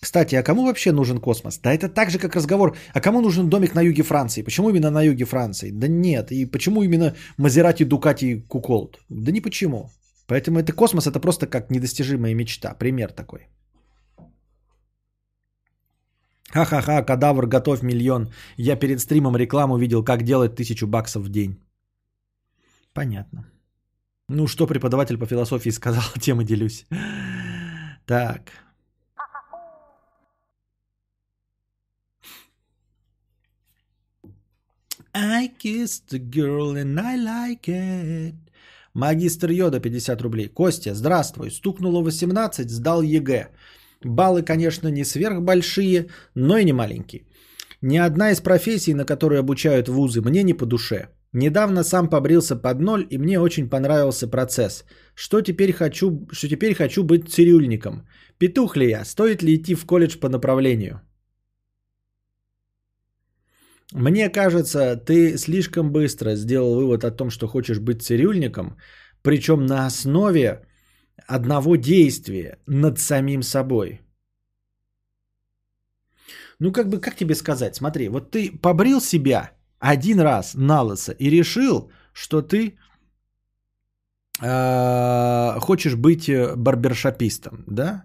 Кстати, а кому вообще нужен космос? Да это так же, как разговор, а кому нужен домик на юге Франции? Почему именно на юге Франции? Да нет, и почему именно Мазерати, Дукати, Куколд? Да не почему. Поэтому это космос, это просто как недостижимая мечта. Пример такой. Ха-ха-ха, кадавр, готовь миллион. Я перед стримом рекламу видел, как делать тысячу баксов в день. Понятно. Ну, что преподаватель по философии сказал, тем и делюсь. Так. I kissed the girl and I like it. Магистр Йода 50 рублей. Костя, здравствуй. Стукнуло 18, сдал ЕГЭ. Баллы, конечно, не сверхбольшие, но и не маленькие. Ни одна из профессий, на которые обучают вузы, мне не по душе. Недавно сам побрился под ноль, и мне очень понравился процесс. Что теперь хочу, что теперь хочу быть цирюльником. Петух ли я? Стоит ли идти в колледж по направлению? Мне кажется, ты слишком быстро сделал вывод о том, что хочешь быть цирюльником, причем на основе одного действия над самим собой. Ну, как бы, как тебе сказать? Смотри, вот ты побрил себя один раз на лысо и решил, что ты э, хочешь быть э, барбершопистом, да?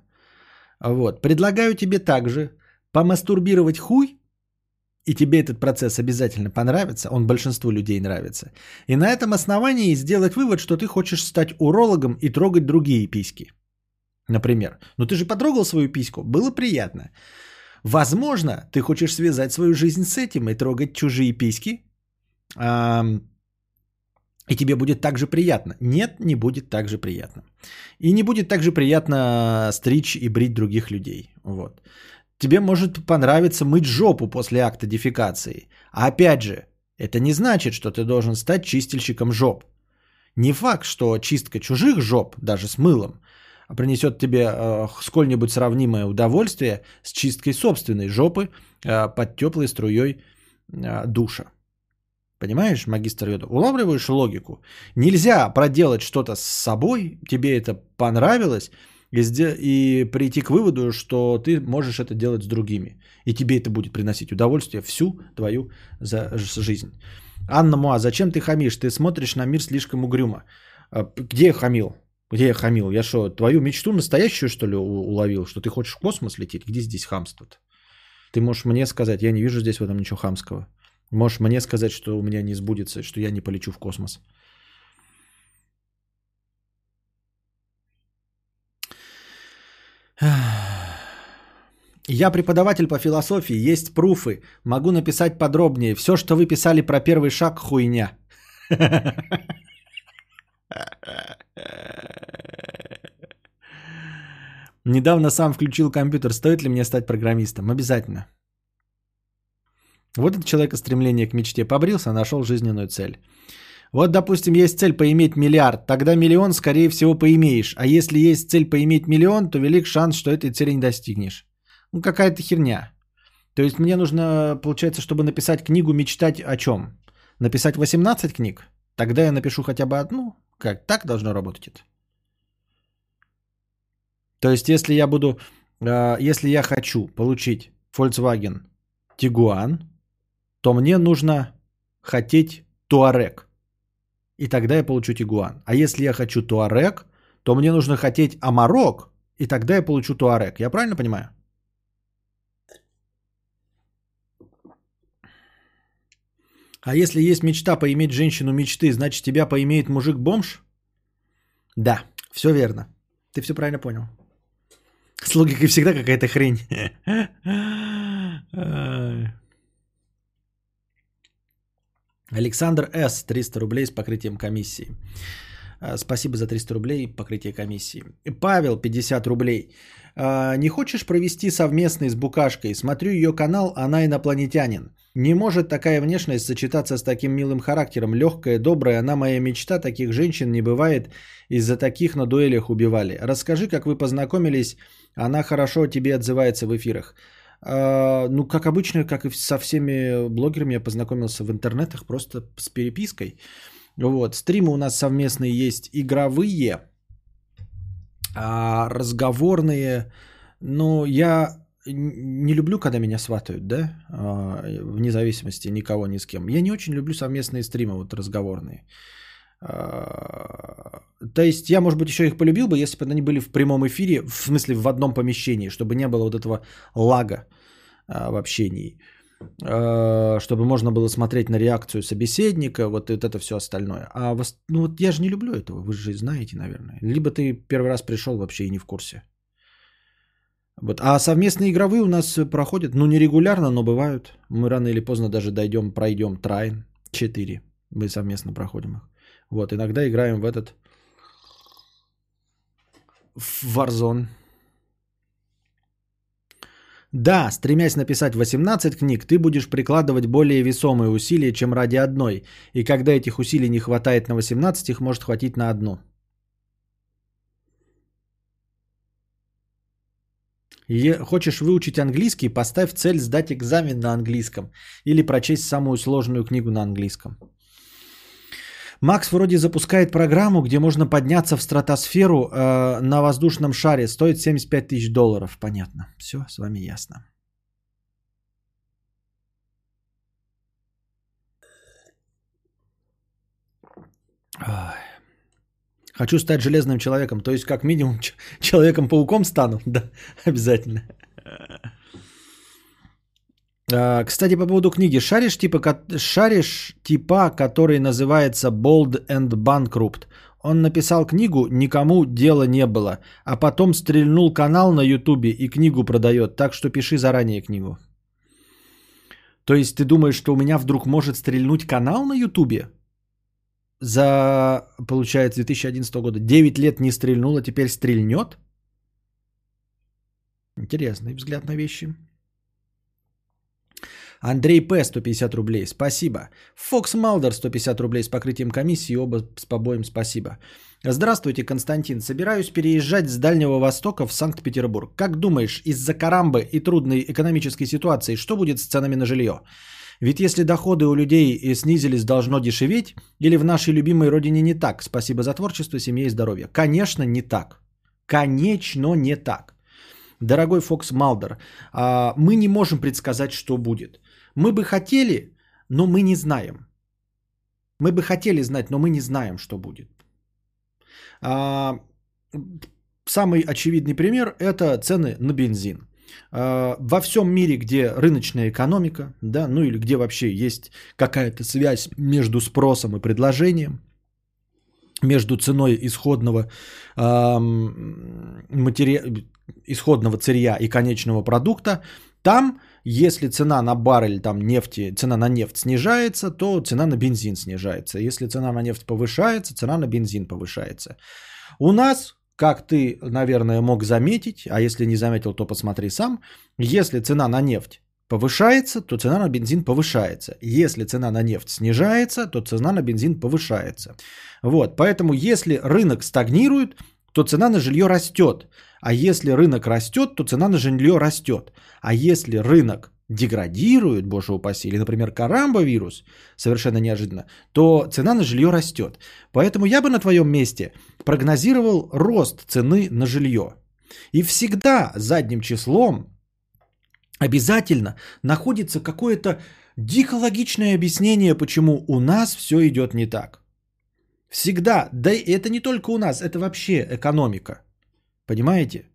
Вот. Предлагаю тебе также помастурбировать хуй и тебе этот процесс обязательно понравится, он большинству людей нравится, и на этом основании сделать вывод, что ты хочешь стать урологом и трогать другие письки. Например, ну ты же потрогал свою письку, было приятно. Возможно, ты хочешь связать свою жизнь с этим и трогать чужие письки, и тебе будет так же приятно. Нет, не будет так же приятно. И не будет так же приятно стричь и брить других людей. Вот. Тебе может понравиться мыть жопу после акта дефекации. А опять же, это не значит, что ты должен стать чистильщиком жоп. Не факт, что чистка чужих жоп, даже с мылом, принесет тебе э, сколь-нибудь сравнимое удовольствие с чисткой собственной жопы э, под теплой струей э, душа. Понимаешь, магистр Йода? Улавливаешь логику? Нельзя проделать что-то с собой, тебе это понравилось, и, и прийти к выводу, что ты можешь это делать с другими. И тебе это будет приносить удовольствие всю твою за жизнь. Анна Муа, зачем ты хамишь? Ты смотришь на мир слишком угрюмо. А, где я хамил? Где я хамил? Я что, твою мечту настоящую, что ли, уловил? Что ты хочешь в космос лететь? Где здесь хамство-то? Ты можешь мне сказать, я не вижу здесь в этом ничего хамского. Можешь мне сказать, что у меня не сбудется, что я не полечу в космос. Я преподаватель по философии, есть пруфы. Могу написать подробнее. Все, что вы писали про первый шаг, хуйня. Недавно сам включил компьютер. Стоит ли мне стать программистом? Обязательно. Вот это человека стремление к мечте. Побрился, нашел жизненную цель. Вот, допустим, есть цель поиметь миллиард, тогда миллион, скорее всего, поимеешь. А если есть цель поиметь миллион, то велик шанс, что этой цели не достигнешь. Ну, какая-то херня. То есть мне нужно, получается, чтобы написать книгу, мечтать о чем? Написать 18 книг? Тогда я напишу хотя бы одну. Как? Так должно работать это? То есть, если я буду, э, если я хочу получить Volkswagen Tiguan, то мне нужно хотеть Touareg. И тогда я получу Tiguan. А если я хочу Touareg, то мне нужно хотеть Amarok, и тогда я получу Touareg. Я правильно понимаю? А если есть мечта поиметь женщину мечты, значит тебя поимеет мужик-бомж? Да, все верно. Ты все правильно понял. С логикой всегда какая-то хрень. Александр С. 300 рублей с покрытием комиссии. А, Спасибо за 300 рублей покрытие комиссии. Павел 50 рублей. А, Не хочешь провести совместный с Букашкой? Смотрю ее канал, она инопланетянин. Не может такая внешность сочетаться с таким милым характером. Легкая, добрая, она моя мечта. Таких женщин не бывает. Из-за таких на дуэлях убивали. Расскажи, как вы познакомились. Она хорошо о тебе отзывается в эфирах. А, Ну, как обычно, как и со всеми блогерами, я познакомился в интернетах просто с перепиской. Вот, стримы у нас совместные есть игровые, а разговорные. Но я не люблю, когда меня сватают, да, а, вне зависимости никого ни с кем. Я не очень люблю совместные стримы, вот разговорные. А, То есть я, может быть, еще их полюбил бы, если бы они были в прямом эфире, в смысле в одном помещении, чтобы не было вот этого лага а, в общении, А, чтобы можно было смотреть на реакцию собеседника, вот это все остальное. А вос- ну вот я же не люблю этого, вы же знаете, наверное. Либо ты первый раз пришел вообще и не в курсе. Вот. А совместные игровые у нас проходят, ну не регулярно, но бывают. Мы рано или поздно даже дойдем, пройдем Трайн 4. Мы совместно проходим их. Вот, иногда играем в этот в Warzone. Да, стремясь написать 18 книг, ты будешь прикладывать более весомые усилия, чем ради одной. И когда этих усилий не хватает на 18, их может хватить на одну. Е- Хочешь выучить английский, поставь цель сдать экзамен на английском или прочесть самую сложную книгу на английском. Макс вроде запускает программу, где можно подняться в стратосферу э, на воздушном шаре. Стоит 75 тысяч долларов. Понятно. Все, с вами ясно. Ай. Хочу стать железным человеком, то есть как минимум человеком-пауком стану. Да, обязательно. А, Кстати, по поводу книги. Шаришь типа, шаришь типа, который называется Bold and Bankrupt. Он написал книгу, никому дела не было, а потом стрельнул канал на ютубе и книгу продает, так что пиши заранее книгу. То есть ты думаешь, что у меня вдруг может стрельнуть канал на ютубе? За, получается, 2011 года 9 лет не стрельнул, а теперь стрельнет? Интересный взгляд на вещи. Андрей П. 150 рублей. Спасибо. Фокс Малдер 150 рублей с покрытием комиссии. Оба с побоем спасибо. Здравствуйте, Константин. Собираюсь переезжать с Дальнего Востока в Санкт-Петербург. Как думаешь, из-за карамбы и трудной экономической ситуации, что будет с ценами на жилье? Ведь если доходы у людей снизились, должно дешеветь, или в нашей любимой родине не так? Спасибо за творчество, семье и здоровье. Конечно, не так. Конечно, не так. Дорогой Фокс Малдер, а, мы не можем предсказать, что будет. Мы бы хотели, но мы не знаем. Мы бы хотели знать, но мы не знаем, что будет. А, Самый очевидный пример – это цены на бензин. А, Во всем мире, где рыночная экономика, да, ну или где вообще есть какая-то связь между спросом и предложением, между ценой исходного, ам, матери... исходного сырья и конечного продукта, там, если цена на баррель там, нефти, цена на нефть снижается, то цена на бензин снижается. Если цена на нефть повышается, цена на бензин повышается. У нас, как ты, наверное, мог заметить, а если не заметил, то посмотри сам, если цена на нефть повышается, то цена на бензин повышается. Если цена на нефть снижается, то цена на бензин повышается. Вот, поэтому если рынок стагнирует, то цена на жилье растет. А если рынок растет, то цена на жилье растет. А если рынок деградирует, боже упаси, или, например, карамбовирус, совершенно неожиданно, то цена на жилье растет. Поэтому я бы на твоем месте прогнозировал рост цены на жилье. И всегда задним числом обязательно находится какое-то дико логичное объяснение, почему у нас все идет не так. Всегда, да и это не только у нас, это вообще экономика. Понимаете?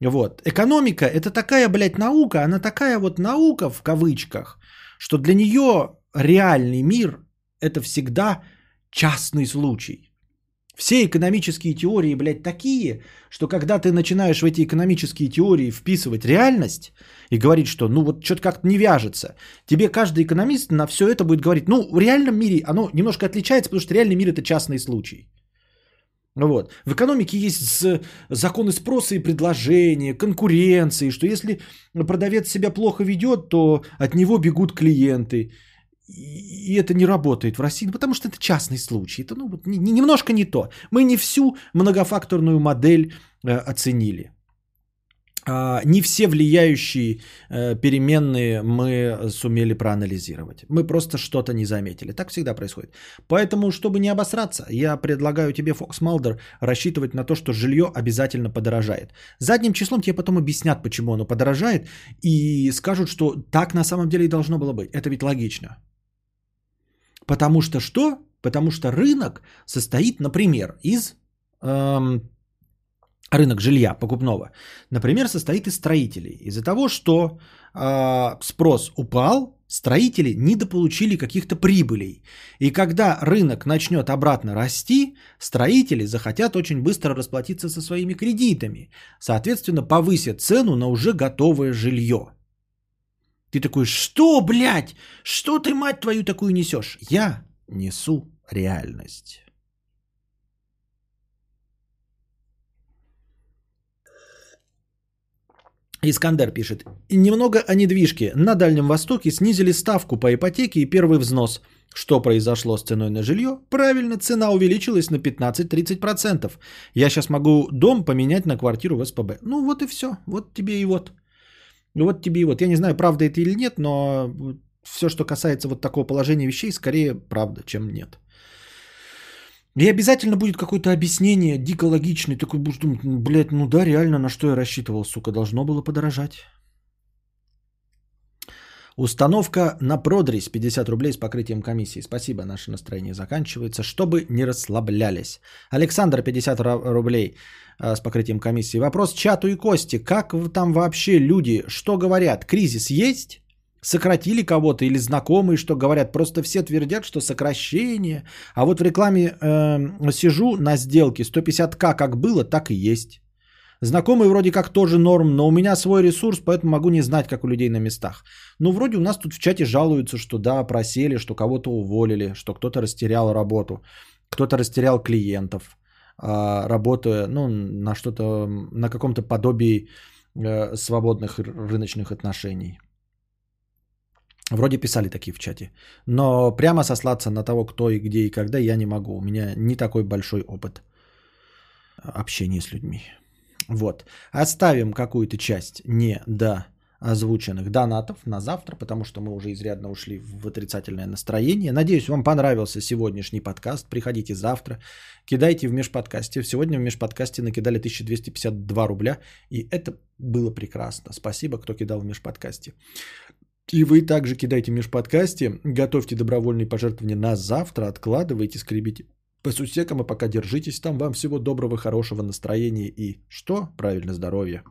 Вот. Экономика это такая, блядь, наука, она такая вот наука в кавычках, что для нее реальный мир это всегда частный случай. Все экономические теории, блядь, такие, что когда ты начинаешь в эти экономические теории вписывать реальность и говорить, что ну вот что-то как-то не вяжется, тебе каждый экономист на все это будет говорить, ну в реальном мире оно немножко отличается, потому что реальный мир это частный случай. Вот. В экономике есть законы спроса и предложения, конкуренции, что если продавец себя плохо ведет, то от него бегут клиенты. И это не работает в России, ну, потому что это частный случай. Это ну, вот, не, немножко не то. Мы не всю многофакторную модель э, оценили. А, не все влияющие э, переменные мы сумели проанализировать. Мы просто что-то не заметили. Так всегда происходит. Поэтому, чтобы не обосраться, я предлагаю тебе, Фокс Малдер, рассчитывать на то, что жилье обязательно подорожает. Задним числом тебе потом объяснят, почему оно подорожает, и скажут, что так на самом деле и должно было быть. Это ведь логично. Потому что что? Потому что рынок состоит, например, из эм, рынок жилья покупного, например, состоит из строителей. Из-за того, что э, спрос упал, строители недополучили каких-то прибылей. И когда рынок начнет обратно расти, строители захотят очень быстро расплатиться со своими кредитами. Соответственно, повысят цену на уже готовое жилье. Ты такой, что, блядь, что ты, мать твою, такую несешь? Я несу реальность. Искандер пишет. Немного о недвижке. На Дальнем Востоке снизили ставку по ипотеке и первый взнос. Что произошло с ценой на жилье? Правильно, цена увеличилась на 15-30%. Я сейчас могу дом поменять на квартиру в СПБ. Ну вот и все. Вот тебе и вот. Вот тебе и вот. Я не знаю, правда это или нет, но все, что касается вот такого положения вещей, скорее правда, чем нет. И обязательно будет какое-то объяснение дико логичное. Такой будешь думать, «Ну, блядь, ну да, реально, на что я рассчитывал, сука, должно было подорожать. Установка на продресь 50 рублей с покрытием комиссии. Спасибо, наше настроение заканчивается. Чтобы не расслаблялись. Александр 50 рублей с покрытием комиссии. Вопрос чату и Кости. Как там вообще люди, что говорят? Кризис есть? сократили кого-то или знакомые, что говорят. Просто все твердят, что сокращение. А вот в рекламе э, сижу на сделке 150к как было, так и есть. Знакомые вроде как тоже норм, но у меня свой ресурс, поэтому могу не знать, как у людей на местах. Ну, вроде у нас тут в чате жалуются, что да, просели, что кого-то уволили, что кто-то растерял работу, кто-то растерял клиентов, э, работая ну, на что-то, на каком-то подобии э, свободных рыночных отношений. Вроде писали такие в чате. Но прямо сослаться на того, кто и где и когда я не могу. У меня не такой большой опыт общения с людьми. Вот. Оставим какую-то часть не до озвученных донатов на завтра, потому что мы уже изрядно ушли в отрицательное настроение. Надеюсь, вам понравился сегодняшний подкаст. Приходите завтра, кидайте в межподкасте. Сегодня в межподкасте накидали 1252 рубля, и это было прекрасно. Спасибо, кто кидал в межподкасте. И вы также кидайте межподкасте, готовьте добровольные пожертвования на завтра, откладывайте, скребите по сусекам, и пока держитесь там. Вам всего доброго, хорошего настроения и что? Правильно, здоровья.